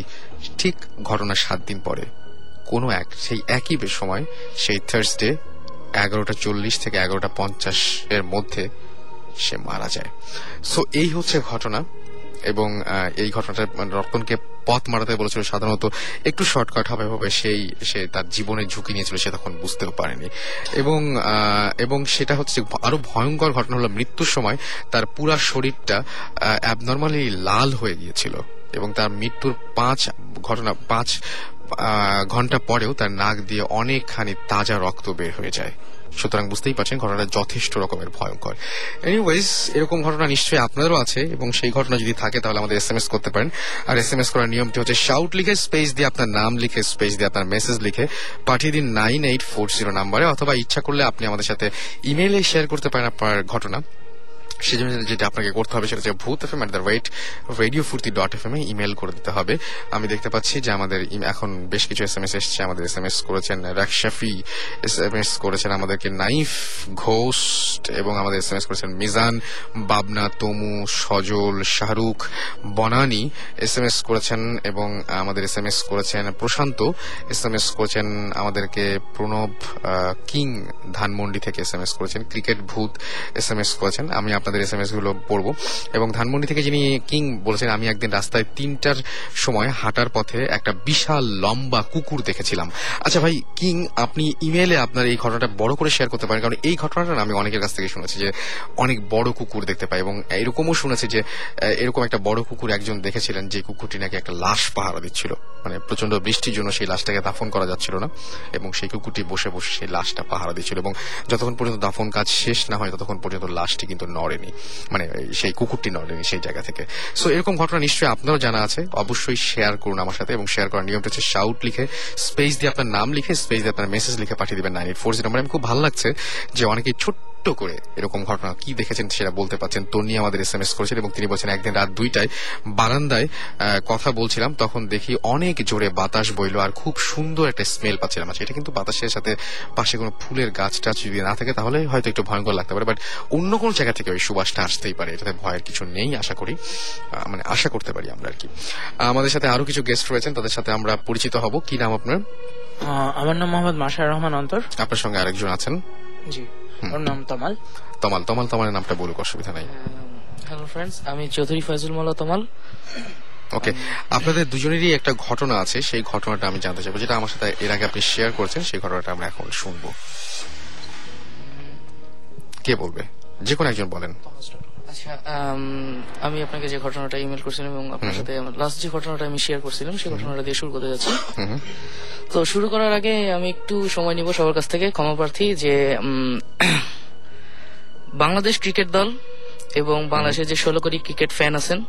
ঠিক ঘটনার সাত দিন পরে, কোনো এক, সেই একই সময়, সেই থার্সডে এগারোটা চল্লিশ থেকে এগারোটা পঞ্চাশ এর মধ্যে সে মারা যায়। সো এই হচ্ছে ঘটনা। এবং এই ঘটনাটা মানে রতনকে পথ মারাতে বলেছিল সাধারণত একটু শর্টকাট হবে হবে সেই সে তার জীবনের ঝুঁকি নিয়েছিল সে তখন বুঝতেও পারেনি। এবং এবং সেটা হচ্ছে আরও ভয়ঙ্কর ঘটনা হলো মৃত্যুর সময় তার পুরা শরীরটা অ্যাবনর্মালি লাল হয়ে গিয়েছিল এবং তার মৃত্যুর পাঁচ ঘটনা, পাঁচ ঘণ্টা পরেও তার নাক দিয়ে অনেকখানি তাজা রক্ত বের হয়ে যায়। সুতরাং বুঝতেই পারছেন ঘটনাটা যথেষ্ট রকমের ভয়ঙ্কর। এনিওয়েজ এরকম ঘটনা নিশ্চয়ই আপনাদেরও আছে এবং সেই ঘটনা যদি থাকে তাহলে আমাদের এস এম এস করতে পারেন। আর এস এম এস করার নিয়মটি হচ্ছে শাউট লিখে স্পেস দিয়ে আপনার নাম লিখে স্পেস দিয়ে আপনার মেসেজ লিখে, পাঠিয়ে দিন নাইন এইট ফোর জিরো নাম্বারে অথবা ইচ্ছা করলে আপনি আমাদের সাথে ইমেইলে শেয়ার করতে পারেন আপনার ঘটনা। সেজন্য যেটা আপনাকে করতে হবে সেটা হচ্ছে Bhoot F M at the rate radio Foorti dot F M A email করে দিতে হবে। আমি দেখতে পাচ্ছি যে আমাদের এখন বেশ কিছু এস এম এস এসছে। আমাদের এস এম এস করেছেন রাকশাফি এস এম এস করেছেন আমাদেরকে নাইফ ঘোস্ট এবং আমাদের এস এম এস করেছেন Mizan, Babna, Tomu, Sajal, Shahrukh, Banani S M S করেছেন এবং আমাদের এস এম এস করেছেন প্রশান্ত এস এম এস করেছেন আমাদেরকে প্রণব কিং ধানমন্ডি থেকে এস এম এস করেছেন, cricket Bhoot S M S করেছেন। আমি আপনাদের এস এম এসগুলো পড়ব। এবং ধানমন্ডি থেকে যিনি কিং বলেছেন, আমি একদিন রাস্তায় তিনটার সময় হাঁটার পথে একটা বিশাল লম্বা কুকুর দেখেছিলাম। আচ্ছা ভাই, কিং, আপনি ইমেলে আপনার এই ঘটনাটা বড় করে শেয়ার করতে পারেন, কারণ এই ঘটনাটা আমি অনেকের কাছ থেকে শুনেছি যে অনেক বড় কুকুর দেখতে পাই এবং এরকমও শুনেছি যে এরকম একটা বড় কুকুর একজন দেখেছিলেন যে কুকুরটি নাকি একটা লাশ পাহারা দিচ্ছিল। মানে প্রচণ্ড বৃষ্টির জন্য সেই লাশটাকে দাফন করা যাচ্ছিল না এবং সেই কুকুরটি বসে বসে সেই লাশটা পাহারা দিচ্ছিল এবং যতক্ষণ পর্যন্ত দাফন কাজ শেষ না হয়, ততক্ষণ পর্যন্ত লাশটি কিন্তু নড়েনি মানে সেই কুকুরটি নড়েনি সেই জায়গা থেকে। সো এরকম ঘটনা নিশ্চয়ই আপনারও জানা আছে। অবশ্যই শেয়ার করুন আমার সাথে এবং শেয়ার করার নিয়মটা হচ্ছে শাউট লিখে স্পেস দিয়ে আপনার নাম লিখে স্পেস দিয়ে আপনার মেসেজ লিখে পাঠিয়ে দেবেন নাইন এইট ফোর জিরো আমি খুব ভালো লাগছে যে অনেকেই ছোট্ট করে এরকম ঘটনা কি দেখেছেন সেটা বলতে পারছেন? তন্নি আমাদের এস এম এস করেছেন এবং তিনি বলছেন একদিন রাত দুইটায় বারান্দায় কথা বলছিলাম তখন দেখি অনেক জোরে বাতাস বইল আর খুব সুন্দর একটা স্মেল পাচ্ছিলাম আচ্ছা এটা কিন্তু বাতাসের সাথে পাশে কোনো ফুলের গাছ টাছ যদি না থাকে তাহলে হয়তো একটু ভয়ঙ্কর লাগতে পারে বাট অন্য কোনো জায়গা থেকে ওই সুবাসটা আসতেই পারে। এটাতে ভয়ের কিছু নেই আশা করি মানে আশা করতে পারি আমরা আর কি। আমাদের সাথে আরও কিছু গেস্ট রয়েছেন তাদের সাথে আমরা পরিচিত হব। কি নাম আপনার? আমার নাম মোহাম্মদ মাশার রহমান অন্তর। আপনার সঙ্গে আরেকজন আছেন। জি। ওর নাম তমাল। তমাল তমাল তমালের নামটা বলুক অসুবিধা নাই। হ্যালো ফ্রেন্ডস আমি চৌধুরী ফয়জুল মোল্লা তমাল। ওকে আপনাদের দুজনেরই একটা ঘটনা আছে সেই ঘটনাটা আমি জানতে চাইব যেটা আমার সাথে এর আগে আপনি শেয়ার করছেন সেই ঘটনাটা আমরা এখন শুনব। কে বলবে? যে কোনো একজন বলেন। আচ্ছা আমি আপনাকে যে ঘটনাটা ইমেল করছিলাম এবং আপনার সাথে লাস্ট যে ঘটনাটা আমি শেয়ার করছিলাম সেই ঘটনাটা দিয়ে শুরু করতে যাচ্ছি। তো শুরু করার আগে আমি একটু সময় নিব সবার কাছ থেকে ক্ষমা প্রার্থী যে [clears throat] বাংলাদেশ ক্রিকেট দল এবং বাংলাদেশের যে ষোলো কোটি ক্রিকেট ফ্যান আছেন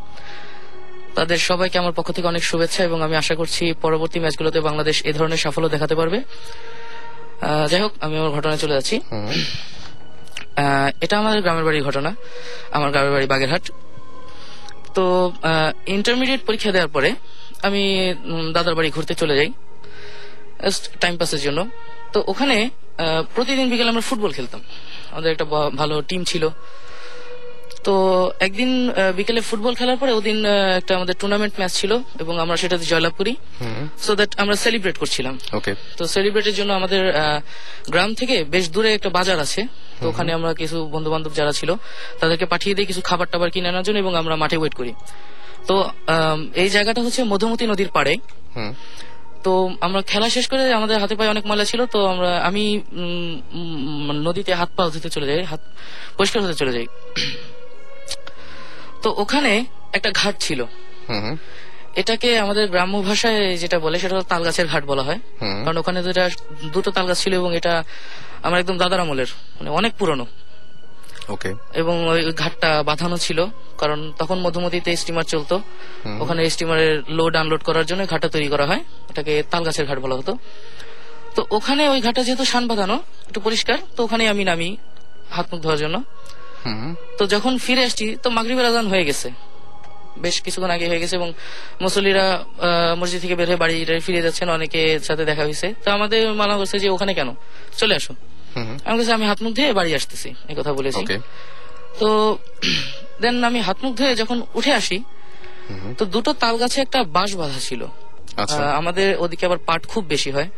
তাদের সবাইকে আমার পক্ষ থেকে অনেক শুভেচ্ছা এবং আমি আশা করছি পরবর্তী ম্যাচগুলোতে বাংলাদেশ এ ধরনের সাফল্য দেখাতে পারবে। যাই হোক আমি আমার ঘটনায় চলে যাচ্ছি। এটা আমাদের গ্রামের বাড়ির ঘটনা। আমার গ্রামের বাড়ি বাগেরহাট। তো ইন্টারমিডিয়েট পরীক্ষা দেওয়ার পরে আমি দাদার বাড়ি ঘুরতে চলে যাই টাইম পাসের জন্য। তো ওখানে প্রতিদিন বিকেলে আমরা ফুটবল খেলতাম। আমাদের একটা ভালো টিম ছিল। তো একদিন বিকেলে ফুটবল খেলার পরে ওদিন একটা আমাদের টুর্নামেন্ট ম্যাচ ছিল এবং আমরা সেটাতে জয়লাভ করি। সো দ্যাট আমরা সেলিব্রেট করছিলাম। ওকে তো সেলিব্রেটের জন্য আমাদের গ্রাম থেকে বেশ দূরে একটা বাজার আছে। তো ওখানে আমরা কিছু বন্ধু বান্ধব যারা ছিল তাদেরকে পাঠিয়ে দিই কিছু খাবার টাবার কিনে আনার জন্য এবং আমরা মাঠে ওয়েট করি। তো এই জায়গাটা হচ্ছে মধুমতি নদীর পাড়ে। তো আমরা খেলা শেষ করে আমাদের হাতে পায়ে অনেক ময়লা ছিল তো আমরা আমি নদীতে হাত পা ধুতে চলে যাই হাত পরিষ্কার হতে চলে যাই। তো ওখানে একটা ঘাট ছিল। হুম হুম, এটাকে আমাদের গ্রাম্য ভাষায় যেটা বলে সেটা হলো তালগাছের ঘাট বলা হয়। কারণ ওখানে দুটা দুটো তালগাছ ছিল এবং এটা আমার একদম দাদার আমলের মানে অনেক পুরনো। ওকে। এবং ওই ঘাটটা বাঁধানো ছিল কারণ তখন মধুমতিতে স্টিমার চলতো। ওখানে স্টিমারের লোড আনলোড করার জন্য ঘাটটা তৈরি করা হয়। এটাকে তালগাছের ঘাট বলা হতো। তো ওখানে ওই ঘাটটা যেহেতু শান বাঁধানো একটু পরিষ্কার তো ওখানে আমি নামি হাত মুখ ধোয়ার জন্য। তো যখন ফিরে আসছি তো মাগরিবের আজান হয়ে গেছে। বেশ কিছুক্ষণ আগে হয়ে গেছে এবং মুসল্লিরা মসজিদ থেকে বের হয়ে বাড়ি ফিরে যাচ্ছেন অনেকে সাথে দেখা হয়েছে। তো আমাদের মানা করছে যে ওখানে কেন? চলে আসো হুম হুম, আমি কাছে আমি হাত মুখ ধুয়ে বাড়ি আসতেছি এই কথা বলেছি। তো [clears throat] দেন আমি হাত মুখ ধুয়ে যখন উঠে আসি তো দুটো তাল গাছে একটা বাঁশ বাঁধা ছিল। আচ্ছা। আমাদের ওদিকে আবার পাট খুব বেশি হয়।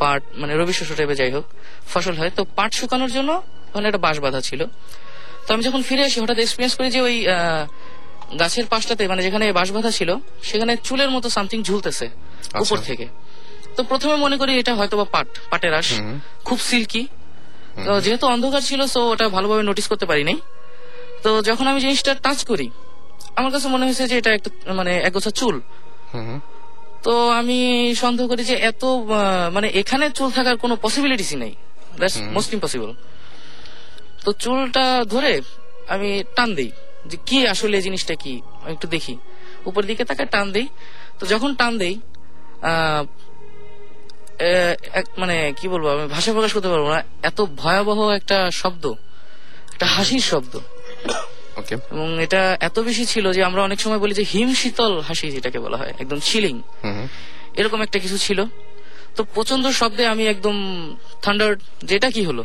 পাট মানে রবি শস্য টাইপের যাই হোক ফসল হয়। তো পাট শুকানোর জন্য ওখানে একটা বাঁশ বাঁধা ছিল। তো আমি যখন ফিরে আসি হঠাৎ এক্সপিরিয়েন্স করি যে ওই আহ, গাছের পাশটাতে মানে যেখানে বাঁশ বাঁধা ছিল সেখানে চুলের মতো সামথিং ঝুলতেছে উপর থেকে। তো প্রথমে মনে করি এটা হয়তো বা পাট পাটের আশ। খুব সিল্কি তো যেহেতু অন্ধকার ছিল সো ওটা ভালোভাবে নোটিস করতে পারিনি তো যখন আমি জিনিসটা টাচ করি আমার কাছে মনে হয়েছে যে এটা একটা মানে একগোছা চুল। তো আমি সন্দেহ করি যে এত মানে এখানে চুল থাকার কোনো পসিবিলিটিসই নেই। দ্যাটস মোস্ট ইম্পসিবল তো চুলটা ধরে আমি টান দেই। যে কি আসলে এই জিনিসটা কি? একটু দেখি। উপর দিকে তাকে টান দেই। তো যখন টান দেই এক- মানে কি বলব আমি ভাষা প্রকাশ করতে পারব না। এত ভয়াবহ একটা শব্দ একটা হাসির শব্দ। এবং এটা এত বেশি ছিল যে আমরা অনেক সময় বলি যে হিম শীতল হাসি যেটাকে বলা হয় একদম চিলিং এরকম একটা কিছু ছিল। তো প্রচণ্ড শব্দে আমি একদম থান্ডার যেটা কি হলো?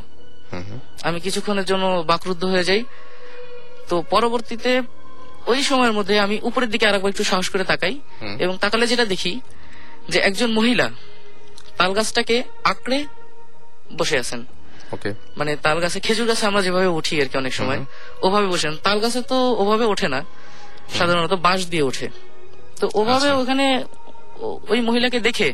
আমি কিছুক্ষণের জন্য বাকরুদ্ধ হয়ে যাই। তো পরবর্তীতে ওই সময়ের মধ্যে আমি উপরের দিকে আরেকবার একটু সাহস করে তাকাই এবং তাকালে যেটা দেখি যে একজন মহিলা তাল গাছটাকে আঁকড়ে বসে আছেন। মানে তাল গাছে খেজুর গাছে আমরা যেভাবে উঠি আর কি অনেক সময় ওভাবে বসেন। তাল গাছে তো ওভাবে ওঠে না সাধারণত বাঁশ দিয়ে ওঠে। তো ওভাবে ওখানে ওই মহিলাকে দেখে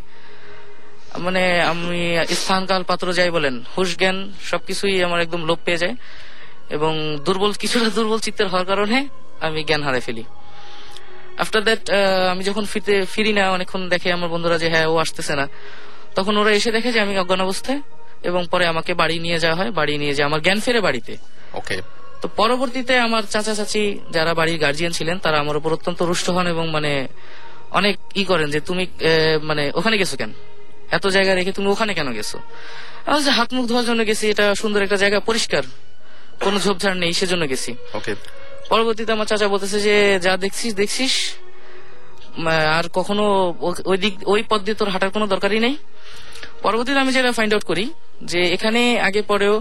মানে আমি স্থান কাল পাত্র যাই বলেন হুশ জ্ঞান সবকিছুই আমার একদম লোপ পেয়ে যায়। এবং দুর্বল কিছুটা দুর্বল চিত্তের হওয়ার কারণে আমি জ্ঞান হারাই ফেলি। আফটার দ্যাট আমি যখন ফিরতে ফিরি না অনেকক্ষণ দেখে আমার বন্ধুরা যে হ্যাঁ ও আসতেছে না। তখন ওরা এসে দেখে যে আমি অজ্ঞান অবস্থায় এবং পরে আমাকে বাড়ি নিয়ে যাওয়া হয় বাড়ি নিয়ে যায় আমার জ্ঞান ফেরে বাড়িতে। ওকে তো পরবর্তীতে আমার চাচা চাচি যারা বাড়ির গার্জিয়ান ছিলেন তারা আমার উপর অত্যন্ত রুষ্ট হন এবং মানে অনেক ই করেন যে তুমি মানে ওখানে গেছো কেন? এত জায়গা রেখে তুমি ওখানে কেন গেছো? আমি হাত মুখ ধোয়ার জন্য গেছি এটা সুন্দর একটা জায়গা পরিষ্কার। কোনো ঝোপঝাড় নেই সেজন্য গেছি। ওকে পরবর্তীতে আমার চাচা বলতেছে যে যা দেখছিস দেখছিস। আর কখনো ওই দিক ওই পথ দিয়ে তোর হাঁটার কোনো দরকারই নেই। পরবর্তীতে আমি যেটা ফাইন্ড আউট করি যে এখানে আগে পরেও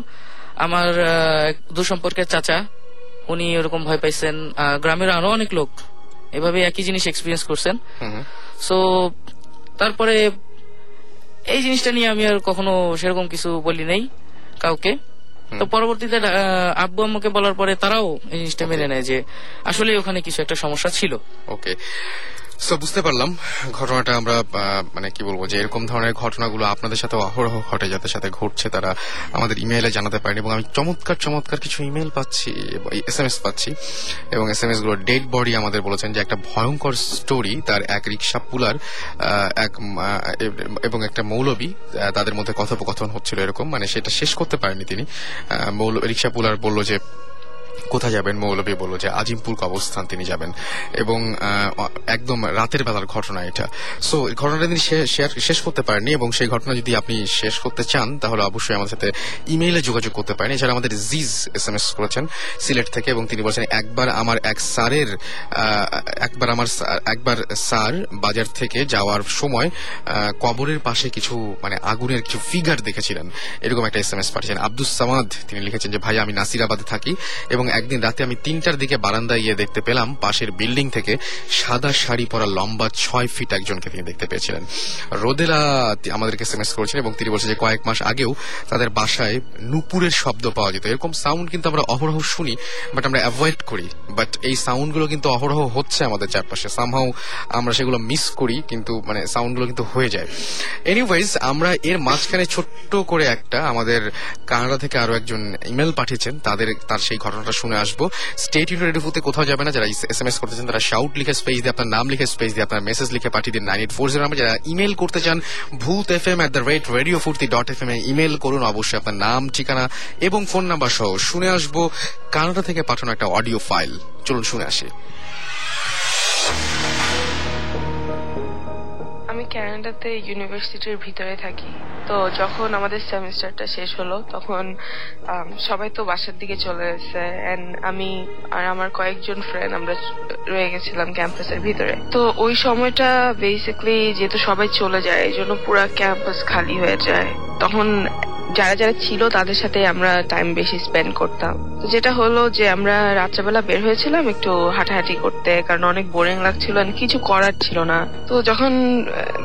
আমার দুঃসম্পর্কের চাচা উনি ওরকম ভয় পাইছেন। গ্রামের আরও অনেক লোক এভাবে একই জিনিস এক্সপিরিয়েন্স করছেন। সো তারপরে এই জিনিসটা নিয়ে আমি আর কখনো সেরকম কিছু বলি নেই কাউকে। তো পরবর্তীতে আব্বু আম্মুকে বলার পরে তারাও এই জিনিসটা মেনে নেয় যে আসলে ওখানে কিছু একটা সমস্যা ছিল। ওকে। সো বুঝতে পারলাম। ঘটনাটা আমরা মানে কি বলব যে, এরকম ধরনের ঘটনাগুলো আপনাদের সাথে অহরহ ঘটে, যাদের সাথে ঘটছে তারা আমাদের ইমেইলে জানাতে পারেন এবং আমি চমৎকার চমৎকার কিছু ইমেল পাচ্ছি এস এম এস পাচ্ছি এবং এস এম এসগুলো ডেড বডি আমাদের বলেছেন যে, একটা ভয়ঙ্কর স্টোরি তার এক রিক্সা পুলার এক এবং একটা মৌলবী তাদের মধ্যে কথোপকথন হচ্ছিল এরকম। মানে সেটা শেষ করতে পারেনি তিনি। রিক্সা পুলার বলল যে কোথায় যাবেন? মৌলবী বলল যে আজিমপুর কবরস্থান তিনি যাবেন। এবং একদম রাতের বেলার ঘটনা এটা। সো ঘটনাটা তিনি শেষ করতে পারেননি এবং সেই ঘটনা যদি আপনি শেষ করতে চান, তাহলে অবশ্যই আমাদের সাথে ইমেইলে যোগাযোগ করতে পারেন। এছাড়া আমাদের জিজ এস এম এস করেছেন সিলেট থেকে এবং তিনি বলছেন, একবার আমার এক স্যারের একবার আমার একবার স্যার বাজার থেকে যাওয়ার সময় কবরের পাশে কিছু মানে আগুনের কিছু ফিগার দেখেছিলেন। এরকম একটা এস এম এস পাঠিয়েছেন। আব্দুস সামাদ তিনি লিখেছেন যে, ভাই, আমি নাসিরাবাদে থাকি এবং এবং একদিন রাতে আমি তিনটার দিকে বারান্দায় গিয়ে দেখতে পেলাম পাশের বিল্ডিং থেকে সাদা শাড়ি পরা লম্বা ছয় ফিট একজনকে তিনি দেখতে পেয়েছিলেন। রোদেলা আমাদেরকে এসএমএস করেছেন এবং তিনি বলছেন যে কয়েক মাস আগেও তাদের বাসায় নুপুরের শব্দ পাওয়া যেত। এরকম সাউন্ড কিন্তু আমরা অহরহ শুনি বাট আমরা অ্যাভয়েড করি। বাট এই সাউন্ডগুলো কিন্তু অহরহ হচ্ছে আমাদের চারপাশে। সামহাও আমরা সেগুলো মিস করি, কিন্তু মানে সাউন্ডগুলো কিন্তু হয়ে যায়। এনিওয়েজ আমরা এর মাঝখানে ছোট্ট করে একটা আমাদের কানাডা থেকে আরও একজন ইমেল পাঠিয়েছেন। তাদের, তার সেই ঘটনাটা শুনে আসব। স্টেট ইউনিভার্সিটিতে কোথাও যাবে না। যারা এস এম এস করতে চান তারা শাউট লিখে স্পেস দিয়ে আপনার নাম লিখে স্পেস দিয়ে আপনার মেসেজ লিখে পাঠিয়ে দিন নাইন এইট ফোর জিরো। যারা ইমেল করতে চান, Bhoot F M at the rate radio Foorti dot F M A email করুন। অবশ্যই আপনার নাম, ঠিকানা এবং ফোন নাম্বার সহ শুনে আসব। কানাডা থেকে পাঠানো একটা অডিও ফাইল চলুন শুনে আসি। ক্যানাডাতে ইউনিভার্সিটির ভিতরে থাকি। তো যখন আমাদের সেমিস্টারটা শেষ হলো, তখন সবাই তো বাসার দিকে চলে গেছে। এন্ড আমি আর আমার কয়েকজন ফ্রেন্ড আমরা রয়ে গেছিলাম ক্যাম্পাসের ভিতরে। তো ওই সময়টা বেসিক্যালি যেহেতু সবাই চলে যায় এই জন্য পুরো ক্যাম্পাস খালি হয়ে যায়। তখন যারা যারা ছিল, তাদের সাথে আমরা টাইম বেশি স্পেন্ড করতাম। যেটা হলো যে, আমরা রাত্রেবেলা বের হয়েছিলাম একটু হাঁটাহাঁটি করতে, কারণ অনেক বোরিং লাগছিল কিছু করার ছিল না। তো যখন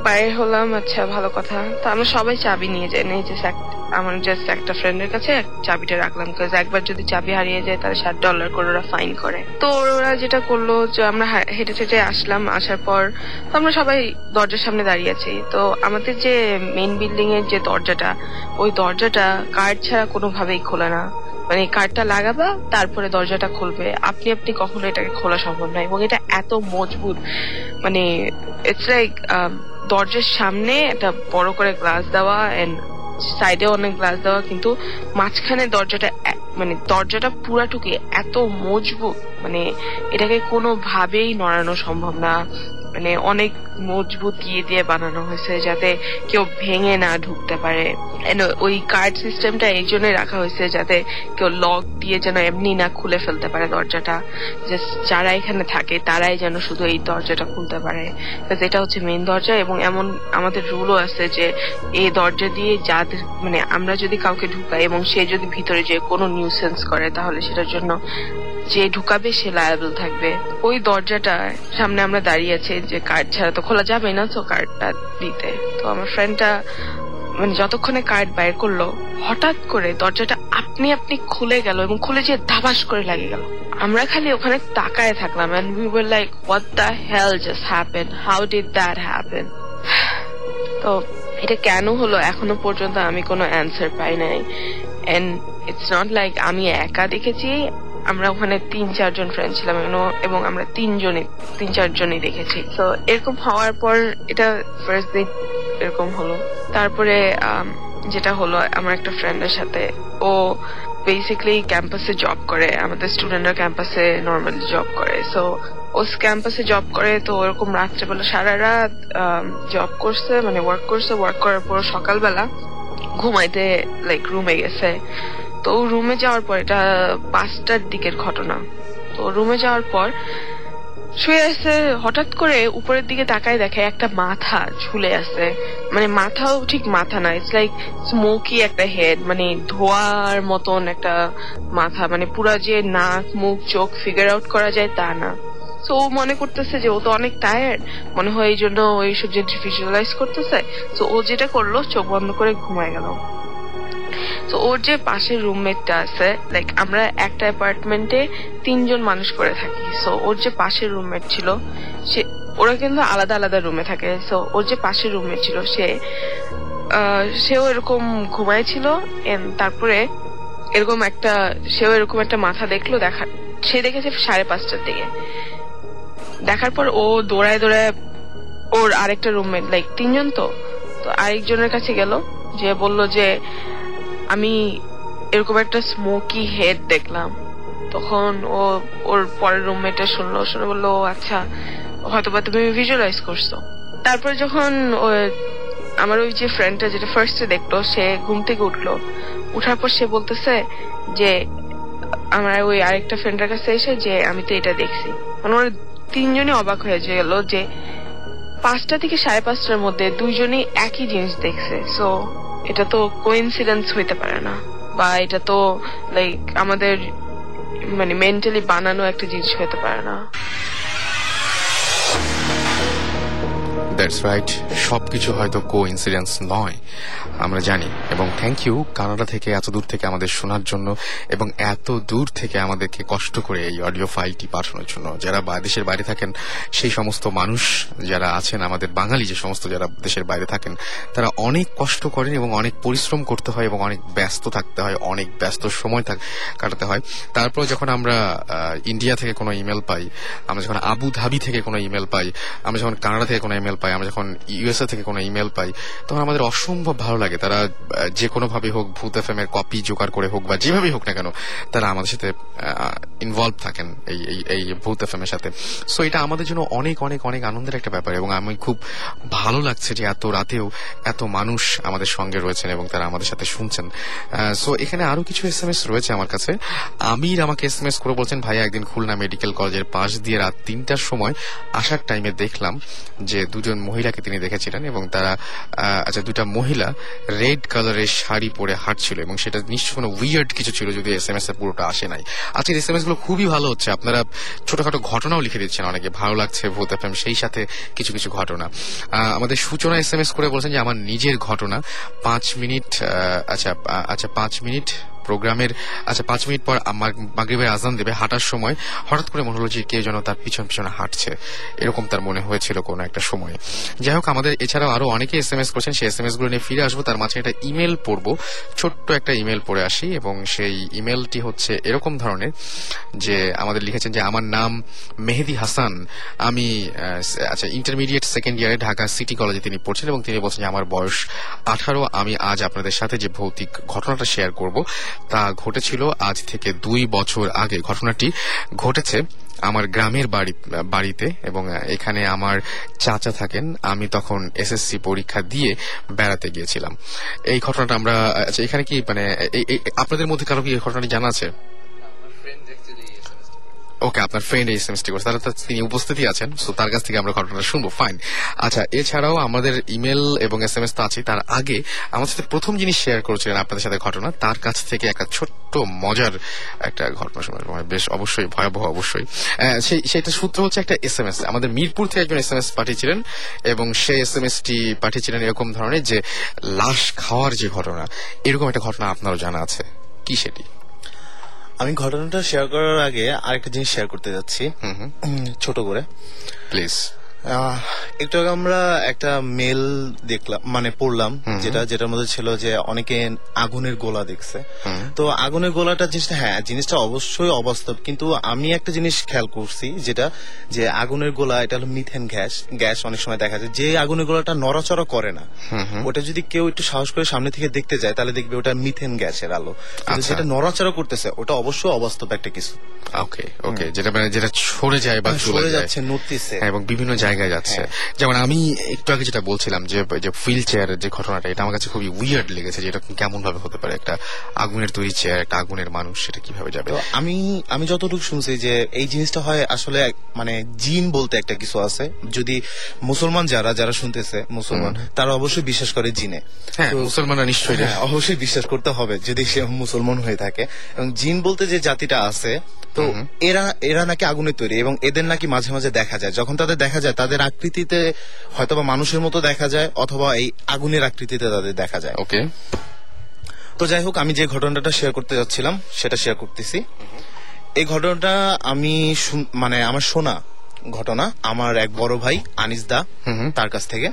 বাইরে হলাম আচ্ছা ভালো কথা। তো আমরা সবাই চাবি নিয়ে যাই নিয়ে এক- আমার জাস্ট একটা ফ্রেন্ডের কাছে চাবিটা রাখলাম একবার যদি চাবি হারিয়ে যায়, তাহলে ষাট ডলার করে ওরা ফাইন করে। তো ওরা যেটা করল যে, আমরা হেঁটে হেঁটে আসলাম, আসার পর তো আমরা সবাই দরজার সামনে দাঁড়িয়ে আছি। তো আমাদের যে মেইন বিল্ডিং এর যে দরজাটা, ওই দরজাটা কার্ড ছাড়া কোনোভাবেই খোলে না। মানে কার্ডটা লাগাবা, তারপরে দরজাটা খুলবে। আপনি আপনি কখনো এটাকে খোলা সম্ভব নয় এবং এটা এত মজবুত। মানে ইটস লাইক দরজার সামনে একটা বড় করে গ্লাস দেওয়া এন্ড সাইডে অনেক গ্লাস দেওয়া, কিন্তু মাঝখানে দরজাটা মানে দরজাটা পুরাটুকি এত মজবুত। মানে এটাকে কোনোভাবেই নড়ানো সম্ভব না। মানে অনেক মজবুত দিয়ে দিয়ে বানানো হয়েছে যাতে কেউ ভেঙে না ঢুকতে পারে। ওই কার্ড সিস্টেমটা এই জন্য রাখা হয়েছে যাতে কেউ লক দিয়ে যেন এমনি না খুলে ফেলতে পারে দরজাটা। যারা এখানে থাকে, তারাই যেন শুধু এই দরজাটা খুলতে পারে। এটা হচ্ছে মেন দরজা এবং এমন আমাদের রুলও আছে যে এই দরজা দিয়ে যাদের মানে আমরা যদি কাউকে ঢুকাই এবং সে যদি ভিতরে যে কোনো নিউসেন্স করে, তাহলে সেটার জন্য যে ঢুকাবে সে লায়াবল থাকবে। ওই দরজাটা সামনে আমরা দাঁড়িয়ে আছি যে কার্ড ছাড়া তো খোলা যাবে না, তো কার্ডটা দিতে। তো আমার ফ্রেন্ডটা মানে যতক্ষণে কার্ড বাইর করল, হঠাৎ করে দরজাটা আপনি আপনি খুলে গেল এবং খুলে যে ধাবাস করে লাগে গেল। আমরা খালি ওখানে তাকায় থাকলাম and we were like what the hell just happen how did that happen তো এটা কেন হলো এখনও পর্যন্ত আমি কোনো অ্যান্সার পাই নাই। এন্ড ইটস নট লাইক আমি একা দেখেছি আমরা ওখানে তিন, চারজন ফ্রেন্ড ছিলাম এবং- আমরা তিনজনই তিন, চারজনই দেখেছি। তো এরকম হওয়ার পর এটা ফার্স্ট দিন এরকম হলো। তারপরে যেটা হলো, আমার একটা ফ্রেন্ডের সাথে ও বেসিক্যালি ক্যাম্পাসে জব করে। আমাদের স্টুডেন্টরা ক্যাম্পাসে নর্মালি জব করে। সো ও ক্যাম্পাসে জব করে তো ওরকম রাত্রেবেলা সারা রাত জব করছে মানে ওয়ার্ক করছে। ওয়ার্ক করার পর সকালবেলা ঘুমাইতে লাইক রুমে গেছে। তো রুমে যাওয়ার পর, এটা পাঁচটার দিকের ঘটনা। তো রুমে যাওয়ার পর, শুয়ে আছে, হঠাৎ করে উপরের দিকে তাকায় দেখে একটা মাথা ঝুলে আছে। মানে মাথাও ঠিক মাথা না ইটস লাইক স্মোকি একটা হেড মানে ধোয়ার মতন একটা মাথা মানে পুরা যে নাক, মুখ, চোখ ফিগার আউট করা যায় তা না। তো ও মনে করতেছে যে ও তো অনেক টায়ার্ড মনে হয় এই জন্য ওই সব জিনিস ভিজুয়ালাইজ করতেছে তো ও যেটা করল, চোখ বন্ধ করে ঘুমায় গেল। তো ওর যে পাশের রুমমেটটা আছে লাইক আমরা একটা অ্যাপার্টমেন্টে তিনজন মানুষ করে থাকি। সো ওর যে পাশের রুমমেট ছিল, সে, ওরা কিন্তু আলাদা আলাদা রুমে থাকে। সো ওর যে পাশের রুমমেট ছিল, সে সেও এরকম ঘুমাইছিল তারপরে এরকম একটা, সেও এরকম একটা মাথা দেখল, দেখা, সে দেখেছে সাড়ে পাঁচটার দিকে। দেখার পর ও দৌড়ায় দৌড়ায় ওর আরেকটা রুমমেট লাইক তিনজন তো তো আরেকজনের কাছে গেল, যে বলল যে আমি এরকম একটা স্মোকি হেড দেখলাম। তখন ও, ওর পরের রুমমেটটা শুনলো, শুনে বলল, "ও আচ্ছা হয়তো বা তুমি ভিজুয়ালাইজ করছ। তারপর যখন আমার ওই যে ফ্রেন্ডটা যেটা ফার্স্টে দেখল, সে ঘুম থেকে উঠল। উঠার পর সে বলতেছে যে, আমার ওই আরেকটা ফ্রেন্ডের কাছে এসে যে, আমি তো এটা দেখছি। মানে ওরা তিনজনই অবাক হয়ে গেল যে পাঁচটা থেকে সাড়ে পাঁচটার মধ্যে দুইজনেই একই জিনিস দেখছে। সো এটা তো কোইন্সিডেন্স হইতে পারে না। বা এটা তো লাইক আমাদের মানে মেন্টালি বানানো একটা জিনিস হতে পারে না। দ্যাটস রাইট সবকিছু হয়তো কো নয়। আমরা জানি। এবং থ্যাংক ইউ কানাডা থেকে এত দূর থেকে আমাদের শোনার জন্য এবং এত দূর থেকে আমাদেরকে কষ্ট করে এই অডিও ফাইলটি পাঠানোর জন্য। যারা দেশের বাইরে থাকেন, সেই সমস্ত মানুষ যারা আছেন, আমাদের বাঙালি যে সমস্ত যারা দেশের বাইরে থাকেন, তারা অনেক কষ্ট করেন এবং অনেক পরিশ্রম করতে হয় এবং অনেক ব্যস্ত থাকতে হয়, অনেক ব্যস্ত সময় কাটাতে হয়। তারপর যখন আমরা ইন্ডিয়া থেকে কোনো ইমেল পাই, আমরা যখন আবু ধাবি থেকে কোনো ইমেল পাই, আমরা যখন কানাডা থেকে কোনো ইমেল পাই, আমরা যখন ইউএসএ থেকে কোনো ইমেল পাই, তখন আমাদের অসম্ভব ভালো লাগে। তারা যে কোনো ভাবে হোক ভূত এফ এম এর কপি জোগাড় করে হোক বা যেভাবেই হোক না কেন, তারা আমাদের সাথে ইনভলভ থাকেন এই এই ভূত এফ এম এর সাথে। সো এটা আমাদের জন্য অনেক অনেক অনেক আনন্দের একটা ব্যাপার এবং আমি খুব ভালো লাগছে যে এত রাতেও এত মানুষ আমাদের সঙ্গে রয়েছেন এবং তারা আমাদের সাথে শুনছেন। সো এখানে আরও কিছু এস এম এস রয়েছে আমার কাছে। আমির আমাকে এস এম এস করে বলছেন ভাই একদিন খুলনা মেডিকেল কলেজের পাশ দিয়ে রাত তিনটার সময় আসার টাইমে দেখলাম যে দুজন মহিলাকে তিনি দেখেছিলেন এবং তারা আচ্ছা দুটা মহিলা রেড কালারের শাড়ি পরে হাঁটছিল এবং সেটা নিশ্চয় কোনো উইয়ার্ড কিছু ছিল যদি এস এম এস পুরোটা আসে নাই। আজকের এস এম এসগুলো খুবই ভালো হচ্ছে। আপনারা ছোটখাটো ঘটনাও লিখে দিচ্ছেন অনেকে। ভালো লাগছে ভূত এফ সেই সাথে কিছু কিছু ঘটনা। আমাদের সূচনা এস এম এস করে বলছেন যে, আমার নিজের ঘটনা। পাঁচ মিনিট আচ্ছা আচ্ছা পাঁচ মিনিট প্রোগ্রামের আচ্ছা পাঁচ মিনিট পর মাগরিবের আজান দেবে, হাঁটার সময় হঠাৎ করে মনে হলো যে কে যেন তার পিছন পিছনে হাঁটছে। এরকম তার মনে হয়েছিল কোনো একটা সময়ে। যাই হোক, আমাদের এছাড়াও আরও অনেকে এস এম এস করছেন, সেই এস এম এসগুলো নিয়ে ফিরে আসব। তার মাঝে একটা ইমেল পড়ব, ছোট্ট একটা ইমেল পড়ে আসি এবং সেই ইমেলটি হচ্ছে এরকম ধরনের, যে আমাদের লিখেছেন যে, আমার নাম মেহেদি হাসান। আমি আচ্ছা ইন্টারমিডিয়েট সেকেন্ড ইয়ারে ঢাকা সিটি কলেজে তিনি পড়ছেন এবং তিনি বলছেন যে, আমার বয়স আঠারো। আমি আজ আপনাদের সাথে যে ভৌতিক ঘটনাটা শেয়ার করব তা ঘটেছিল আজ থেকে দুই বছর আগে। ঘটনাটি ঘটেছে আমার গ্রামের বাড়ি, বাড়িতে এবং এখানে আমার চাচা থাকেন। আমি তখন এসএসসি পরীক্ষা দিয়ে বেড়াতে গিয়েছিলাম। এই ঘটনাটা আমরা আচ্ছা এখানে কি মানে আপনাদের মধ্যে কারও কি ঘটনাটি জানা আছে? ওকে, আপনার ফ্রেন্ড এই সেমিস্টার করছে। তাহলে তিনি উপস্থিতই আছেন সো তার কাছ থেকে আমরা ঘটনাটা শুনব। ফাইন আচ্ছা এছাড়াও আমাদের ইমেল এবং এস এম এস তো আছে। তার আগে আমার সাথে প্রথম জিনিস শেয়ার করেছিলেন আপনাদের সাথে ঘটনা, তার কাছ থেকে একটা ছোট্ট, মজার একটা ঘটনা সময়। বেশ, অবশ্যই, ভয়াবহ, অবশ্যই। সেটা সূত্র হচ্ছে একটা এস এম এস আমাদের মিরপুর থেকে একজন এস এম এস পাঠিয়েছিলেন, এবং সেই এস এম এস টি পাঠিয়েছিলেন এরকম ধরনের যে, লাশ খাওয়ার যে ঘটনা, এরকম একটা ঘটনা আপনারও জানা আছে। কি সেটি? আমি ঘটনাটা শেয়ার করার আগে আরেকটা জিনিস শেয়ার করতে যাচ্ছি। ছোট করে। প্লিজ একটু আগে আমরা একটা মেল দেখলাম মানে পড়লাম যেটা যেটার মধ্যে ছিল যে অনেকে আগুনের গোলা দেখছে। তো আগুনের গোলাটা জিনিসটা হ্যাঁ জিনিসটা অবশ্যই অবাস্তব কিন্তু আমি একটা জিনিস খেয়াল করছি যেটা যে আগুনের গোলা এটা হলো মিথেন গ্যাস। গ্যাস অনেক সময় দেখা যায় যে আগুনের গোলাটা নড়াচড়া করে না। ওটা যদি কেউ একটু সাহস করে সামনে থেকে দেখতে যায় তাহলে দেখবে ওটা মিথেন গ্যাসের আলো। কিন্তু আচ্ছা। যেটা নড়াচড়া করতেছে ওটা অবশ্যই অবাস্তব একটা কিছু। ওকে ওকে যেটা মানে যেটা সরে যায় বা চলে সরে যাচ্ছে নড়তেছে। হ্যাঁ, এবং বিভিন্ন জায়গায় যাচ্ছে। যেমন আমি একটু আগে যেটা বলছিলাম যে যে হুইল চেয়ারের যে ঘটনাটা এটা আমার কাছে খুবই উইয়ার্ড লেগেছে যে এটা কেমন ভাবে হতে পারে। একটা আগুনের তৈরি চেয়ার একটা আগুনের মানুষ সেটা কীভাবে যাবে? আমি আমি যতটুকু শুনছি যে এই জিনিসটা হয় আসলে মানে জিন বলতে একটা কিছু আছে। যদি মুসলমান যারা যারা শুনতেছে মুসলমান তারা অবশ্যই বিশ্বাস করে জিনে। হ্যাঁ মুসলমানরা নিশ্চয়ই হ্যাঁ অবশ্যই বিশ্বাস করতে হবে যদি সে মুসলমান হয়ে থাকে। এবং জিন বলতে যে জাতিটা আছে তো এরা এরা নাকি আগুনের তৈরি এবং এদের নাকি মাঝে মাঝে দেখা যায়। যখন তাদের দেখা যায় তাদের আকৃতিতে হয়তোবা মানুষের মতো দেখা যায় অথবা এই আগুনের আকৃতিতে তাদের দেখা যায়। ওকে তো যাই হোক আমি যে ঘটনাটা শেয়ার করতে যাচ্ছিলাম সেটা শেয়ার করতেছি। এই ঘটনাটা আমি মানে আমার শোনা ঘটনা আমার এক বড় ভাই আনিস দা তার কাছ থেকে।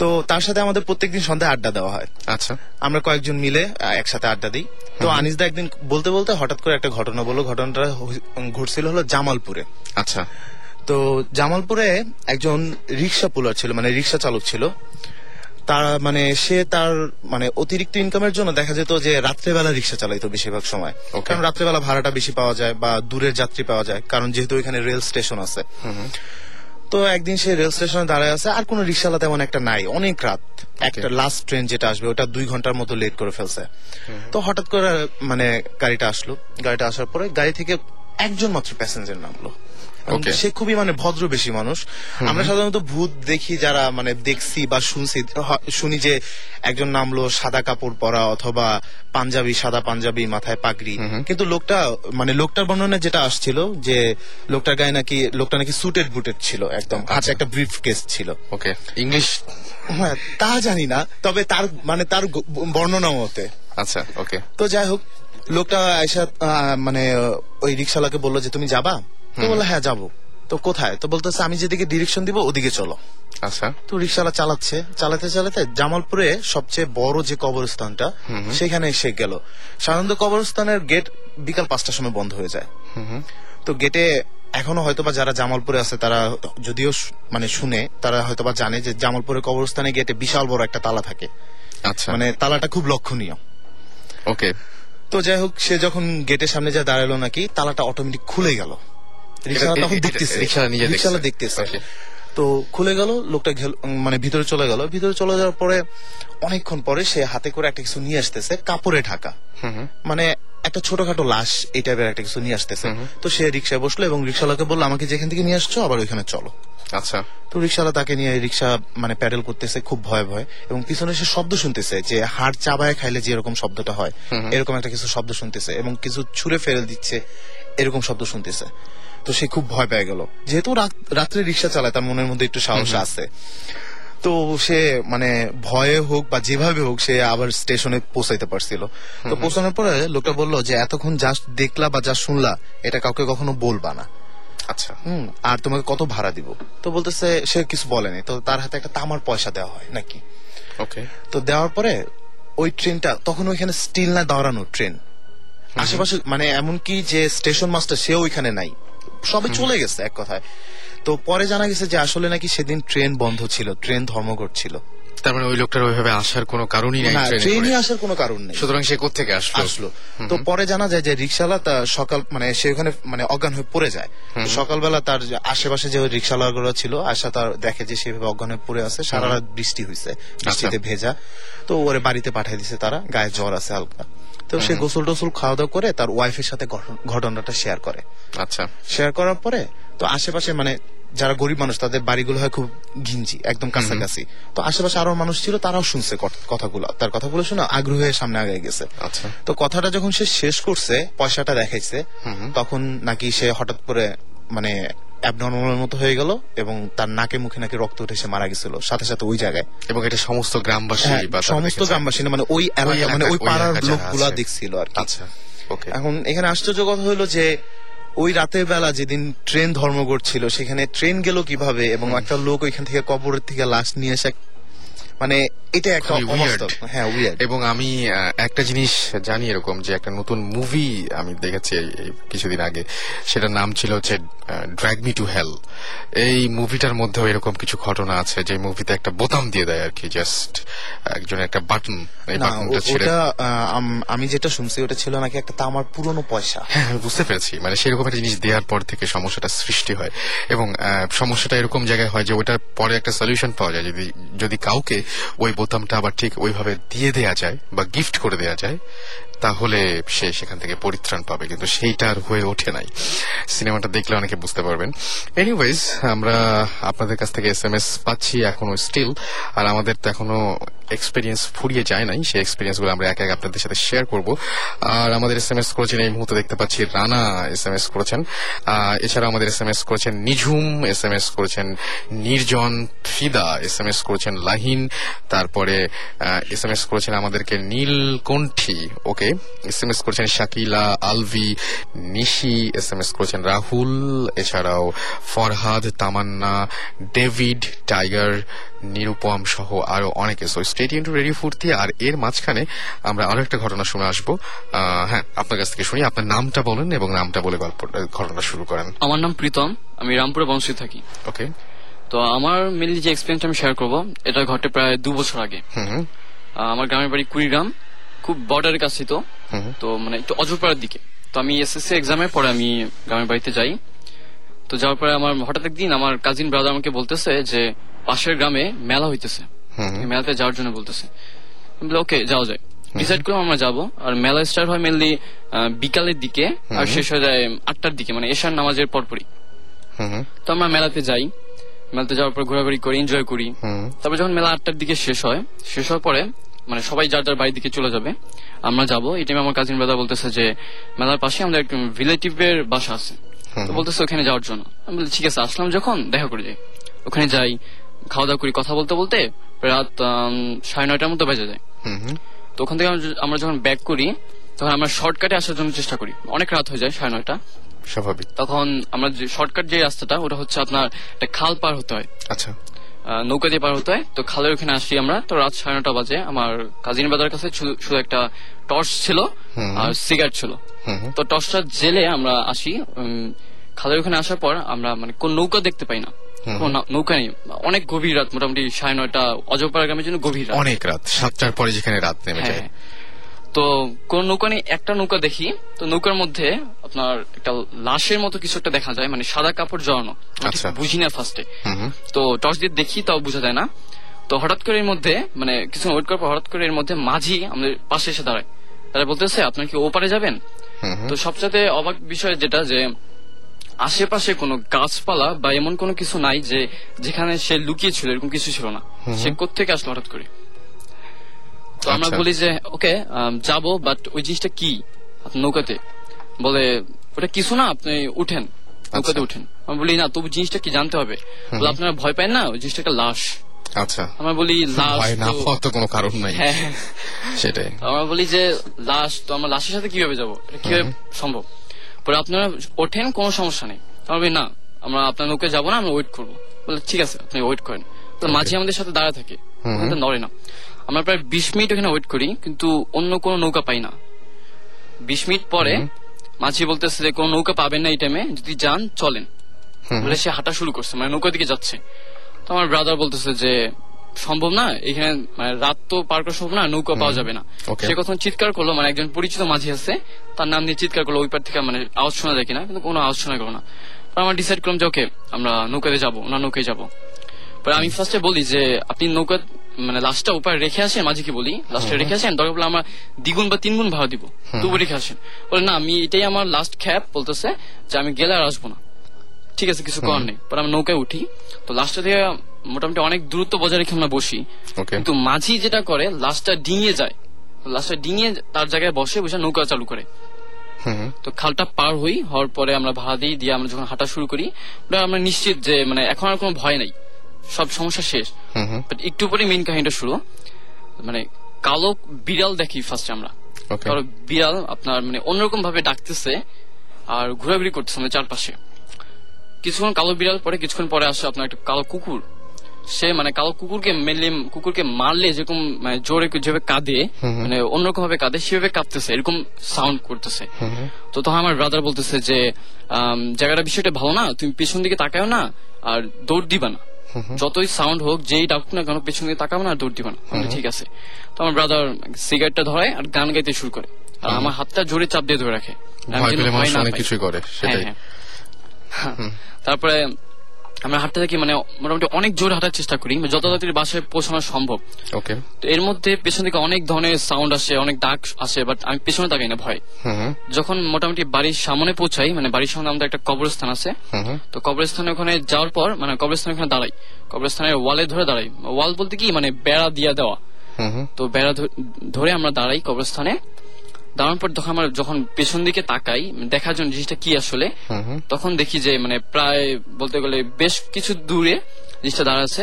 তো তার সাথে আমাদের প্রত্যেকদিন সন্ধ্যায় আড্ডা দেওয়া হয়। আচ্ছা। আমরা কয়েকজন মিলে একসাথে আড্ডা দিই। তো আনিস দা একদিন বলতে বলতে হঠাৎ করে একটা ঘটনা বলল। ঘটনাটা ঘটছিল হলো জামালপুরে। আচ্ছা। তো জামালপুরে একজন রিক্সা পুলার ছিল মানে রিক্সা চালক ছিল। তার মানে সে তার মানে অতিরিক্ত ইনকামের জন্য দেখা যেত যে রাত্রেবেলা রিক্সা চালাইতো বেশিরভাগ সময়. কারণ রাত্রেবেলা ভাড়াটা বেশি পাওয়া যায় বা দূরের যাত্রী পাওয়া যায় কারণ যেহেতু ওইখানে রেল স্টেশন আছে। তো একদিন সে রেল স্টেশনে দাঁড়ায় আছে আর কোনো রিক্সাওয়ালা তেমন একটা নাই। অনেক রাত। একটা লাস্ট ট্রেন যেটা আসবে ওটা দুই ঘণ্টার মতো লেট করে ফেলছে। তো হঠাৎ করে মানে গাড়িটা আসলো। গাড়িটা আসার পরে গাড়ি থেকে একজন মাত্র প্যাসেঞ্জার নামলো. সে খুবই মানে ভদ্র বেশি মানুষ। আমরা সাধারণত ভূত দেখি যারা মানে দেখছি বা শুনছি। শুনি যে একজন নামলো সাদা কাপড় পরা অথবা পাঞ্জাবি সাদা পাঞ্জাবি মাথায় পাগড়ি। কিন্তু লোকটা মানে লোকটার বর্ণনা যেটা আসছিল যে লোকটার গায়ে নাকি লোকটা নাকি সুটেড বুটেড ছিল একদম। হাতে একটা ব্রিফ কেস ছিল। ওকে ইংলিশ হ্যাঁ তা জানি না তবে তার মানে তার বর্ণনা মতে। আচ্ছা ওকে তো যাই হোক লোকটা আয়সা মানে ওই রিক্সাওয়ালাকে বলল যে তুমি যাবা? তো বলল হ্যাঁ যাব। তো কোথায়? তো বলতেছে আমি যেদিকে ডিরেকশন দিব ওদিকে চলো। আচ্ছা। তো রিক্সাওয়ালা চালাচ্ছে। চালাতে চালাতে জামালপুরে সবচেয়ে বড় যে কবরস্থানটা সেখানে এসে গেল। সাধারণত কবরস্থানের গেট বিকাল পাঁচটার সময় বন্ধ হয়ে যায়। তো গেটে এখনও হয়তোবা যারা জামালপুরে আছে তারা যদিও মানে শুনে তারা হয়তোবা জানে যে জামালপুরের কবরস্থানে গেটে বিশাল বড় একটা তালা থাকে। আচ্ছা। মানে তালাটা খুব লক্ষণীয়। ওকে। তো যাই হোক সে যখন গেটের সামনে যা দাঁড়াল নাকি তালাটা অটোমেটিক খুলে গেল। রিক্সাওয়ালা তখন দেখতেছে। রিক্সাওয়ালা দেখতেছে। তো খুলে গেল লোকটা মানে ভিতরে চলে গেল। ভিতরে চলে যাওয়ার পরে অনেকক্ষণ পরে সে হাতে করে একটা কিছু নিয়ে আসতেছে কাপড়ে ঢাকা। মানে একটা ছোটখাটো লাশ এই টাইপের একটা কিছু নিয়ে আসতেছে। তো সে রিক্সায় বসল এবং রিক্সাওয়ালাকে বলল আমাকে যেখান থেকে নিয়ে আসছো আবার ওইখানে চলো। আচ্ছা। তো রিক্সাওয়ালা তাকে নিয়ে রিক্সা মানে প্যাডেল করতেছে খুব ভয় ভয় এবং পিছনে সে শব্দ শুনতেছে যে হাড় চাবায় খাইলে যে এরকম শব্দটা হয়। এরকম একটা কিছু শব্দ শুনতেছে এবং কিছু ছুঁড়ে ফেলে দিচ্ছে এরকম শব্দ শুনতেছে। তো সে খুব ভয় পেয়ে গেল। যেহেতু রাত্রে রিক্সা চালায় তার মনের মধ্যে একটু সাহস আছে। তো সে মানে ভয়ে হোক বা যেভাবে হোক সে আবার স্টেশনে পৌঁছাইতে পারছিল। তো পৌঁছানোর পরে লোকটা বলল যে এতক্ষণ যা দেখলা বা যা শুনলা এটা কাউকে কখনো বলবা না। আচ্ছা। হুম আর তোমাকে কত ভাড়া দিব? তো বলতেছে সে কিছু বলেনি। তো তার হাতে একটা তামার পয়সা দেওয়া হয় নাকি? ওকে। তো দেওয়ার পরে ওই ট্রেনটা তখন ওইখানে স্টিল না দাঁড়ানো ট্রেন। আশেপাশে মানে এমনকি যে স্টেশন মাস্টার সেও ওইখানে নাই। সবে চলে গেছে এক কথায়। তো পরে জানা গেছে যে আসলে নাকি সেদিন ট্রেন বন্ধ ছিল ট্রেন ধর্মঘট ছিল। তার মানে ওই লোকটার ওইভাবে আসার কোনো কারণই নাই ট্রেনে আসার কোনো কারণ নেই। সুতরাং সে কোথেকে আসলো? আসলো। তো পরে জানা যায় যে রিক্সাওয়ালা তা সকাল মানে সে ওখানে মানে অজ্ঞান হয়ে পড়ে যায়। সকালবেলা তার আশেপাশে যে রিক্সাওয়ালা ছিল আসা তার দেখে যে সেভাবে অজ্ঞান হয়ে পড়ে আছে সারা রাত বৃষ্টি হয়েছে বৃষ্টিতে ভেজা। তো ওরে বাড়িতে পাঠিয়ে দিছে তারা গায়ে জ্বর আছে হালকা। তো সে গোসল টোসল খাওয়া দাওয়া করে তার ওয়াইফের সাথে ঘটনাটা শেয়ার করে। আচ্ছা। শেয়ার করার পরে তো আশেপাশে মানে যারা গরিব মানুষ তাদের বাড়িগুলো হয় খুব ঘিঞ্জি একদম কাছাকাছি। তো আশেপাশে আরও মানুষ ছিল তারাও শুনছে কথাগুলো। তার কথাগুলো শুনে আগ্রহ হয়ে সামনে আগে গেছে। আচ্ছা। তো কথাটা যখন সে শেষ করছে পয়সাটা দেখাইছে তখন নাকি সে হঠাৎ করে মানে অ্যাবনর্মাল মতো হয়ে গেল এবং তার নাকে মুখে নাকি রক্ত উঠে সে মারা গেছিল সাথে সাথে ওই জায়গায়। এবং এটা সমস্ত গ্রামবাসী হ্যাঁ, সমস্ত গ্রামবাসী মানে ওই এলাকা মানে ওই পাড়ার লোকগুলা দেখছিল আর কি। আচ্ছা এখন এখানে আশ্চর্য কথা হলো যে ওই রাতের বেলা যেদিন ট্রেন ধর্মঘট ছিল সেখানে ট্রেন গেল কীভাবে এবং একটা লোক ওইখান থেকে কবরের থেকে লাশ নিয়ে এসে মানে এটা একটা অবাস্তব। হ্যাঁ উইয়ার্ড এবং আমি একটা জিনিস জানি এরকম যে একটা নতুন মুভি আমি দেখেছি কিছুদিন আগে। সেটার নাম ছিল হচ্ছে ড্র্যাগ মি টু হেল এই মুভিটার মধ্যেও এরকম কিছু ঘটনা আছে যে মুভিতে একটা বোতাম দিয়ে দেয় আর কি জাস্ট একজন একটা বাটন এই বাটনটা ছেড়ে আম- যেটা শুনছি ওটা ছিল নাকি একটা তামার পুরনো পয়সা। হ্যাঁ আমি বুঝতে পেরেছি। মানে সেরকম একটা জিনিস দেওয়ার পর থেকে সমস্যাটা সৃষ্টি হয়। এবং সমস্যাটা এরকম জায়গায় হয় যে ওটার পরে একটা সলিউশন পাওয়া যায়। যদি যদি কাউকে ওই বোতামটা আবার ঠিক ওইভাবে দিয়ে দেয়া যায় বা গিফট করে দেয়া যায় তাহলে সে সেখান থেকে পরিত্রাণ পাবে, কিন্তু সেইটা আর হয়ে ওঠে নাই। সিনেমাটা দেখলে অনেকে বুঝতে পারবেন। এনিওয়েজ আমরা আপনাদের কাছ থেকে এস এম এস পাচ্ছি এখনও স্টিল আর আমাদের তো এখনও এক্সপিরিয়েন্স ফুরিয়ে যায় নাই। সেই এক্সপিরিয়েন্সগুলো আমরা এক এক আপনাদের সাথে শেয়ার করব। আর আমাদের এস এম এস করেছেন, এই মুহূর্তে দেখতে পাচ্ছি রানা এস এম এস করেছেন। এছাড়া আমাদের এস এম এস করেছেন নিঝুম এস এম এস করেছেন নির্জন, ফিদা এস এম এস করেছেন লাহিন, তারপরে এস এম এস করেছেন আমাদেরকে Nilkanthi. Okay S M S করেছেন Shakila Alvi Nishi S M S করেছেন রাহুল এছাড়াও ফরহাদ তামান্না ডেভিড টাইগার নিরুপম সহ আরও অনেকে। সো স্টেট ইন্টু রেডিও ফুর্তি আর এর মাঝখানে আমরা আরও একটা ঘটনা শুনে আসব। হ্যাঁ আপনার কাছ থেকে শুনি আপনার নামটা বলেন এবং নামটা বলে গল্প ঘটনা শুরু করেন। আমার নাম প্রীতম আমি রামপুরে বংশী থাকি। ওকে তো আমার মেনলি যে এক্সপিরিয়েন্স আমি শেয়ার করব এটা ঘটে প্রায় দু বছর আগে। আমার গ্রামের বাড়ি কুড়িগ্রাম। খুব বর্ডারের কাছে তো। তো মানে একটু অজরপাড়ার দিকে। তো আমি এসএসসি এক্সামের পরে আমি গ্রামের বাড়িতে যাই। তো যাওয়ার পরে আমার হঠাৎ একদিন আমার কাজিন ব্রাদার আমাকে বলতেছে যে পাশের গ্রামে মেলা হইতেছে। মেলাতে যাওয়ার জন্য বলতেছে। ওকে যাওয়া যায়। ডিসাইড করলাম আমরা যাব। আর মেলা স্টার্ট হয় মেনলি বিকালের দিকে আর শেষ হয়ে যায় আটটার দিকে মানে এশার নামাজের পরপরই। তো আমরা মেলাতে যাই। মেলাতে যাওয়ার পর ঘোরাঘুরি করি এনজয় করি। তারপর যখন মেলা আটটার দিকে শেষ হয় শেষ হওয়ার পরে মানে সবাই যার যার বাড়ির দিকে চলে যাবে আমরা যাব। এই টাইমে আমার কাজিন ব্রাদার বলতেছে যে মেলার পাশে আমাদের একটা রিলেটিভের বাসা আছে। তো বলতেছে ওখানে যাওয়ার জন্য। আমি বলি ঠিক আছে আসলাম যখন দেখা করে যাই। ওখানে যাই খাওয়া দাওয়া করি কথা বলতে বলতে রাত সাড়ে নয়টার মতো বেজে যায়। তো ওখান থেকে আমরা- যখন ব্যাক করি তখন আমরা শর্টকাটে আসার জন্য চেষ্টা করি। অনেক রাত হয়ে যায় সাড়ে নয়টা। স্বাভাবিক। তখন আমরা যে শর্টকাট যে রাস্তাটা ওটা হচ্ছে আপনার একটা খাল পার হতে হয়। আচ্ছা। নৌকা দিয়ে পার হতে হয়। তো খালের ওখানে আসি আমরা। তো রাত সাড়ে নটা বাজে। আমার কাজিন বাদার কাছে শুধু- একটা টর্চ ছিল আর সিগারেট ছিল। তো টর্চটা জেলে আমরা আসি। খালের ওখানে আসার পর আমরা মানে কোন নৌকা দেখতে পাই না। নৌকা নেই। অনেক গভীর রাত মোটামুটি সাড়ে নয়টা অজপাড়া গ্রামের জন্য গভীর রাত। অনেক রাত সাতটার পরে যেখানে রাত নেমে যায়। হ্যাঁ। তো কোন নৌকা নিয়ে একটা নৌকা দেখি। তো নৌকার মধ্যে আপনার একটা লাশের মতো কিছু একটা দেখা যায় মানে সাদা কাপড় জড়ানো। আচ্ছা। বুঝি না ফার্স্টে তো টর্চ দিয়ে দেখি তাও বোঝা যায় না। তো হঠাৎ করে এর মধ্যে মানে কিছু ওয়েট করার পর হঠাৎ করে এর মধ্যে মাঝি আমাদের পাশে এসে দাঁড়ায়। তারা বলতেছে আপনার কি ওপারে যাবেন? তো সবচেয়ে অবাক বিষয় যেটা যে আশেপাশে কোনো গাছপালা বা এমন কোনো কিছু নাই যে যেখানে সে লুকিয়ে ছিল এরকম কিছু ছিল না। সে কোথেকে আসলো হঠাৎ করে? তো আমরা আচ্ছা। বলি যে ওকে যাব বাট ওই জিনিসটা কি? নৌকাতে। বলে ওটা কিছু না আপনি উঠেন। নৌকাতে আচ্ছা। উঠেন। আমি বলি না তবু জিনিসটা কি জানতে হবে? বলে আপনারা ভয় পান না? ওই জিনিসটা একটা লাশ। আচ্ছা। আমরা বলি লাশ না তো- তো কোনো কারণ নাই। হ্যাঁ। সেটাই। আমরা বলি যে লাশ তো আমরা লাশের সাথে কীভাবে যাব? কীভাবে সম্ভব? পরে আপনারা ওঠেন কোনো সমস্যা নেই। আমরা বলি না আমরা আপনার নৌকে যাব না আমরা ওয়েট করব। বলে ঠিক আছে আপনি ওয়েট করেন। তো মাঝি আমাদের সাথে দাঁড়া থাকে। নড়ে না। আমরা প্রায় বিশ মিনিট ওখানে ওয়েট করি কিন্তু অন্য কোনো নৌকা পাই না। বিশ মিনিট পরে মাঝি বলতেছে যে কোনো নৌকা পাবেন না এই টাইমে যদি যান চলেন। বলে সে হাঁটা শুরু করছে মানে নৌকার দিকে যাচ্ছে। তো আমার ব্রাদার বলতেছে যে সম্ভব না এখানে মানে রাত তো পার করা সম্ভব না নৌকা পাওয়া যাবে না। সে কখন চিৎকার করল মানে একজন পরিচিত মাঝি আছে তার নাম নিয়ে চিৎকার করল ওই পার থেকে মানে আওয়াজ শোনা যায় কিনা কিন্তু কোনো আওয়াজ শোনা গেল না। আমরা ডিসাইড করলাম যে ওকে আমরা নৌকাতে যাব ওনার নৌকায় যাব। পরে আমি ফার্স্টে বলি যে আপনি নৌকা মানে লাস্টটা উপায় রেখে আসেন মাঝে কি বলি লাস্টে রেখে আসেন দরকার পড়লে আমরা দ্বিগুণ বা তিনগুণ ভাড়া দিব। তবু রেখে আসেন। বলে না আমি এটাই আমার লাস্ট খ্যাপ বলতেছে যে আমি গেলে আর আসব না। ঠিক আছে কিছু করার নেই। পরে আমরা নৌকায় উঠি। তো লাস্টে থেকে মোটামুটি অনেক দূরত্ব বজায় রেখে আমরা বসি। কিন্তু মাঝি যেটা করে লাস্টটা ডিঙিয়ে যায়। লাস্টটা ডিঙিয়ে তার জায়গায় বসে বসে নৌকা চালু করে। তো খালটা পার হই হওয়ার পরে আমরা ভাড়া দিই দিয়ে আমরা যখন হাঁটা শুরু করি ওটা আমরা নিশ্চিত যে মানে এখন আর কোনো ভয় নাই। সব সমস্যা শেষ। বাট একটু পরে মেইন কাহিনীটা শুরু। মানে কালো বিড়াল দেখি ফার্স্ট আমরা। কারও বিড়াল আপনার মানে অন্যরকম ভাবে ডাকতেছে আর ঘোরাঘুরি করতেছে আমাদের চারপাশে। কিছুক্ষণ কালো বিড়াল পরে কিছুক্ষণ পরে আসে আপনার একটা কালো কুকুর। সে মানে কালো কুকুরকে মেনলি কুকুরকে মারলে যেরকম মানে জোরে যেভাবে কাঁদে মানে অন্যরকম ভাবে কাঁদে সেভাবে কাঁদতেছে এরকম সাউন্ড করতেছে। তো তখন আমার ব্রাদার বলতেছে যে জায়গাটা বিষয়টা ভালো না তুমি পেছন দিকে তাকাও না আর দৌড় দিবা না। যতই সাউন্ড হোক যেই ডাক না কেন পেছন দিয়ে তাকাবো না আর দৌড় দিবা না। ঠিক আছে। তো আমার ব্রাদার সিগারেটটা ধরায় আর গান গাইতে শুরু করে। আর আমার হাতটা জোরে চাপ দিয়ে ধরে রাখে। কিছুই করে সেটাই। হ্যাঁ, হ্যাঁ। তারপরে আমরা হাঁটতে থাকি মানে মোটামুটি অনেক জোরে হাঁটার চেষ্টা করি যত তাড়াতাড়ি বাসায় পৌঁছানো সম্ভব। ওকে তো এর মধ্যে পেছন থেকে অনেক ধরনের সাউন্ড আসে অনেক ডাক আসে বাট আমি পেছনে তাকাই না ভয়। যখন মোটামুটি বাড়ির সামনে পৌঁছাই মানে বাড়ির সামনে আমাদের একটা কবরস্থান আছে তো কবরস্থানে ওখানে যাওয়ার পর মানে কবরস্থানে ওখানে দাঁড়াই। কবরস্থানের ওয়ালে ধরে দাঁড়াই। ওয়াল বলতে কি মানে বেড়া দিয়া দেওয়া। তো বেড়া ধরে আমরা দাঁড়াই কবরস্থানে। দাঁড়ানোর পর যখন আমরা যখন পেছন দিকে তাকাই দেখার জন্য জিনিসটা কি আসলে তখন দেখি যে মানে প্রায় বলতে গেলে বেশ কিছু দূরে জিনিসটা দাঁড়াচ্ছে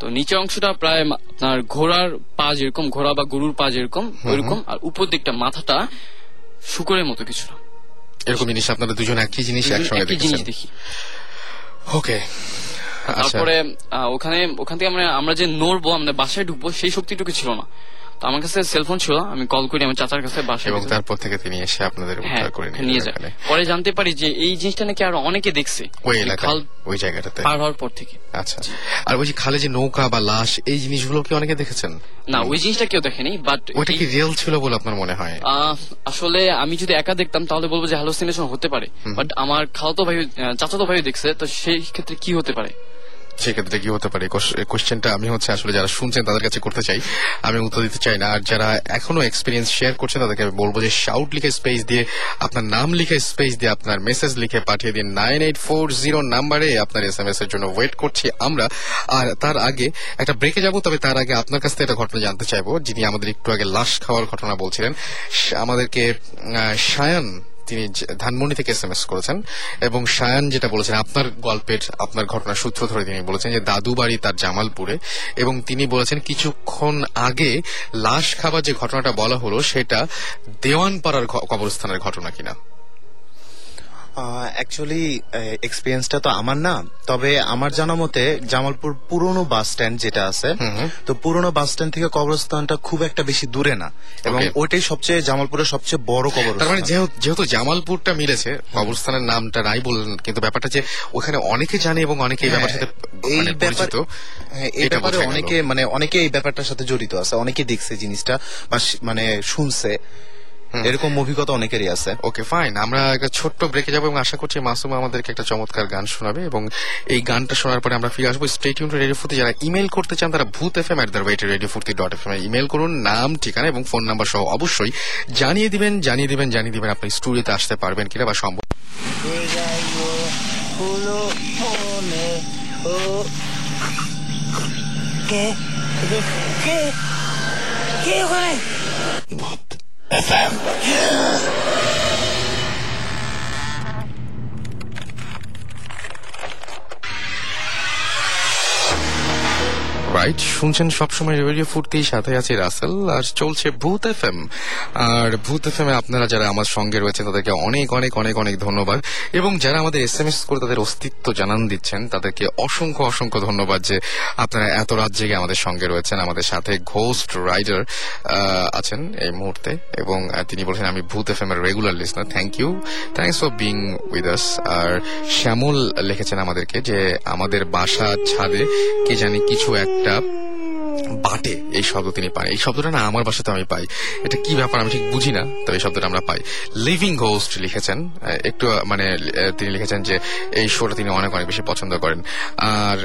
তো নিচের অংশটা প্রায় আপনার ঘোড়ার পা যেরকম ঘোড়া বা গরুর পা যেরকম ওইরকম আর উপর দিকটা মাথাটা শুকরের মতো কিছু এরকম জিনিস আপনারা দুজন একই জিনিস একসঙ্গে জিনিস দেখি। ওকে আচ্ছা। তারপরে ওখানে ওখান থেকে আমরা আমরা যে নড়বো আমরা বাসায় ঢুকবো সেই শক্তিটুকু ছিল না। তো আমার কাছে সেলফোন ছিল আমি কল করি আমার চাচার কাছে বাসায় এবং তারপর থেকে তিনি এসে আপনাদের হ্যাঁ উদ্ধার করে নিয়ে যায় পরে জানতে পারি যে এই জিনিসটা নাকি আরও অনেকে দেখছে। ওই এলাকায় ওই জায়গাটাতে। পার হওয়ার পর থেকে। আচ্ছা। আর বলছি খালে যে নৌকা বা লাশ এই জিনিসগুলো কি অনেকে দেখেছেন? না ওই জিনিসটা কেউ দেখেনি বাট ওইটা কি রিয়েল ছিল বলে আপনার মনে হয়? আসলে আমি যদি একা দেখতাম তাহলে বলব যে হ্যালোসিনেশন হতে পারে। বাট আমার খালতো ভাই চাচাতো ভাই দেখছে তো সেই ক্ষেত্রে কি হতে পারে? সেক্ষেত্রে কি হতে পারে? কোশ্চেনটা আমি হচ্ছে আসলে যারা শুনছেন তাদের কাছে করতে চাই। আমি উত্তর দিতে চাই না। আর যারা এখনও এক্সপিরিয়েন্স শেয়ার করছেন তাদেরকে আমি বলব যে শাউট লিখে স্পেস দিয়ে, আপনার নাম লিখে স্পেস দিয়ে, আপনার মেসেজ লিখে পাঠিয়ে দিন। নাইন এইট ফোর জিরো নাম্বারে আপনার এস এম এস এর জন্য ওয়েট করছি আমরা। আর তার আগে একটা ব্রেকে যাব, তবে তার আগে আপনার কাছ থেকে একটা ঘটনা জানতে চাইব। যিনি আমাদের একটু আগে লাশ খাওয়ার ঘটনা বলছিলেন আমাদেরকে সায়ান তিনি ধানমন্ডি থেকে এস এম এস করেছেন এবং সায়ান যেটা বলেছেন, আপনার গল্পের, আপনার ঘটনার সূত্র ধরে তিনি বলেছেন যে, দাদু বাড়ি তার জামালপুরে এবং তিনি বলেছেন কিছুক্ষণ আগে লাশ খাবার যে ঘটনাটা বলা হলো সেটা দেওয়ানপাড়ার কবরস্থানের ঘটনা কিনা। অ্যাকচুয়ালি এক্সপিরিয়েন্সটা তো আমার না। তবে আমার জানা মতে জামালপুর পুরনো বাস স্ট্যান্ড যেটা আছে তো পুরনো বাস স্ট্যান্ড থেকে কবরস্থানটা খুব একটা বেশি দূরে না। এবং. ওইটাই সবচেয়ে জামালপুরের সবচেয়ে বড় তার মানে কবরস্থান। যেহেতু যেহেতু জামালপুরটা মিলেছে কবরস্থানের নামটা নাই বললেন কিন্তু ব্যাপারটা যে ওখানে অনেকে জানে এবং অনেকে এই ব্যাপারের সাথে এই মানে ব্যাপার হ্যাঁ, এই এটা ব্যাপারে অনেকে মানে অনেকে এই ব্যাপারটার সাথে জড়িত আছে অনেকে দেখছে জিনিসটা বা মানে শুনছে। এরকম অভিজ্ঞতা অনেকেরই আছে ওকে ফাইন আমরা একটা ছোট্ট ব্রেকে যাব এবং আশা করছি মাসুম আমাদেরকে একটা চমৎকার গান শোনাবে এবং এই গানটা শোনার পরে আমরা ফিরে আসব স্টেটিউন রেডিও ফুর্তি যারা ইমেল করতে চান তারা Bhoot F M at the rate radio Foorti dot F M email করুন নাম ঠিকানা এবং ফোন নাম্বার সহ অবশ্যই জানিয়ে দিবেন জানিয়ে দিবেন জানিয়ে দিবেন আপনি স্টুডিওতে আসতে পারবেন কিনা বা সম্ভব ¿Qué? ¿Qué? ¿Qué? ¿Qué, FM. Right শুনছেন সবসময় রেডিও ফুর্তি, সাথে আছে রাসেল, আর চলছে ভূত এফ এম আর ভূত এফ এম আপনারা যারা আমার সঙ্গে রয়েছেন তাদেরকে অনেক অনেক অনেক অনেক ধন্যবাদ। এবং যারা আমাদের এস এম এস করে তাদের অস্তিত্ব জানান দিচ্ছেন, তাদেরকে অসংখ্য অসংখ্য ধন্যবাদ যে আপনারা এত রাত জেগে আমাদের সঙ্গে রয়েছেন, আমাদের সাথে ঘোস্ট রাইডার আছেন এই মুহূর্তে। এবং তিনি বলেছেন, আমি ভূত এফ এম এর regular listener thank you thanks for being with us আর শ্যামল লিখেছেন আমাদেরকে যে, আমাদের বাসা ছাদে কে জানি কিছু একটা বাটে এই শব্দ তিনি পান এই শব্দটা না আমার বাসাতে আমি পাই। এটা কি ব্যাপার আমি ঠিক বুঝি না, তবে এই শব্দটা আমরা পাই। লিভিং হোস্ট লিখেছেন একটু মানে তিনি লিখেছেন যে এই শোটা তিনি অনেক অনেক বেশি পছন্দ করেন। আর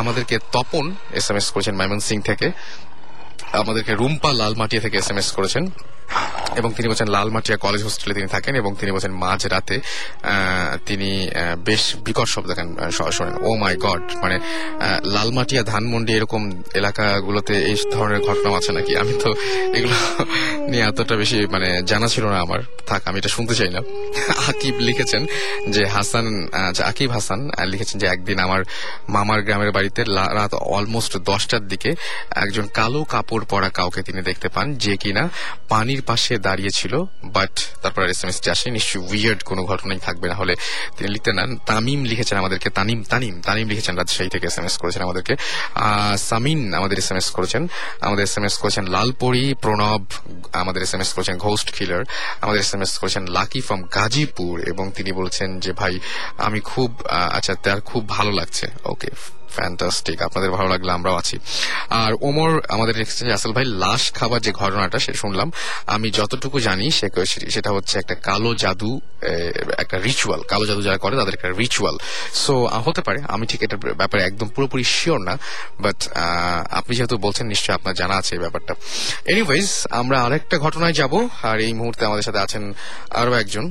আমাদেরকে তপন এস এম এস করেছেন মাইমন সিং থেকে। আমাদেরকে রুম্পা লাল লালমাটিয়া থেকে এস এম এস করেছেন। এবং তিনি বলছেন, লালমাটিয়া কলেজ হোস্টেলে তিনি থাকেন এবং তিনি বলছেন মাঝ রাতে তিনি বেশ বিকট শব্দ দেখেন শোনেন। ও মাই গড মানে লালমাটিয়া ধানমন্ডি এরকম এলাকাগুলোতে এই ধরনের ঘটনা আছে নাকি? আমি তো এগুলো নিয়ে এতটা বেশি মানে জানা ছিল না আমার। থাক, আমি এটা শুনতে চাই না। আকিব লিখেছেন যে, হাসান আকিব হাসান লিখেছেন যে, একদিন আমার মামার গ্রামের বাড়িতে রাত অলমোস্ট দশটার দিকে একজন কালো কাপড় পরা কাউকে তিনি দেখতে পান, যে কিনা পানির পাশে দাঁড়িয়ে ছিল বাট তারপর এস এম এস আসে নিশ্চয়ই উইয়ার্ড কোনো ঘটনাই থাকবে না হলে তিনি লিখতে নেন। তামিম লিখেছেন আমাদেরকে, তানিম তানিম তানিম লিখেছেন রাজশাহী থেকে এস এম এস করেছেন আমাদেরকে। সামিন আমাদের এস এম এস করেছেন। আমাদের এস এম এস করেছেন লালপরি, প্রণব, আমাদের এস এম এস করেছেন ঘোস্ট কিলার আমাদের এস এম এস করেছেন লাকি ফ্রম গাজীপুর, এবং তিনি বলছেন যে, ভাই, আমি খুব আচ্ছা তার খুব ভালো লাগছে। ওকে ফ্যান্টাস্টিক আপনাদের ভালো লাগলে আমরাও আছি। আর ওমর আমাদের আসল ভাই লাশ খাবার যে ঘটনাটা সে শুনলাম। আমি যতটুকু জানি সেটা হচ্ছে একটা কালো জাদু একটা রিচুয়াল কালো জাদু যারা করে তাদের একটা রিচুয়াল সো হতে পারে আমি ঠিক এটার ব্যাপারে একদম পুরোপুরি শিওর না বাট আপনি যেহেতু বলছেন নিশ্চয়ই আপনার জানা আছে এই ব্যাপারটা। এনিওয়েজ আমরা আরেকটা ঘটনায় যাব আর এই মুহূর্তে আমাদের সাথে আছেন আরও একজন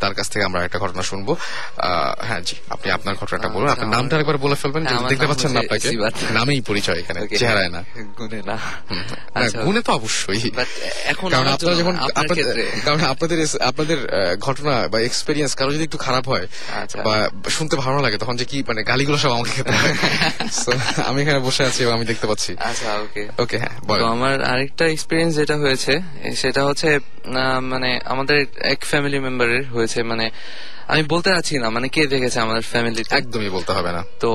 তার কাছ থেকে আমরা একটা ঘটনা শুনব। আহ, হ্যাঁ জি আপনি আপনার ঘটনাটা বলুন। আপনার নামটা একবার বলে ফেলবেন হ্যাঁ, দেখতে পাচ্ছেন না আপনাকে? নামেই পরিচয় এখানে চেহারায় না। গুনে না। আচ্ছা, গুণে তো অবশ্যই। এখন কারণ আপনারা যখন আপনাদের- কারণ আপনাদের আপনাদের ঘটনা বা এক্সপেরিয়েন্স কারও যদি একটু খারাপ হয় আচ্ছা। বা শুনতে ভালো লাগে তখন যে কি মানে গালিগুলো সব আমাকে খেতে [laughs] আমি এখানে বসে আছি আমি দেখতে পাচ্ছি। আচ্ছা ওকে। ওকে হ্যাঁ তো আমার আরেকটা এক্সপিরিয়েন্স যেটা হয়েছে সেটা হচ্ছে মানে আমাদের এক ফ্যামিলি মেম্বারের হয়েছে মানে আমি বলতে পারছি না মানে কে দেখেছে আমাদের ফ্যামিলি একদমই বলতে হবে না। তো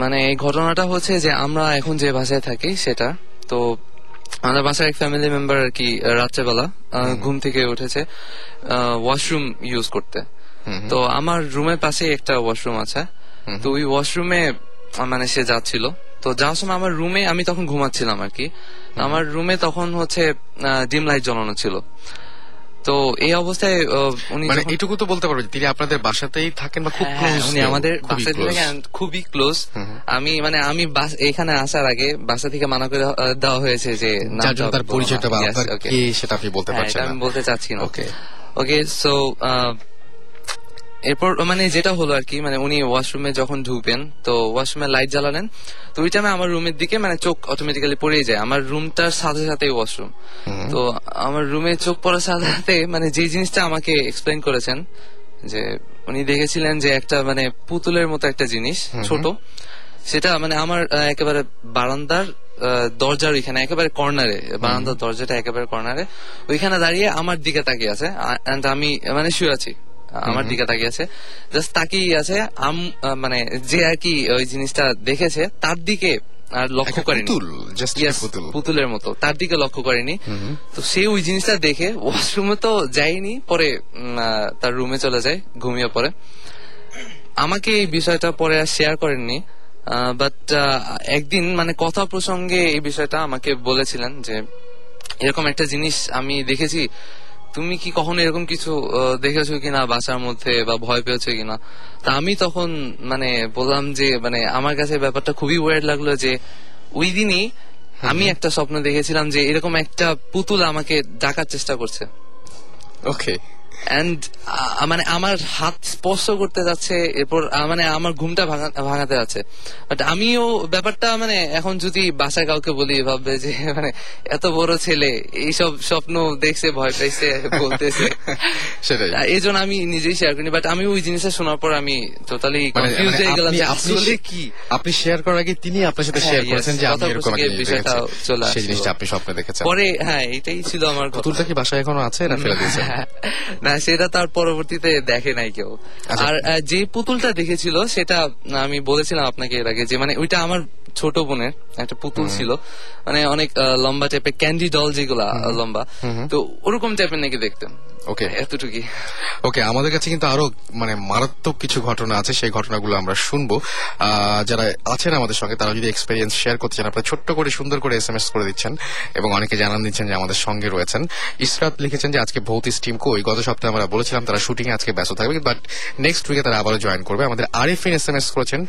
মানে এই ঘটনাটা হচ্ছে যে আমরা এখন যে ভাষায় থাকি সেটা তো আমাদের বাসার এক ফ্যামিলি মেম্বার আর কি রাত্রেবেলা ঘুম থেকে উঠেছে ওয়াশরুম ইউজ করতে। তো আমার রুমের পাশে একটা ওয়াশরুম আছে। তো ওই ওয়াশরুমে মানে সে যাচ্ছিল। তো যাওয়ার সময় আমার রুমে আমি তখন ঘুমাচ্ছিলাম আর কি। আমার রুমে তখন হচ্ছে ডিম লাইট জ্বলানো ছিল। তো এই অবস্থায় উনি মানে এটুকু তো বলতে পারব তিনি আপনাদের বাসাতেই থাকেন বা খুব হ্যাঁ, ক্লোজ উনি আমাদের বাসা থেকে খুবই ক্লোজ আমি মানে আমি বাস এখানে আসার আগে বাসা থেকে মানা করে দেওয়া হয়েছে যে তার। পরিচয়টা বা আপনার. সেটা আপনি বলতে হ্যাঁ, পারছেন আমি বলতে চাচ্ছি না। ওকে ওকে সো এরপর মানে যেটা হলো আর কি মানে উনি ওয়াশরুমে যখন ঢুকবেন তো ওয়াশরুমে লাইট জ্বালালেন তো ওই টাইমে আমার রুমের দিকে মানে চোখ অটোমেটিক্যালি পড়েই যায়। আমার রুমটার সাথে সাথে ওয়াশরুম তো আমার রুমে চোখ পড়ার সাথে সাথে মানে যে জিনিসটা আমাকে এক্সপ্লেন করেছেন যে উনি দেখেছিলেন যে একটা মানে পুতুলের মতো একটা জিনিস ছোট। সেটা মানে আমার একেবারে বারান্দার দরজার ওইখানে একেবারে কর্নারে বারান্দার দরজাটা একেবারে কর্নারে ওইখানে দাঁড়িয়ে আমার দিকে তাকিয়ে আছে আমি মানে শুয়ে আছি। আমার দিকে তাকিয়ে আছে। জাস্ট তাকিয়ে আছে। আম মানে যে আর কি ওই জিনিসটা দেখেছে তার দিকে আর লক্ষ্য করেনি। Yes, পুতুল। পুতুলের মতো। তার দিকে লক্ষ্য করেনি। তো সে ওই জিনিসটা দেখে ওয়াশরুমে তো যায়নি পরে তার রুমে চলে যায় ঘুমিয়ে পড়ে। আমাকে এই বিষয়টা পরে আর শেয়ার করেননি বাট একদিন মানে কথা প্রসঙ্গে এই বিষয়টা আমাকে বলেছিলেন যে এরকম একটা জিনিস আমি দেখেছি তুমি কি কখনো এরকম কিছু দেখেছ কিনা বাসার মধ্যে বা ভয় পেয়েছ কিনা? তা আমি তখন মানে বললাম যে মানে আমার কাছে ব্যাপারটা খুবই ওয়ার্ড লাগল যে ওই দিনই আমি একটা স্বপ্ন দেখেছিলাম যে এরকম একটা পুতুল আমাকে ডাকার চেষ্টা করছে। ওকে এন্ড মানে আমার হাত স্পর্শ করতে যাচ্ছে এরপর মানে আমার ঘুমটা ভাঙাতে যাচ্ছে। বাট আমিও ব্যাপারটা মানে এখন যদি বাসায় কাউকে বলি ভাববে যে [laughs] মানে এত বড় ছেলে এইসব স্বপ্ন দেখছে ভয় পাইছে বলতেছে। [laughs] এই জন্য আমি নিজেই শেয়ার করি বাট আমি ওই জিনিসটা শোনার পর আমি টোটালি মানে কনফিউজ মানে হয়ে গেলাম আসলে কি? আপনি শেয়ার করার আগে তিনি আপনার সাথে হ্যাঁ, শেয়ার করেছেন যে আমি এরকম একটা বিষয়টা চলে সেই জিনিসটা আপনি স্বপ্নে দেখেছেন। পরে হ্যাঁ এটাই ছিল আমার কথা। কি বাসায় এখনও আছে না ফেলে দিয়েছেন [laughs] না সেটা তার পরবর্তীতে দেখে নাই কেউ। আচ্ছা। আর যে পুতুলটা দেখেছিল সেটা আমি বলেছিলাম আপনাকে এর আগে যে মানে ওইটা আমার ছোট বোনের একটা পুতুল ছিল। মানে অনেক লম্বা টাইপের ক্যান্ডি ডল যেগুলা লম্বা। তো ওরকম টাইপের নাকি দেখতেন ওকে এতটুকুই। ওকে আমাদের কাছে কিন্তু আরও মানে মারাত্মক কিছু ঘটনা আছে সেই ঘটনাগুলো আমরা শুনব। যারা আছেন আমাদের সঙ্গে তারা যদি এক্সপিরিয়েন্স শেয়ার করতে চান আপনারা ছোট্ট করে সুন্দর করে এস এম এস করে দিচ্ছেন এবং অনেকে জানান দিচ্ছেন যে আমাদের সঙ্গে রয়েছেন। ইসরাত লিখেছেন যে আজকে ভৌতিস টিম কই গত সপ্তাহে আমরা বলেছিলাম তারা শুটিং এ আজকে ব্যস্ত থাকবে বাট নেক্সট উইকে তারা আবারও জয়েন করবে। আমাদের আরিফিন এস এম এস করেছেন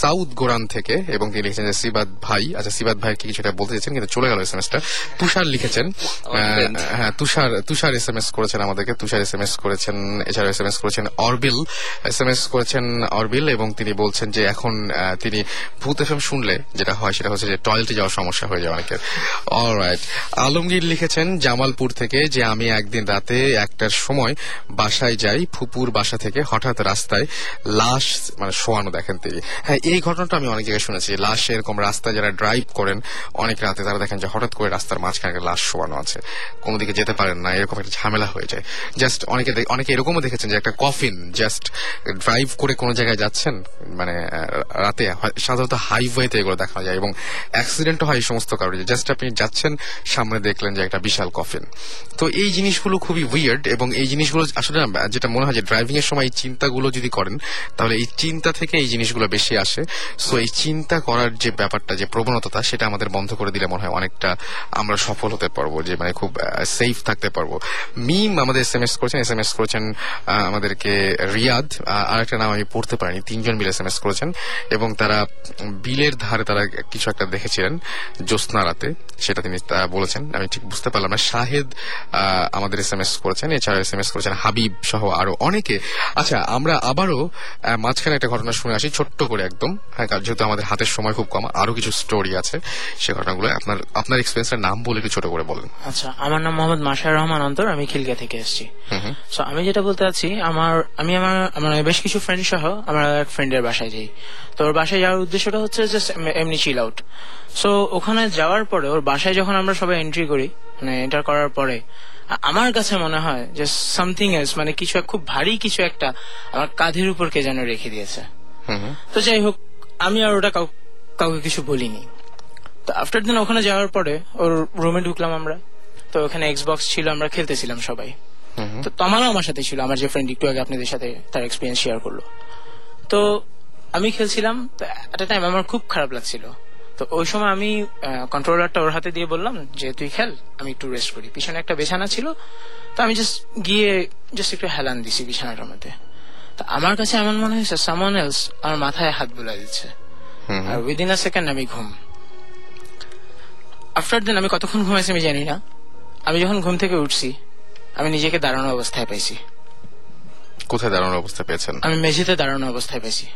সাউথ গোরান থেকে এবং তিনি লিখেছেন যে সিবাদ ভাই। আচ্ছা সিবাদ ভাই কি কিছুটা বলতে চাইছেন কিন্তু চলে গেল এস এম এসটা তুষার লিখেছেন। হ্যাঁ Tushar Tushar S M S করেছেন আমাদেরকে তুষার এস এম এস করেছেন এছাড়া এস এম এস করেছেন অরবিল। এস এম এস করেছেন অরবিল এবং তিনি বলছেন যে এখন তিনি ভূত এফ শুনলে যেটা হয় সেটা হচ্ছে যে টয়লেটে যাওয়ার সমস্যা হয়ে যায় অনেকের। অলরাইট আলমগীর লিখেছেন, জামালপুর থেকে যে আমি একদিন রাতে একটার সময় বাসায় যাই, ফুপুর বাসা থেকে হঠাৎ রাস্তায় লাশ মানে শোয়ানো দেখেন তিনি। হ্যাঁ এই ঘটনাটা আমি অনেক জায়গায় শুনেছি। লাশ এরকম রাস্তায় যারা ড্রাইভ করেন, অনেক রাতে তারা দেখেন যে হঠাৎ করে রাস্তার মাঝখানে লাশ শোয়ানো আছে। কোনো দিকে যেতে পারেন না, এরকম একটা ঝামেলা হয়ে যায়। জাস্ট অনেকে অনেকে এরকমও দেখেছেন যে একটা কফিন জাস্ট ড্রাইভ করে কোনো জায়গায় যাচ্ছেন মানে রাতে সাধারণত হাইওয়েতে এগুলো দেখা যায় এবং অ্যাক্সিডেন্ট হয় এই সমস্ত কারণে। জাস্ট আপনি যাচ্ছেন, সামনে দেখলেন যে একটা বিশাল কফিন তো এই জিনিসগুলো খুবই উইয়ার্ড এবং এই জিনিসগুলো আসলে যেটা মনে হয় যে ড্রাইভিং এর সময় এই চিন্তাগুলো যদি করেন, তাহলে এই চিন্তা থেকে এই জিনিসগুলো বেশি আসে। সো এই চিন্তা করার যে ব্যাপারটা, যে প্রবণতা সেটা আমাদের বন্ধ করে দিলে মনে হয় অনেকটা আমরা সফল হতে পারব, যে মানে খুব সেফ থাকতে পারব। মিম আমাদের এস এম এস করেছেন এস এম এস করেছেন আমাদেরকে রিয়াদ। আর একটা নাম আমি পড়তে পারিনি, তিনজন মিলে এস এম এস করেছেন। এবং তারা বিলের ধারে তারা কিছু একটা দেখেছিলেন জ্যোৎস্না রাতে সেটা তিনি বলেছেন। আমি ঠিক বুঝতে পারলাম না। শাহেদ আমাদের এস এম এস করেছেন এছাড়া এস এম এস করেছেন হাবিব সহ আরও অনেকে। আচ্ছা আমরা আবারও মাঝখানে একটা ঘটনা শুনে আসি, ছোট্ট করে একদম। হ্যাঁ যেহেতু আমাদের হাতের সময় খুব কম, আরও কিছু স্টোরি আছে। সে ঘটনাগুলো আপনার আপনার এক্সপিরিয়েন্সের নাম বলে একটু ছোট করে বলেন। আচ্ছা আমার নাম মোহাম্মদ মাশার রহমান অন্তর, আমি খিলগা থেকে এসেছি। সো আমি যেটা বলতে চাচ্ছি আমার আমি আমার আমার বেশ কিছু ফ্রেন্ড সহ আমার এক ফ্রেন্ডের বাসায় যাই। তো ওর বাসায় যাওয়ার উদ্দেশ্যটা হচ্ছে জাস্ট এমনি চিল আউট সো ওখানে যাওয়ার পরে ওর বাসায় যখন আমরা সবাই এন্ট্রি করি মানে এন্টার করার পরে আমার কাছে মনে হয় যে সামথিং এলস মানে কিছু খুব ভারী কিছু একটা আমার কাঁধের উপর কে যেন রেখে দিয়েছে। তো যাই হোক আমি আর ওটা কাউ- কাউকে কিছু বলিনি। তো আফটার দিন ওখানে যাওয়ার পরে ওর রুমে ঢুকলাম আমরা। তো ওখানে এক্সবক্স ছিল আমরা খেলতেছিলাম সবাই। তো তমালও আমার সাথে ছিল আমার যে ফ্রেন্ড একটু আগে আপনাদের সাথে তার এক্সপিরিয়েন্স শেয়ার করল। তো আমি খেলছিলাম একটা টাইম আমার খুব খারাপ লাগছিল। তো ওই সময় আমি কন্ট্রোলারটা ওর হাতে দিয়ে বললাম যে তুই খেল আমি একটু রেস্ট করি। পিছনে একটা বিছানা ছিল তো আমি জাস্ট গিয়ে জাস্ট একটু হেলান দিছি বিছানাটার মধ্যে। তো আমার কাছে এমন মনে হয়েছে সামন এলস আমার মাথায় হাত বুলাই দিচ্ছে। আর উইদিন আ সেকেন্ড আমি ঘুম। আফটার দেন আমি কতক্ষণ ঘুমাইছি আমি জানি না। আমি যখন ঘুম থেকে উঠছি আমি নিজেকে দাঁড়ানো অবস্থায় পাইছি। কোথায় দাঁড়ানোর অবস্থা পেয়েছেন? আমি মেঝেতে দাঁড়ানো অবস্থায় পাইছি।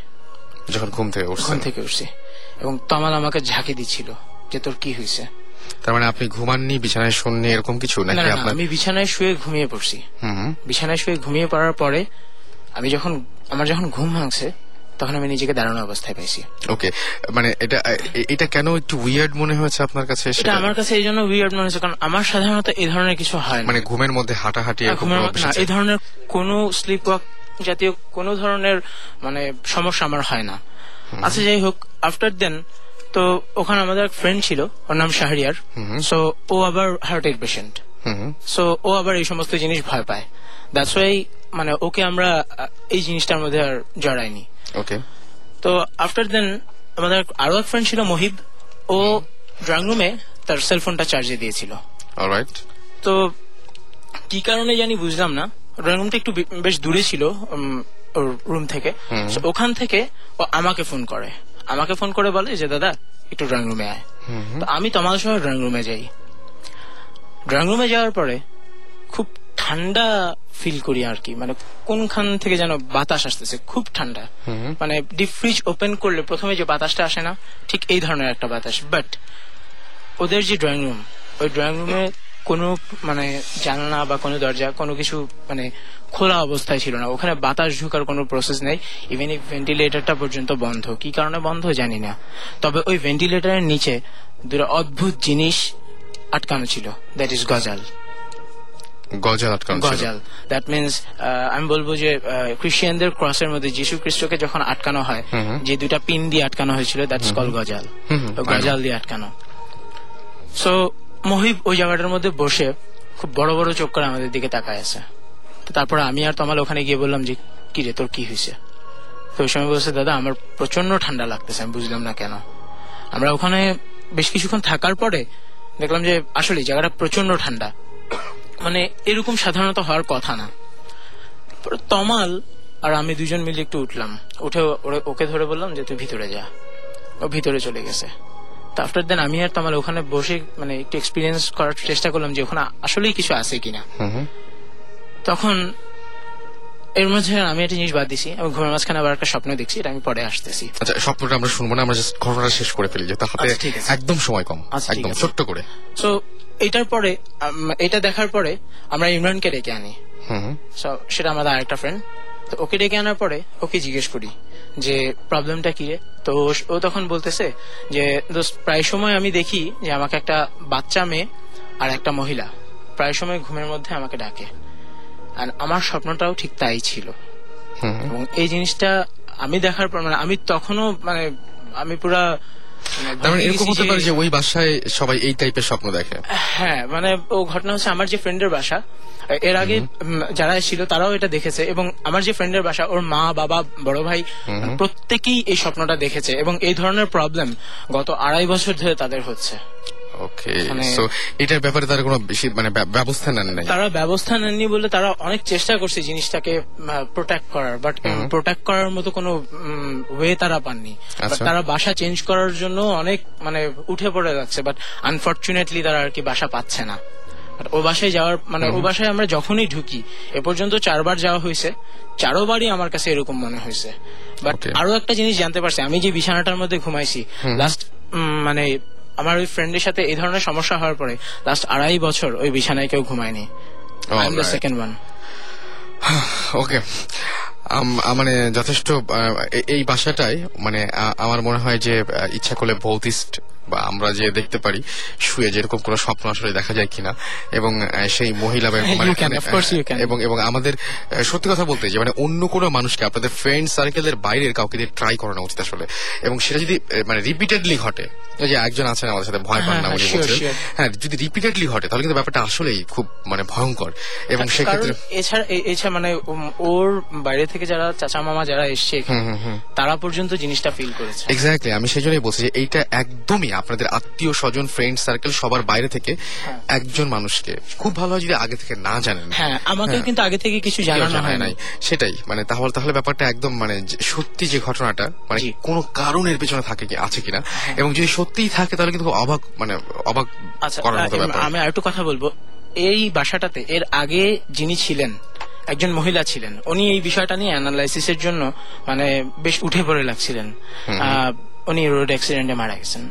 যখন ঘুম থেকে ঘুম থেকে উঠছি। এবং তমাল আমাকে ঝাঁকি দিচ্ছিল যে তোর কি হয়েছে তার মানে আপনি ঘুমাননি বিছানায় শুননি এরকম কিছু? নাকি আপনার আমি বিছানায় শুয়ে ঘুমিয়ে পড়ছি। বিছানায় শুয়ে ঘুমিয়ে পড়ার পরে আমি যখন আমার যখন ঘুম ভাঙছে তখন আমি নিজেকে দাঁড়ানো অবস্থায় পাইছি। ওকে মানে এটা এটা কেন একটু উইয়ার্ড মনে হয়েছে আপনার কাছে? এটা আমার কাছে এই জন্য উইয়ার্ড মনে হচ্ছে কারণ আমার সাধারণত এই ধরনের কিছু হয় মানে ঘুমের মধ্যে হাঁটাহাঁটি? এই ধরনের কোনো স্লিপ ওয়াক জাতীয় কোনো ধরনের মানে সমস্যা আমার হয় না। আচ্ছা যাই হোক আফটার দেন তো ওখানে আমাদের এক ফ্রেন্ড ছিল ওর নাম শাহরিয়ার। সো ও আবার হার্টের পেশেন্ট। সো ও আবার এই সমস্ত জিনিস ভয় পায়। দ্যাটস ওয়াই মানে ওকে আমরা এই জিনিসটার মধ্যে আর জড়াইনি। ওকে তো আফটার দেন আমাদের আরও এক ফ্রেন্ড ছিল মহিব ও ড্রয়িং রুমে তার সেলফোনটা চার্জে দিয়েছিল। অলরাইট তো কি কারণে জানি বুঝলাম না। ড্রয়িং রুমটা একটু বেশ দূরে ছিল রুম থেকে। ওখান থেকে ও আমাকে ফোন করে। আমাকে ফোন করে বলে যে দাদা একটু ড্রয়িং রুমে আয়। তো আমি তোমার সঙ্গে ড্রয়িং রুমে যাই। ড্রয়িং রুমে যাওয়ার পরে খুব ঠান্ডা ফিল করি আর কি। মানে কোনখান থেকে যেন বাতাস আসতেছে খুব ঠান্ডা। মানে ডিপ ফ্রিজ ওপেন করলে প্রথমে যে বাতাসটা আসে না ঠিক এই ধরনের একটা বাতাস। বাট ওদের যে ড্রয়িং রুম ওই ড্রয়িং রুমে কোনো মানে জানলা বা কোনো দরজা কোনো কিছু মানে খোলা অবস্থায় ছিল না। ওখানে বাতাস ঢুকার কোনো প্রসেস নেই। ইভেন এই ভেন্টিলেটরটা পর্যন্ত বন্ধ। কি কারণে বন্ধ? জানি না। তবে ওই ভেন্টিলেটরের নিচে দুটো অদ্ভুত জিনিস আটকানো ছিল। দ্যাট ইজ গজাল। গজাল আটকানো। গজাল। দ্যাট মিনস আমি বলব যে খ্রিস্টিয়ানদের ক্রসের মধ্যে যিশু খ্রিস্টকে যখন আটকানো হয় যে দুইটা পিন দিয়ে আটকানো হয়েছিল দ্যাটস কল গজাল। গজাল দিয়ে আটকানো। সো মহিব ওই জায়গাটার মধ্যে বসে খুব বড় বড় চোখ করে আমাদের দিকে তাকায় আছে। তারপরে আমি আর তমাল ওখানে গিয়ে বললাম যে কি রে তোর কি হয়েছে? তো ওই সময় বলছে দাদা আমার প্রচণ্ড ঠান্ডা লাগতেছে আমি বুঝলাম না কেন। আমরা ওখানে বেশ কিছুক্ষণ থাকার পরে দেখলাম যে আসলে জায়গাটা প্রচণ্ড ঠান্ডা। মানে এরকম সাধারণত হওয়ার কথা না। তমাল আর আমি দুজন মিলে একটু উঠলাম। উঠে ওকে ধরে বললাম যে তুই ভিতরে যা। ও ভিতরে চলে গেছে। আফটার দেন আমি আর তোমার ওখানে বসে মানে একটু এক্সপিরিয়েন্স করার চেষ্টা করলাম যে ওখানে আসলেই কিছু আছে কিনা। তখন এর মধ্যে আমি একটা জিনিস বাদ দিছি আমি ঘুমের মাঝখানে আবার একটা স্বপ্ন দেখছি এটা আমি পরে আসতেছি। আচ্ছা স্বপ্নটা আমরা শুনব না আমরা জাস্ট ঘটনাটা শেষ করে ফেলি যেহেতু হাতে আচ্ছা। একদম সময় কম আচ্ছা, একদম ছোট্ট করে। তো এটার পরে এটা দেখার পরে আমরা ইমরানকে ডেকে আনি। সেটা আমাদের আরেকটা ফ্রেন্ড তো ওকে ডেকে আনার পরে ওকে জিজ্ঞেস করি যে প্রবলেমটা কি রে? তো ও- ও তখন বলতেছে যে দোস্ত প্রায় সময় আমি দেখি যে আমাকে একটা বাচ্চা মেয়ে আর একটা মহিলা প্রায় সময় ঘুমের মধ্যে আমাকে ডাকে। আর আমার স্বপ্নটাও ঠিক তাই ছিল। এবং এই জিনিসটা আমি দেখার পর মানে আমি তখনও মানে আমি পুরা মানে মানে ভেঙে এরকম হতে পারে যে ওই বাসায় সবাই এই টাইপের স্বপ্ন দেখে। হ্যাঁ মানে ও ঘটনা হচ্ছে আমার যে ফ্রেন্ডের বাসা এর আগে যারা ছিল তারাও এটা দেখেছে এবং আমার যে ফ্রেন্ডের বাসা ওর মা বাবা বড় ভাই প্রত্যেকেই এই স্বপ্নটা দেখেছে এবং এই ধরনের প্রবলেম গত আড়াই বছর ধরে তাদের হচ্ছে। ওকে সো এটার ব্যাপারে তারা কোনো বেশি মানে ব্যবস্থা নেন নাই? তারা ব্যবস্থা নেননি বলে তারা অনেক চেষ্টা করছে জিনিসটাকে প্রোটেক্ট করার বাট প্রোটেক্ট করার মতো কোনো ওয়ে তারা পাননি। আচ্ছা। তারা বাসা চেঞ্জ করার জন্য অনেক মানে উঠে পড়ে যাচ্ছে বাট আনফর্চুনেটলি তারা আর কি বাসা পাচ্ছে না। ও বাসায় যাওয়ার মানে ও বাসায় আমরা যখনই ঢুকি এ পর্যন্ত চারবার যাওয়া হয়েছে। চারোবারই আমার কাছে এরকম মনে হয়েছে। বাট আরও একটা জিনিস জানতে পারছি আমি যে বিছানাটার মধ্যে ঘুমাইছি লাস্ট মানে আমার ওই ফ্রেন্ডের সাথে এই ধরনের সমস্যা হওয়ার পরে লাস্ট আড়াই বছর ওই বিছানায় কেউ ঘুমায়নি। I am the second one okay মানে যথেষ্ট এই বাসাটাই মানে আমার মনে হয় যে ইচ্ছা করলে ভৌতিস্ট বা আমরা যে দেখতে পারি শুয়ে যেরকম কোনো স্বপ্ন আসলে দেখা যায় কিনা এবং সেই মহিলা. এবং এবং আমাদের সত্যি কথা বলতে যে মানে অন্য কোনো মানুষকে আপনাদের ফ্রেন্ড সার্কেলের বাইরের কাউকে দিয়ে ট্রাই করানো উচিত আসলে। এবং সেটা যদি মানে রিপিটেডলি ঘটে যে একজন আছেন আমাদের সাথে ভয় পান না হ্যাঁ, উনি বলছেন হ্যাঁ যদি রিপিটেডলি ঘটে তাহলে কিন্তু ব্যাপারটা আসলেই খুব মানে ভয়ঙ্কর। এবং সেক্ষেত্রে এছাড়া এছাড়া মানে ওর বাইরে থেকে যারা চাচা মামা যারা এসছে তারা পর্যন্ত জিনিসটা ফিল করেছে। এক্স্যাক্টলি আমি সেই জন্যই বলছি যে এইটা একদমই আপনাদের আত্মীয় স্বজন ফ্রেন্ড সার্কেল সবার বাইরে থেকে একজন মানুষকে খুব ভালো হয় যদি আগে থেকে না জানেন। হ্যাঁ আমাকেও হ্যাঁ। কিন্তু আগে থেকে কিছু জানানো হয় নাই। সেটাই মানে তাহলে তাহলে ব্যাপারটা একদম মানে সত্যি যে ঘটনাটা মানে। কোনো কারণের পেছনে থাকে কি আছে কিনা এবং যদি সত্যিই থাকে তাহলে কিন্তু অবাক মানে অবাক আচ্ছা করার মতো ব্যাপার। আমি আরেকটু কথা বলব। এই বাসাটাতে এর আগে যিনি ছিলেন একজন মহিলা ছিলেন উনি এই বিষয়টা নিয়ে অ্যানালাইসিসের জন্য মানে বেশ উঠে পড়ে লাগছিলেন। আহ, উনি রোড অ্যাক্সিডেন্টে মারা গেছেন।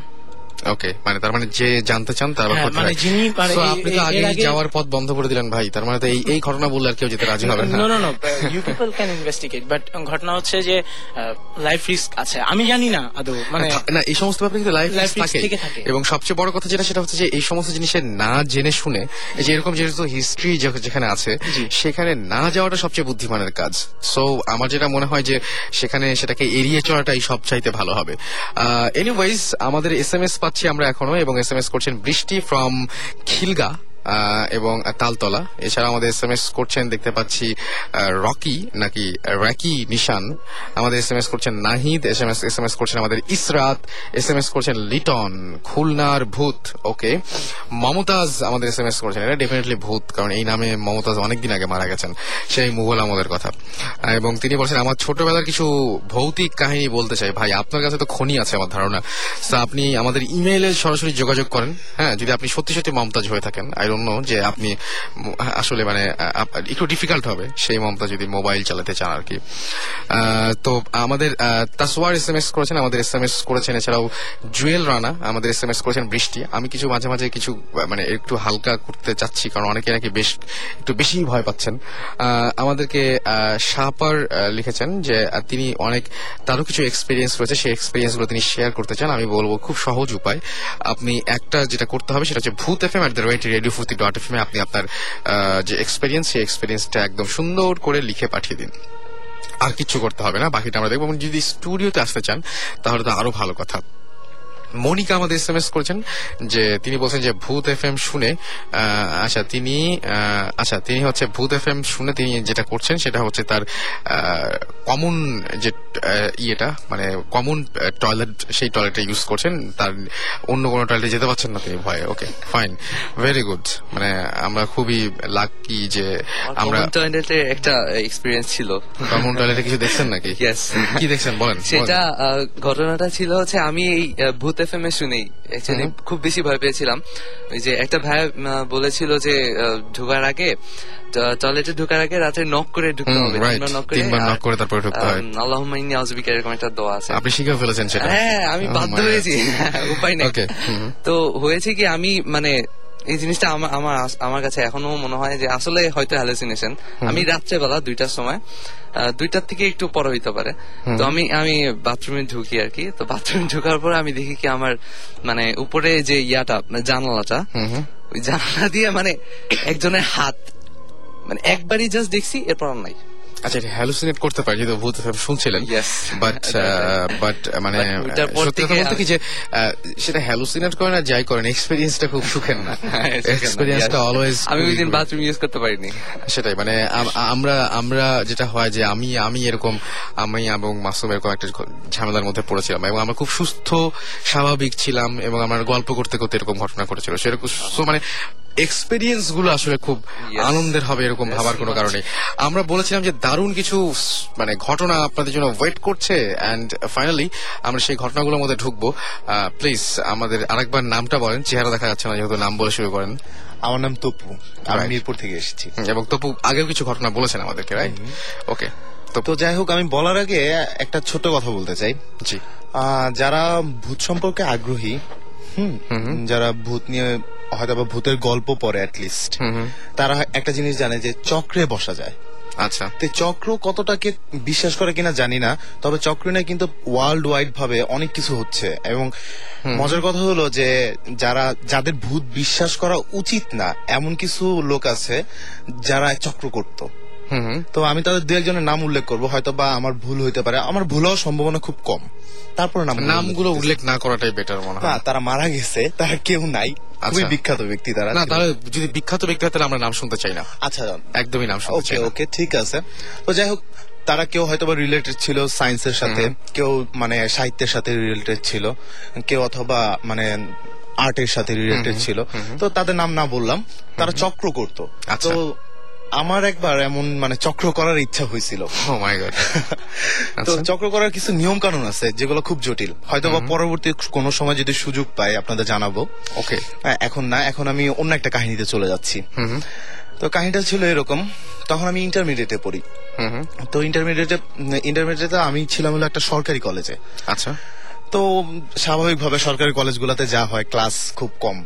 ওকে মানে তার মানে যে জানতে চান তার হ্যাঁ, মানে যিনি আপনি তো আগে যাওয়ার পথ বন্ধ করে দিলেন ভাই তার মানে তো এই এই ঘটনা বললে আর কেউ যেতে রাজি হবে না। No no no you people can investigate but ঘটনা হচ্ছে যে লাইফ রিস্ক আছে। আমি জানি না আদৌ মানে না এই সমস্ত ব্যাপারে কিন্তু লাইফ risk থাকে এবং সবচেয়ে বড় কথা যেটা সেটা হচ্ছে যে এই সমস্ত জিনিসের না জেনে শুনে এই যে এরকম যেহেতু হিস্ট্রি যেখানে আছে সেখানে না যাওয়াটা সবচেয়ে বুদ্ধিমানের কাজ। সো আমার যেটা মনে হয় যে সেখানে সেটাকে এড়িয়ে চলাটাই সব চাইতে ভালো হবে। এনিওয়াইজ আমাদের এস এম এস পাচ্ছি আমরা এখনও এবং এস এম এস করছেন বৃষ্টি ফ্রম খিলগা। এবং তালতলা। এছাড়া আমাদের এস এম এস করছেন, দেখতে পাচ্ছি রকি নাকি র্যাকি নিশান। আমাদের এস এম এস করছেন Nahid S M S S M S করছেন আমাদের ইসরাত এস এম এস করছেন লিটন, খুলনার ভূত, ওকে। মমতাজ আমাদের এস এম এস করছেন, এটা ডেফিনেটলি ভূত, কারণ এই নামে মমতাজ অনেকদিন আগে মারা গেছেন, সেই মুঘল আমলের কথা। এবং তিনি বলছেন, আমার ছোটবেলার কিছু ভৌতিক কাহিনী বলতে চাই। ভাই, আপনার কাছে তো খনি আছে আমার ধারণা। আপনি আমাদের ইমেইলে সরাসরি যোগাযোগ করেন হ্যাঁ? যদি আপনি সত্যি সত্যি মমতাজ হয়ে থাকেন আই নো যে আপনি, আসলে মানে একটু ডিফিকাল্ট হবে সেই মমতা যদি মোবাইল চালাতে চান আর কি। তো আমাদের তাসওয়ার এস এম এস করেছেন, আমাদের এস এম এস করেছেন এছাড়াও জুয়েল রানা, আমাদের এস এম এস করেছেন বৃষ্টি। আমি কিছু মাঝে মাঝে কিছু মানে একটু হালকা করতে চাচ্ছি কারণ অনেকে নাকি বেশ, একটু বেশি ভয় পাচ্ছেন। আমাদেরকে শাহপার লিখেছেন যে তিনি অনেক, তারও কিছু এক্সপিরিয়েন্স রয়েছে, সেই এক্সপিরিয়েন্সগুলো তিনি শেয়ার করতে চান। আমি বলব খুব সহজ উপায়। আপনি একটা যেটা করতে হবে সেটা হচ্ছে Bhoot F M at the right radio Foorti dot F আপনি আপনার যে এক্সপিরিয়েন্স সেই এক্সপিরিয়েন্সটা একদম সুন্দর করে লিখে পাঠিয়ে দিন। আর কিছু করতে হবে না, বাকিটা আমরা দেখব। যদি স্টুডিওতে আসতে চান, তাহলে তো আরও ভালো কথা। মনিকা আমাদের এস এম এস করেছেন যে তিনি বলছেন যে ভূত এফ এম শুনে আচ্ছা তিনি আচ্ছা তিনি হচ্ছে ভূত এফ এম শুনে তিনি যেটা করছেন সেটা হচ্ছে তার কমন যে ইয়েটা মানে কমন টয়লেট সেই টয়লেটটা ইউজ করছেন। তার অন্য কোনো টয়লেটে যেতে পারছেন না তিনি ভয়ে। ওকে ফাইন ভেরি গুড মানে আমরা খুবই লাকি যে আমরা কমন টয়লেটের একটা এক্সপিরিয়েন্স ছিল। কমন টয়লেটে কিছু দেখছেন নাকি? কি দেখছেন? বলেন সেটা ঘটনাটা ছিল হচ্ছে আমি এই ভূত এফ এম এ শুনেই অ্যাকচুয়ালি খুব বেশি ভয় পেয়েছিলাম। ওই যে একটা ভাই বলেছিল যে ঢুকার আগে টয়লেটে ঢোকার আগে রাতে নক করে ঢুকতে হবে right. তিনবার নক করে তারপরে ঢুকতে হয়। আল্লাহ ইন্নি আউযুবিকা এরকম একটা দোয়া আছে। আপনি শিখে ফেলেছেন সেটা। হ্যাঁ আমি Oh বাধ্য হয়েছি। [laughs] উপায় নেই। তো হয়েছে কি আমি মানে এই জিনিসটা আমার আমার আমার কাছে এখনও মনে হয় যে আসলে হয়তো হ্যালুসিনেশন আমি রাত্রেবেলা দুইটার সময় দুইটার থেকে একটু পরে হইতে পারে। তো আমি আমি বাথরুমে ঢুকি আর কি। তো বাথরুমে ঢুকার পর আমি দেখি কি আমার মানে উপরে যে ইয়াটা মানে জানালাটা ওই জানালা দিয়ে মানে একজনের হাত মানে একবারই জাস্ট দেখছি এরপর নাই। আচ্ছা এটা হ্যালুসিনেট করতে পারি যেহেতু ভূত শুনছিলেন। বাট বাট মানে But ওইটার পর সত্যি কথা বলতে কি যে সেটা হ্যালুসিনেট করেন আর যাই করেন এক্সপিরিয়েন্সটা খুব না। [laughs] হ্যাঁ, এক্সপিরিয়েন্সটা অলওয়েজ আমি ওই দিন বাথরুম ইউজ করতে পারিনি। সেটাই মানে আমরা আমরা যেটা হয় যে আমি আমি এরকম আমি এবং মাসুম এরকম একটা ঝামেলার মধ্যে পড়েছিলাম এবং আমরা খুব সুস্থ স্বাভাবিক ছিলাম এবং আমার গল্প করতে করতে এরকম ঘটনা ঘটেছিল। সেরকম মানে এক্সপিরিয়েন্সগুলো আসলে খুব আনন্দের হবে এরকম ভাবার কোনো. কারণে। আমরা বলেছিলাম যে দারুণ কিছু মানে ঘটনা আপনাদের জন্য ওয়েট করছে অ্যান্ড ফাইনালি আমরা সেই ঘটনাগুলোর মধ্যে ঢুকবো। প্লিজ আমাদের আরেকবার নামটা বলেন। চেহারা দেখা যাচ্ছে না যেহেতু নাম বলে শুরু করেন। আমার নাম তপু। আমি. মিরপুর থেকে এসেছি। এবং তপু আগেও কিছু ঘটনা বলেছেন আমাদেরকে রাইট ওকে তো যাই হোক আমি বলার আগে একটা ছোট কথা বলতে চাই। জি। যারা ভূত সম্পর্কে আগ্রহী যারা ভূত নিয়ে হয়তো বা ভূতের গল্প পড়ে লিস্ট তারা একটা জিনিস জানে যে চক্রে বসা যায়। আচ্ছা। তো চক্র কতটাকে বিশ্বাস করে কিনা জানি না তবে চক্র নিয়ে কিন্তু ওয়ার্ল্ড ওয়াইড ভাবে অনেক কিছু হচ্ছে এবং মজার কথা হলো যে যারা যাদের ভূত বিশ্বাস করা উচিত না এমন কিছু লোক আছে যারা চক্র করত। তো আমি তাদের দু একজনের নাম উল্লেখ করব হয়তো বা আমার ভুল হইতে পারে। আমার ভুল হওয়ার সম্ভাবনা খুব কম। তারপরে নাম নামগুলো উল্লেখ না করাটাই বেটার মনে হয়। তারা মারা গেছে তারা কেউ নাই। খুবই আচ্ছা। বিখ্যাত ব্যক্তি তারা না তাহলে যদি বিখ্যাত ব্যক্তি তাহলে আমরা নাম শুনতে চাই না। আচ্ছা একদমই নাম শুনতে ওকে চাই ওকে ঠিক আছে। তো যাই হোক তারা কেউ হয়তো বা রিলেটেড ছিল সায়েন্সের সাথে কেউ মানে সাহিত্যের সাথে রিলেটেড ছিল কেউ অথবা মানে আর্টের সাথে রিলেটেড ছিল। তো তাদের নাম না বললাম তারা চক্র করতো। আচ্ছা। তো আমার একবার এমন মানে চক্র করার ইচ্ছা হয়েছিল। গড [laughs] তো আচ্ছা। চক্র করার কিছু নিয়ম কানুন আছে যেগুলো খুব জটিল। হয়তো বা পরবর্তী কোনো সময় যদি সুযোগ পাই আপনাদের জানাব। ওকে হ্যাঁ, এখন না এখন আমি অন্য একটা কাহিনীতে চলে যাচ্ছি। তো কাহিনীটা ছিল এরকম তখন আমি ইন্টারমিডিয়েটে পড়ি। তো ইন্টারমিডিয়েটে ইন্টারমিডিয়েটে আমি ছিলাম হলো একটা সরকারি কলেজে আচ্ছা। তো স্বাভাবিকভাবে সরকারি কলেজগুলোতে যা হয় ক্লাস খুব কম।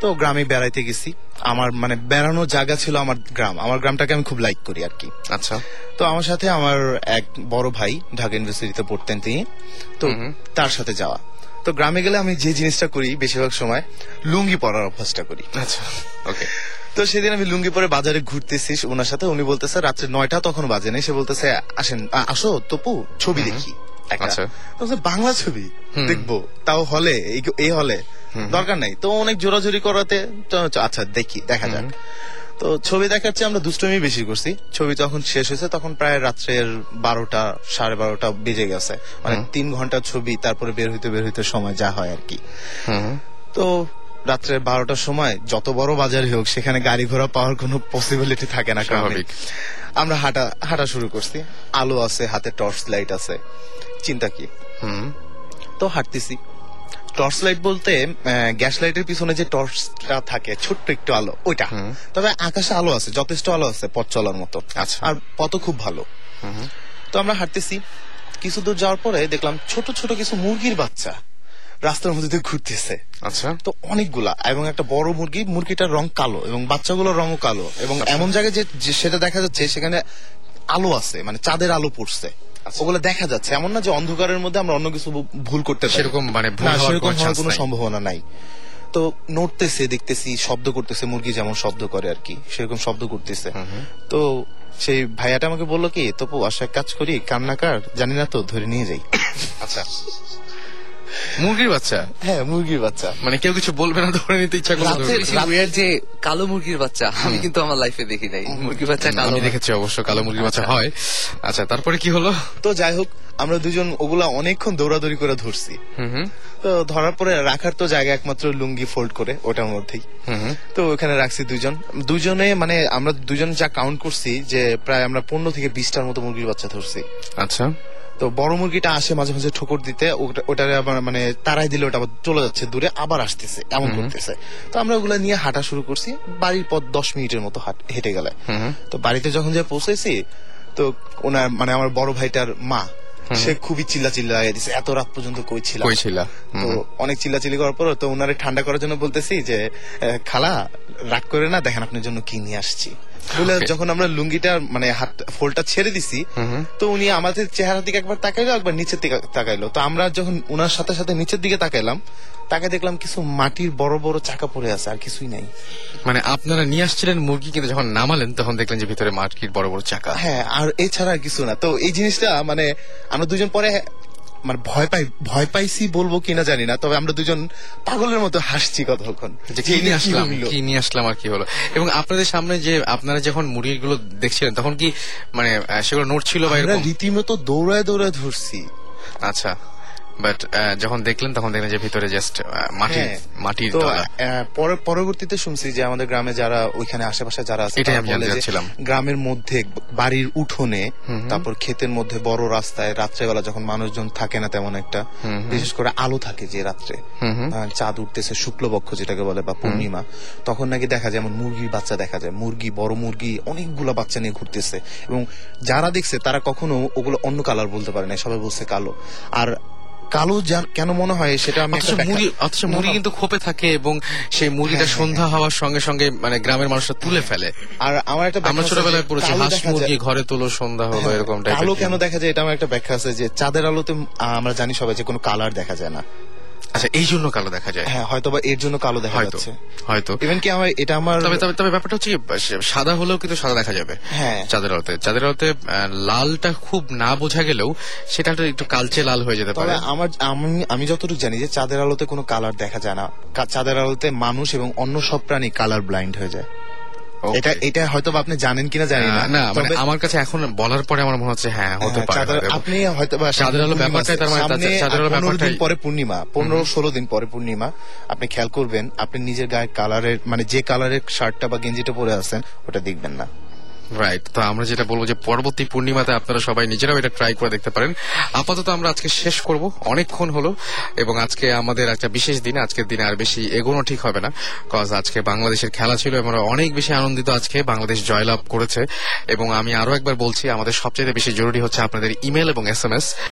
তো গ্রামে বেড়াইতে গেছি। আমার মানে বেড়ানোর জায়গা ছিল আমার গ্রাম। আমার গ্রামটাকে আমি খুব লাইক করি আর কি। আচ্ছা। তো আমার সাথে আমার এক বড় ভাই ঢাকা ইউনিভার্সিটিতে পড়তেন তিনি। তো তার সাথে যাওয়া। তো গ্রামে গেলে আমি যে জিনিসটা করি বেশিরভাগ সময় লুঙ্গি পরার অভ্যাসটা করি। আচ্ছা ওকে তো সেদিন আমি লুঙ্গি পরে বাজারে ঘুরতেছি ওনার সাথে। উনি বলতেছে রাত্রে নয়টা তখন বাজে। নাই সে বলতেছে আসেন আসো তপু ছবি দেখি। আচ্ছা। বাংলা ছবি দেখব। তাও হলে এই- হলে। দরকার নাই। তো অনেক জোরাজোরি করাতে আচ্ছা দেখি দেখা যাক। তো ছবি দেখার চেয়ে আমরা দুষ্টমি বেশি করছি। ছবি যখন শেষ হয়েছে তখন প্রায় রাত্রের বারোটা সাড়ে বারোটা বেজে গেছে। মানে তিন ঘণ্টা ছবি তারপরে বের হইতে বের হইতে সময় যা হয় আর কি। তো রাত্রে বারোটার সময় যত বড় বাজারই হোক সেখানে গাড়ি ঘোড়া পাওয়ার কোনো পসিবিলিটি থাকে না। স্বাভাবিক। আমরা হাঁটা হাঁটা শুরু করছি। আলো আছে হাতে টর্চ লাইট আছে। চিন্তা কি? হুম? তো হাঁটতেছি। টর্চ লাইট বলতে গ্যাস লাইটের পিছনে যে টর্চটা থাকে ছোট্ট একটু আলো ওইটা। তবে আকাশে আলো আছে যথেষ্ট আলো আছে পথ চলার মতো। আচ্ছা। আর পথও খুব ভালো। তো আমরা হাঁটতেছি। কিছু দূর যাওয়ার পরে দেখলাম ছোট ছোট কিছু মুরগির বাচ্চা রাস্তার মধ্যে দিয়ে ঘুরতেছে। আচ্ছা। তো অনেকগুলা এবং একটা বড় মুরগি মুরগিটার রং কালো এবং বাচ্চাগুলোর রঙও কালো এবং এমন জায়গায় যে সেটা দেখা যাচ্ছে সেখানে আলো আছে মানে চাঁদের আলো পড়ছে। ওগুলো দেখা যাচ্ছে। এমন না যে অন্ধকারের মধ্যে আমরা অন্য কিছু ভুল করতে সেরকম মানে কোন সেরকম হওয়ার কোনো সম্ভাবনা নাই। তো নড়তেছে দেখতেছি শব্দ করতেছে মুরগি যেমন শব্দ করে আর কি সেরকম শব্দ করতেছে। তো সেই ভাইয়াটা আমাকে বলল কি তপু আসা কাজ করি কান্নাকার জানি না তো ধরে নিয়ে যাই। আচ্ছা। মুরগির বাচ্চা? হ্যাঁ মুরগির বাচ্চা। মানে কেউ কিছু বলবে না ধরে নিতে ইচ্ছা করবে যে কালো মুরগির বাচ্চা আমি কিন্তু আমার লাইফে দেখি নাই। মুরগির বাচ্চা কালো আমি দেখেছি অবশ্য কালো মুরগির বাচ্চা হয়। আচ্ছা তারপরে কি হলো? তো যাই হোক আমরা দুজন ওগুলা অনেকক্ষণ দৌড়াদৌড়ি করে ধরছি। হুম হুম। তো ধরার পরে রাখার তো জায়গা একমাত্র লুঙ্গি ফোল্ড করে ওটার মধ্যেই। হুম হুম। তো ওখানে রাখছি দুজন। দুজনে মানে আমরা দুজন যা কাউন্ট করছি যে প্রায় আমরা পনেরো থেকে বিশটার মতো মুরগির বাচ্চা ধরছি। আচ্ছা। তো বড় মুরগিটা আসে মাঝে মাঝে ঠোকর দিতে ওটা- ওটারে আবার মানে তারাই দিলে ওটা আবার চলে যাচ্ছে দূরে আবার আসতেছে এমন করতেছে। তো আমরা ওগুলো নিয়ে হাঁটা শুরু করছি বাড়ির পর দশ মিনিটের মতো হাঁট- হেঁটে গেলে। তো বাড়িতে যখন যে পৌঁছেছি তো ওনার মানে আমার বড় ভাইটার মা সে খুবই চিল্লা চিল্লা লাগিয়ে দিছে এত রাত পর্যন্ত কই তো অনেক চিল্লা চিল্লি করার পর তো ওনারে ঠান্ডা করার জন্য বলতেছি যে খালা রাগ করে না দেখেন আপনার জন্য কি নিয়ে আসছি। বলে যখন আমরা লুঙ্গিটা মানে হাত ফোলটা ছেড়ে দিছি তো উনি আমাদের চেহারা দিকে একবার তাকাইলো একবার নিচের দিকে তাকাইলো। তো আমরা যখন উনার সাথে সাথে নিচের দিকে তাকাইলাম তাকে দেখলাম কিছু মাটির বড় বড় চাকা পড়ে আছে আর কিছুই নাই। মানে আপনারা নিয়ে আসছিলেন মুরগি কিন্তু যখন নামালেন তখন দেখলেন যে ভিতরে মাটির বড় বড় চাকা। হ্যাঁ আর এছাড়া আর কিছু না। তো এই জিনিসটা মানে আমরা দুজন পরে মানে ভয় পাই ভয় পাইছি বলব কিনা জানি না তবে আমরা দুজন পাগলের মতো হাসছি কতক্ষণ। কি নিয়ে আসলাম? কি নিয়ে আসলাম আর কি হলো? এবং আপনাদের সামনে যে আপনারা যখন মুরগিগুলো দেখছিলেন তখন কি মানে সেগুলো নড়ছিল বা আমরা রীতিমতো দৌড়ায় দৌড়ায় ধরছি। আচ্ছা। বাট যখন দেখলেন তখন দেখলেন যে ভিতরে জাস্ট মাটির হ্যাঁ। মাটির পরবর্তীতে শুনছি যে আমাদের গ্রামে যারা ওইখানে আশেপাশে যারা আছে। গ্রামের মধ্যে বাড়ির উঠোনে তারপর ক্ষেতের মধ্যে বড় রাস্তায় রাত্রেবেলা যখন মানুষজন থাকে না তেমন একটা বিশেষ করে আলো থাকে যে রাত্রে চাঁদ উঠতেছে শুক্লপক্ষ যেটাকে বলে বা পূর্ণিমা তখন নাকি দেখা যায় এমন মুরগির বাচ্চা দেখা যায়। মুরগি বড় মুরগি অনেকগুলো বাচ্চা নিয়ে ঘুরতেছে। এবং যারা দেখছে তারা কখনো ওগুলো অন্য কালার বলতে পারে না সবাই বলছে কালো। আর কালো যা- কেন মনে হয় সেটা আমি মুড়ি অথচ মুড়ি কিন্তু খোপে থাকে এবং সেই মুড়িটা সন্ধ্যা হওয়ার সঙ্গে সঙ্গে মানে গ্রামের মানুষরা তুলে ফেলে। আর আমার একটা আমরা ছোটবেলায় পড়েছি হাঁস মুরগি ঘরে তোলো সন্ধ্যা হলো হ্যাঁ, এরকম কালো কেন দেখা যায় এটা আমার একটা ব্যাখ্যা আছে যে চাঁদের আলোতে আমরা জানি সবাই যে কোনো কালার দেখা যায় না। আচ্ছা এই জন্য কালো দেখা যায়। হ্যাঁ হয়তো বা এর জন্য কালো দেখা যাচ্ছে। হয়তো। ইভেন কি আমার এটা আমার তবে তবে তবে ব্যাপারটা হচ্ছে সাদা হলেও কিন্তু সাদা দেখা যাবে হ্যাঁ। চাঁদের আলোতে। চাঁদের আলোতে লালটা খুব না বোঝা গেলেও সেটা একটু- কালচে লাল হয়ে যেতে পারে। আমার আমি আমি যতটুকু জানি যে চাঁদের আলোতে কোনো কালার দেখা যায় না। চাঁদের আলোতে মানুষ এবং অন্য সব প্রাণী কালার ব্লাইন্ড হয়ে যায়. এটা এটা হয়তো বা আপনি জানেন কিনা জানি না। না মানে আমার কাছে এখন বলার পরে আমার মনে হচ্ছে হ্যাঁ হতে হ্যাঁ, পারে। আপনি হয়তো বা চাঁদের আলো তার মানে চাঁদের আলো দিন পরে পূর্ণিমা পনেরো ষোলো দিন পরে পূর্ণিমা আপনি খেয়াল করবেন আপনি নিজের গায়ে কালারের মানে যে কালারের শার্টটা বা গেঞ্জিটা পরে আছেন ওটা দেখবেন না। রাইট তো আমরা যেটা বলব যে পরবর্তী পূর্ণিমাতে আপনারা সবাই নিজেরাও এটা ট্রাই করে দেখতে পারেন। আপাতত আমরা আজকে শেষ করব। অনেকক্ষণ হলো এবং আজকে আমাদের একটা বিশেষ দিন, আজকের দিনে আর বেশি এগোনো ঠিক হবে না কজ আজকে বাংলাদেশের খেলা ছিল আমরা অনেক বেশি আনন্দিত আজকে বাংলাদেশ জয়লাভ করেছে। এবং আমি আরও একবার বলছি, আমাদের সবচেয়ে বেশি জরুরি হচ্ছে আপনাদের ইমেল এবং এস এম এস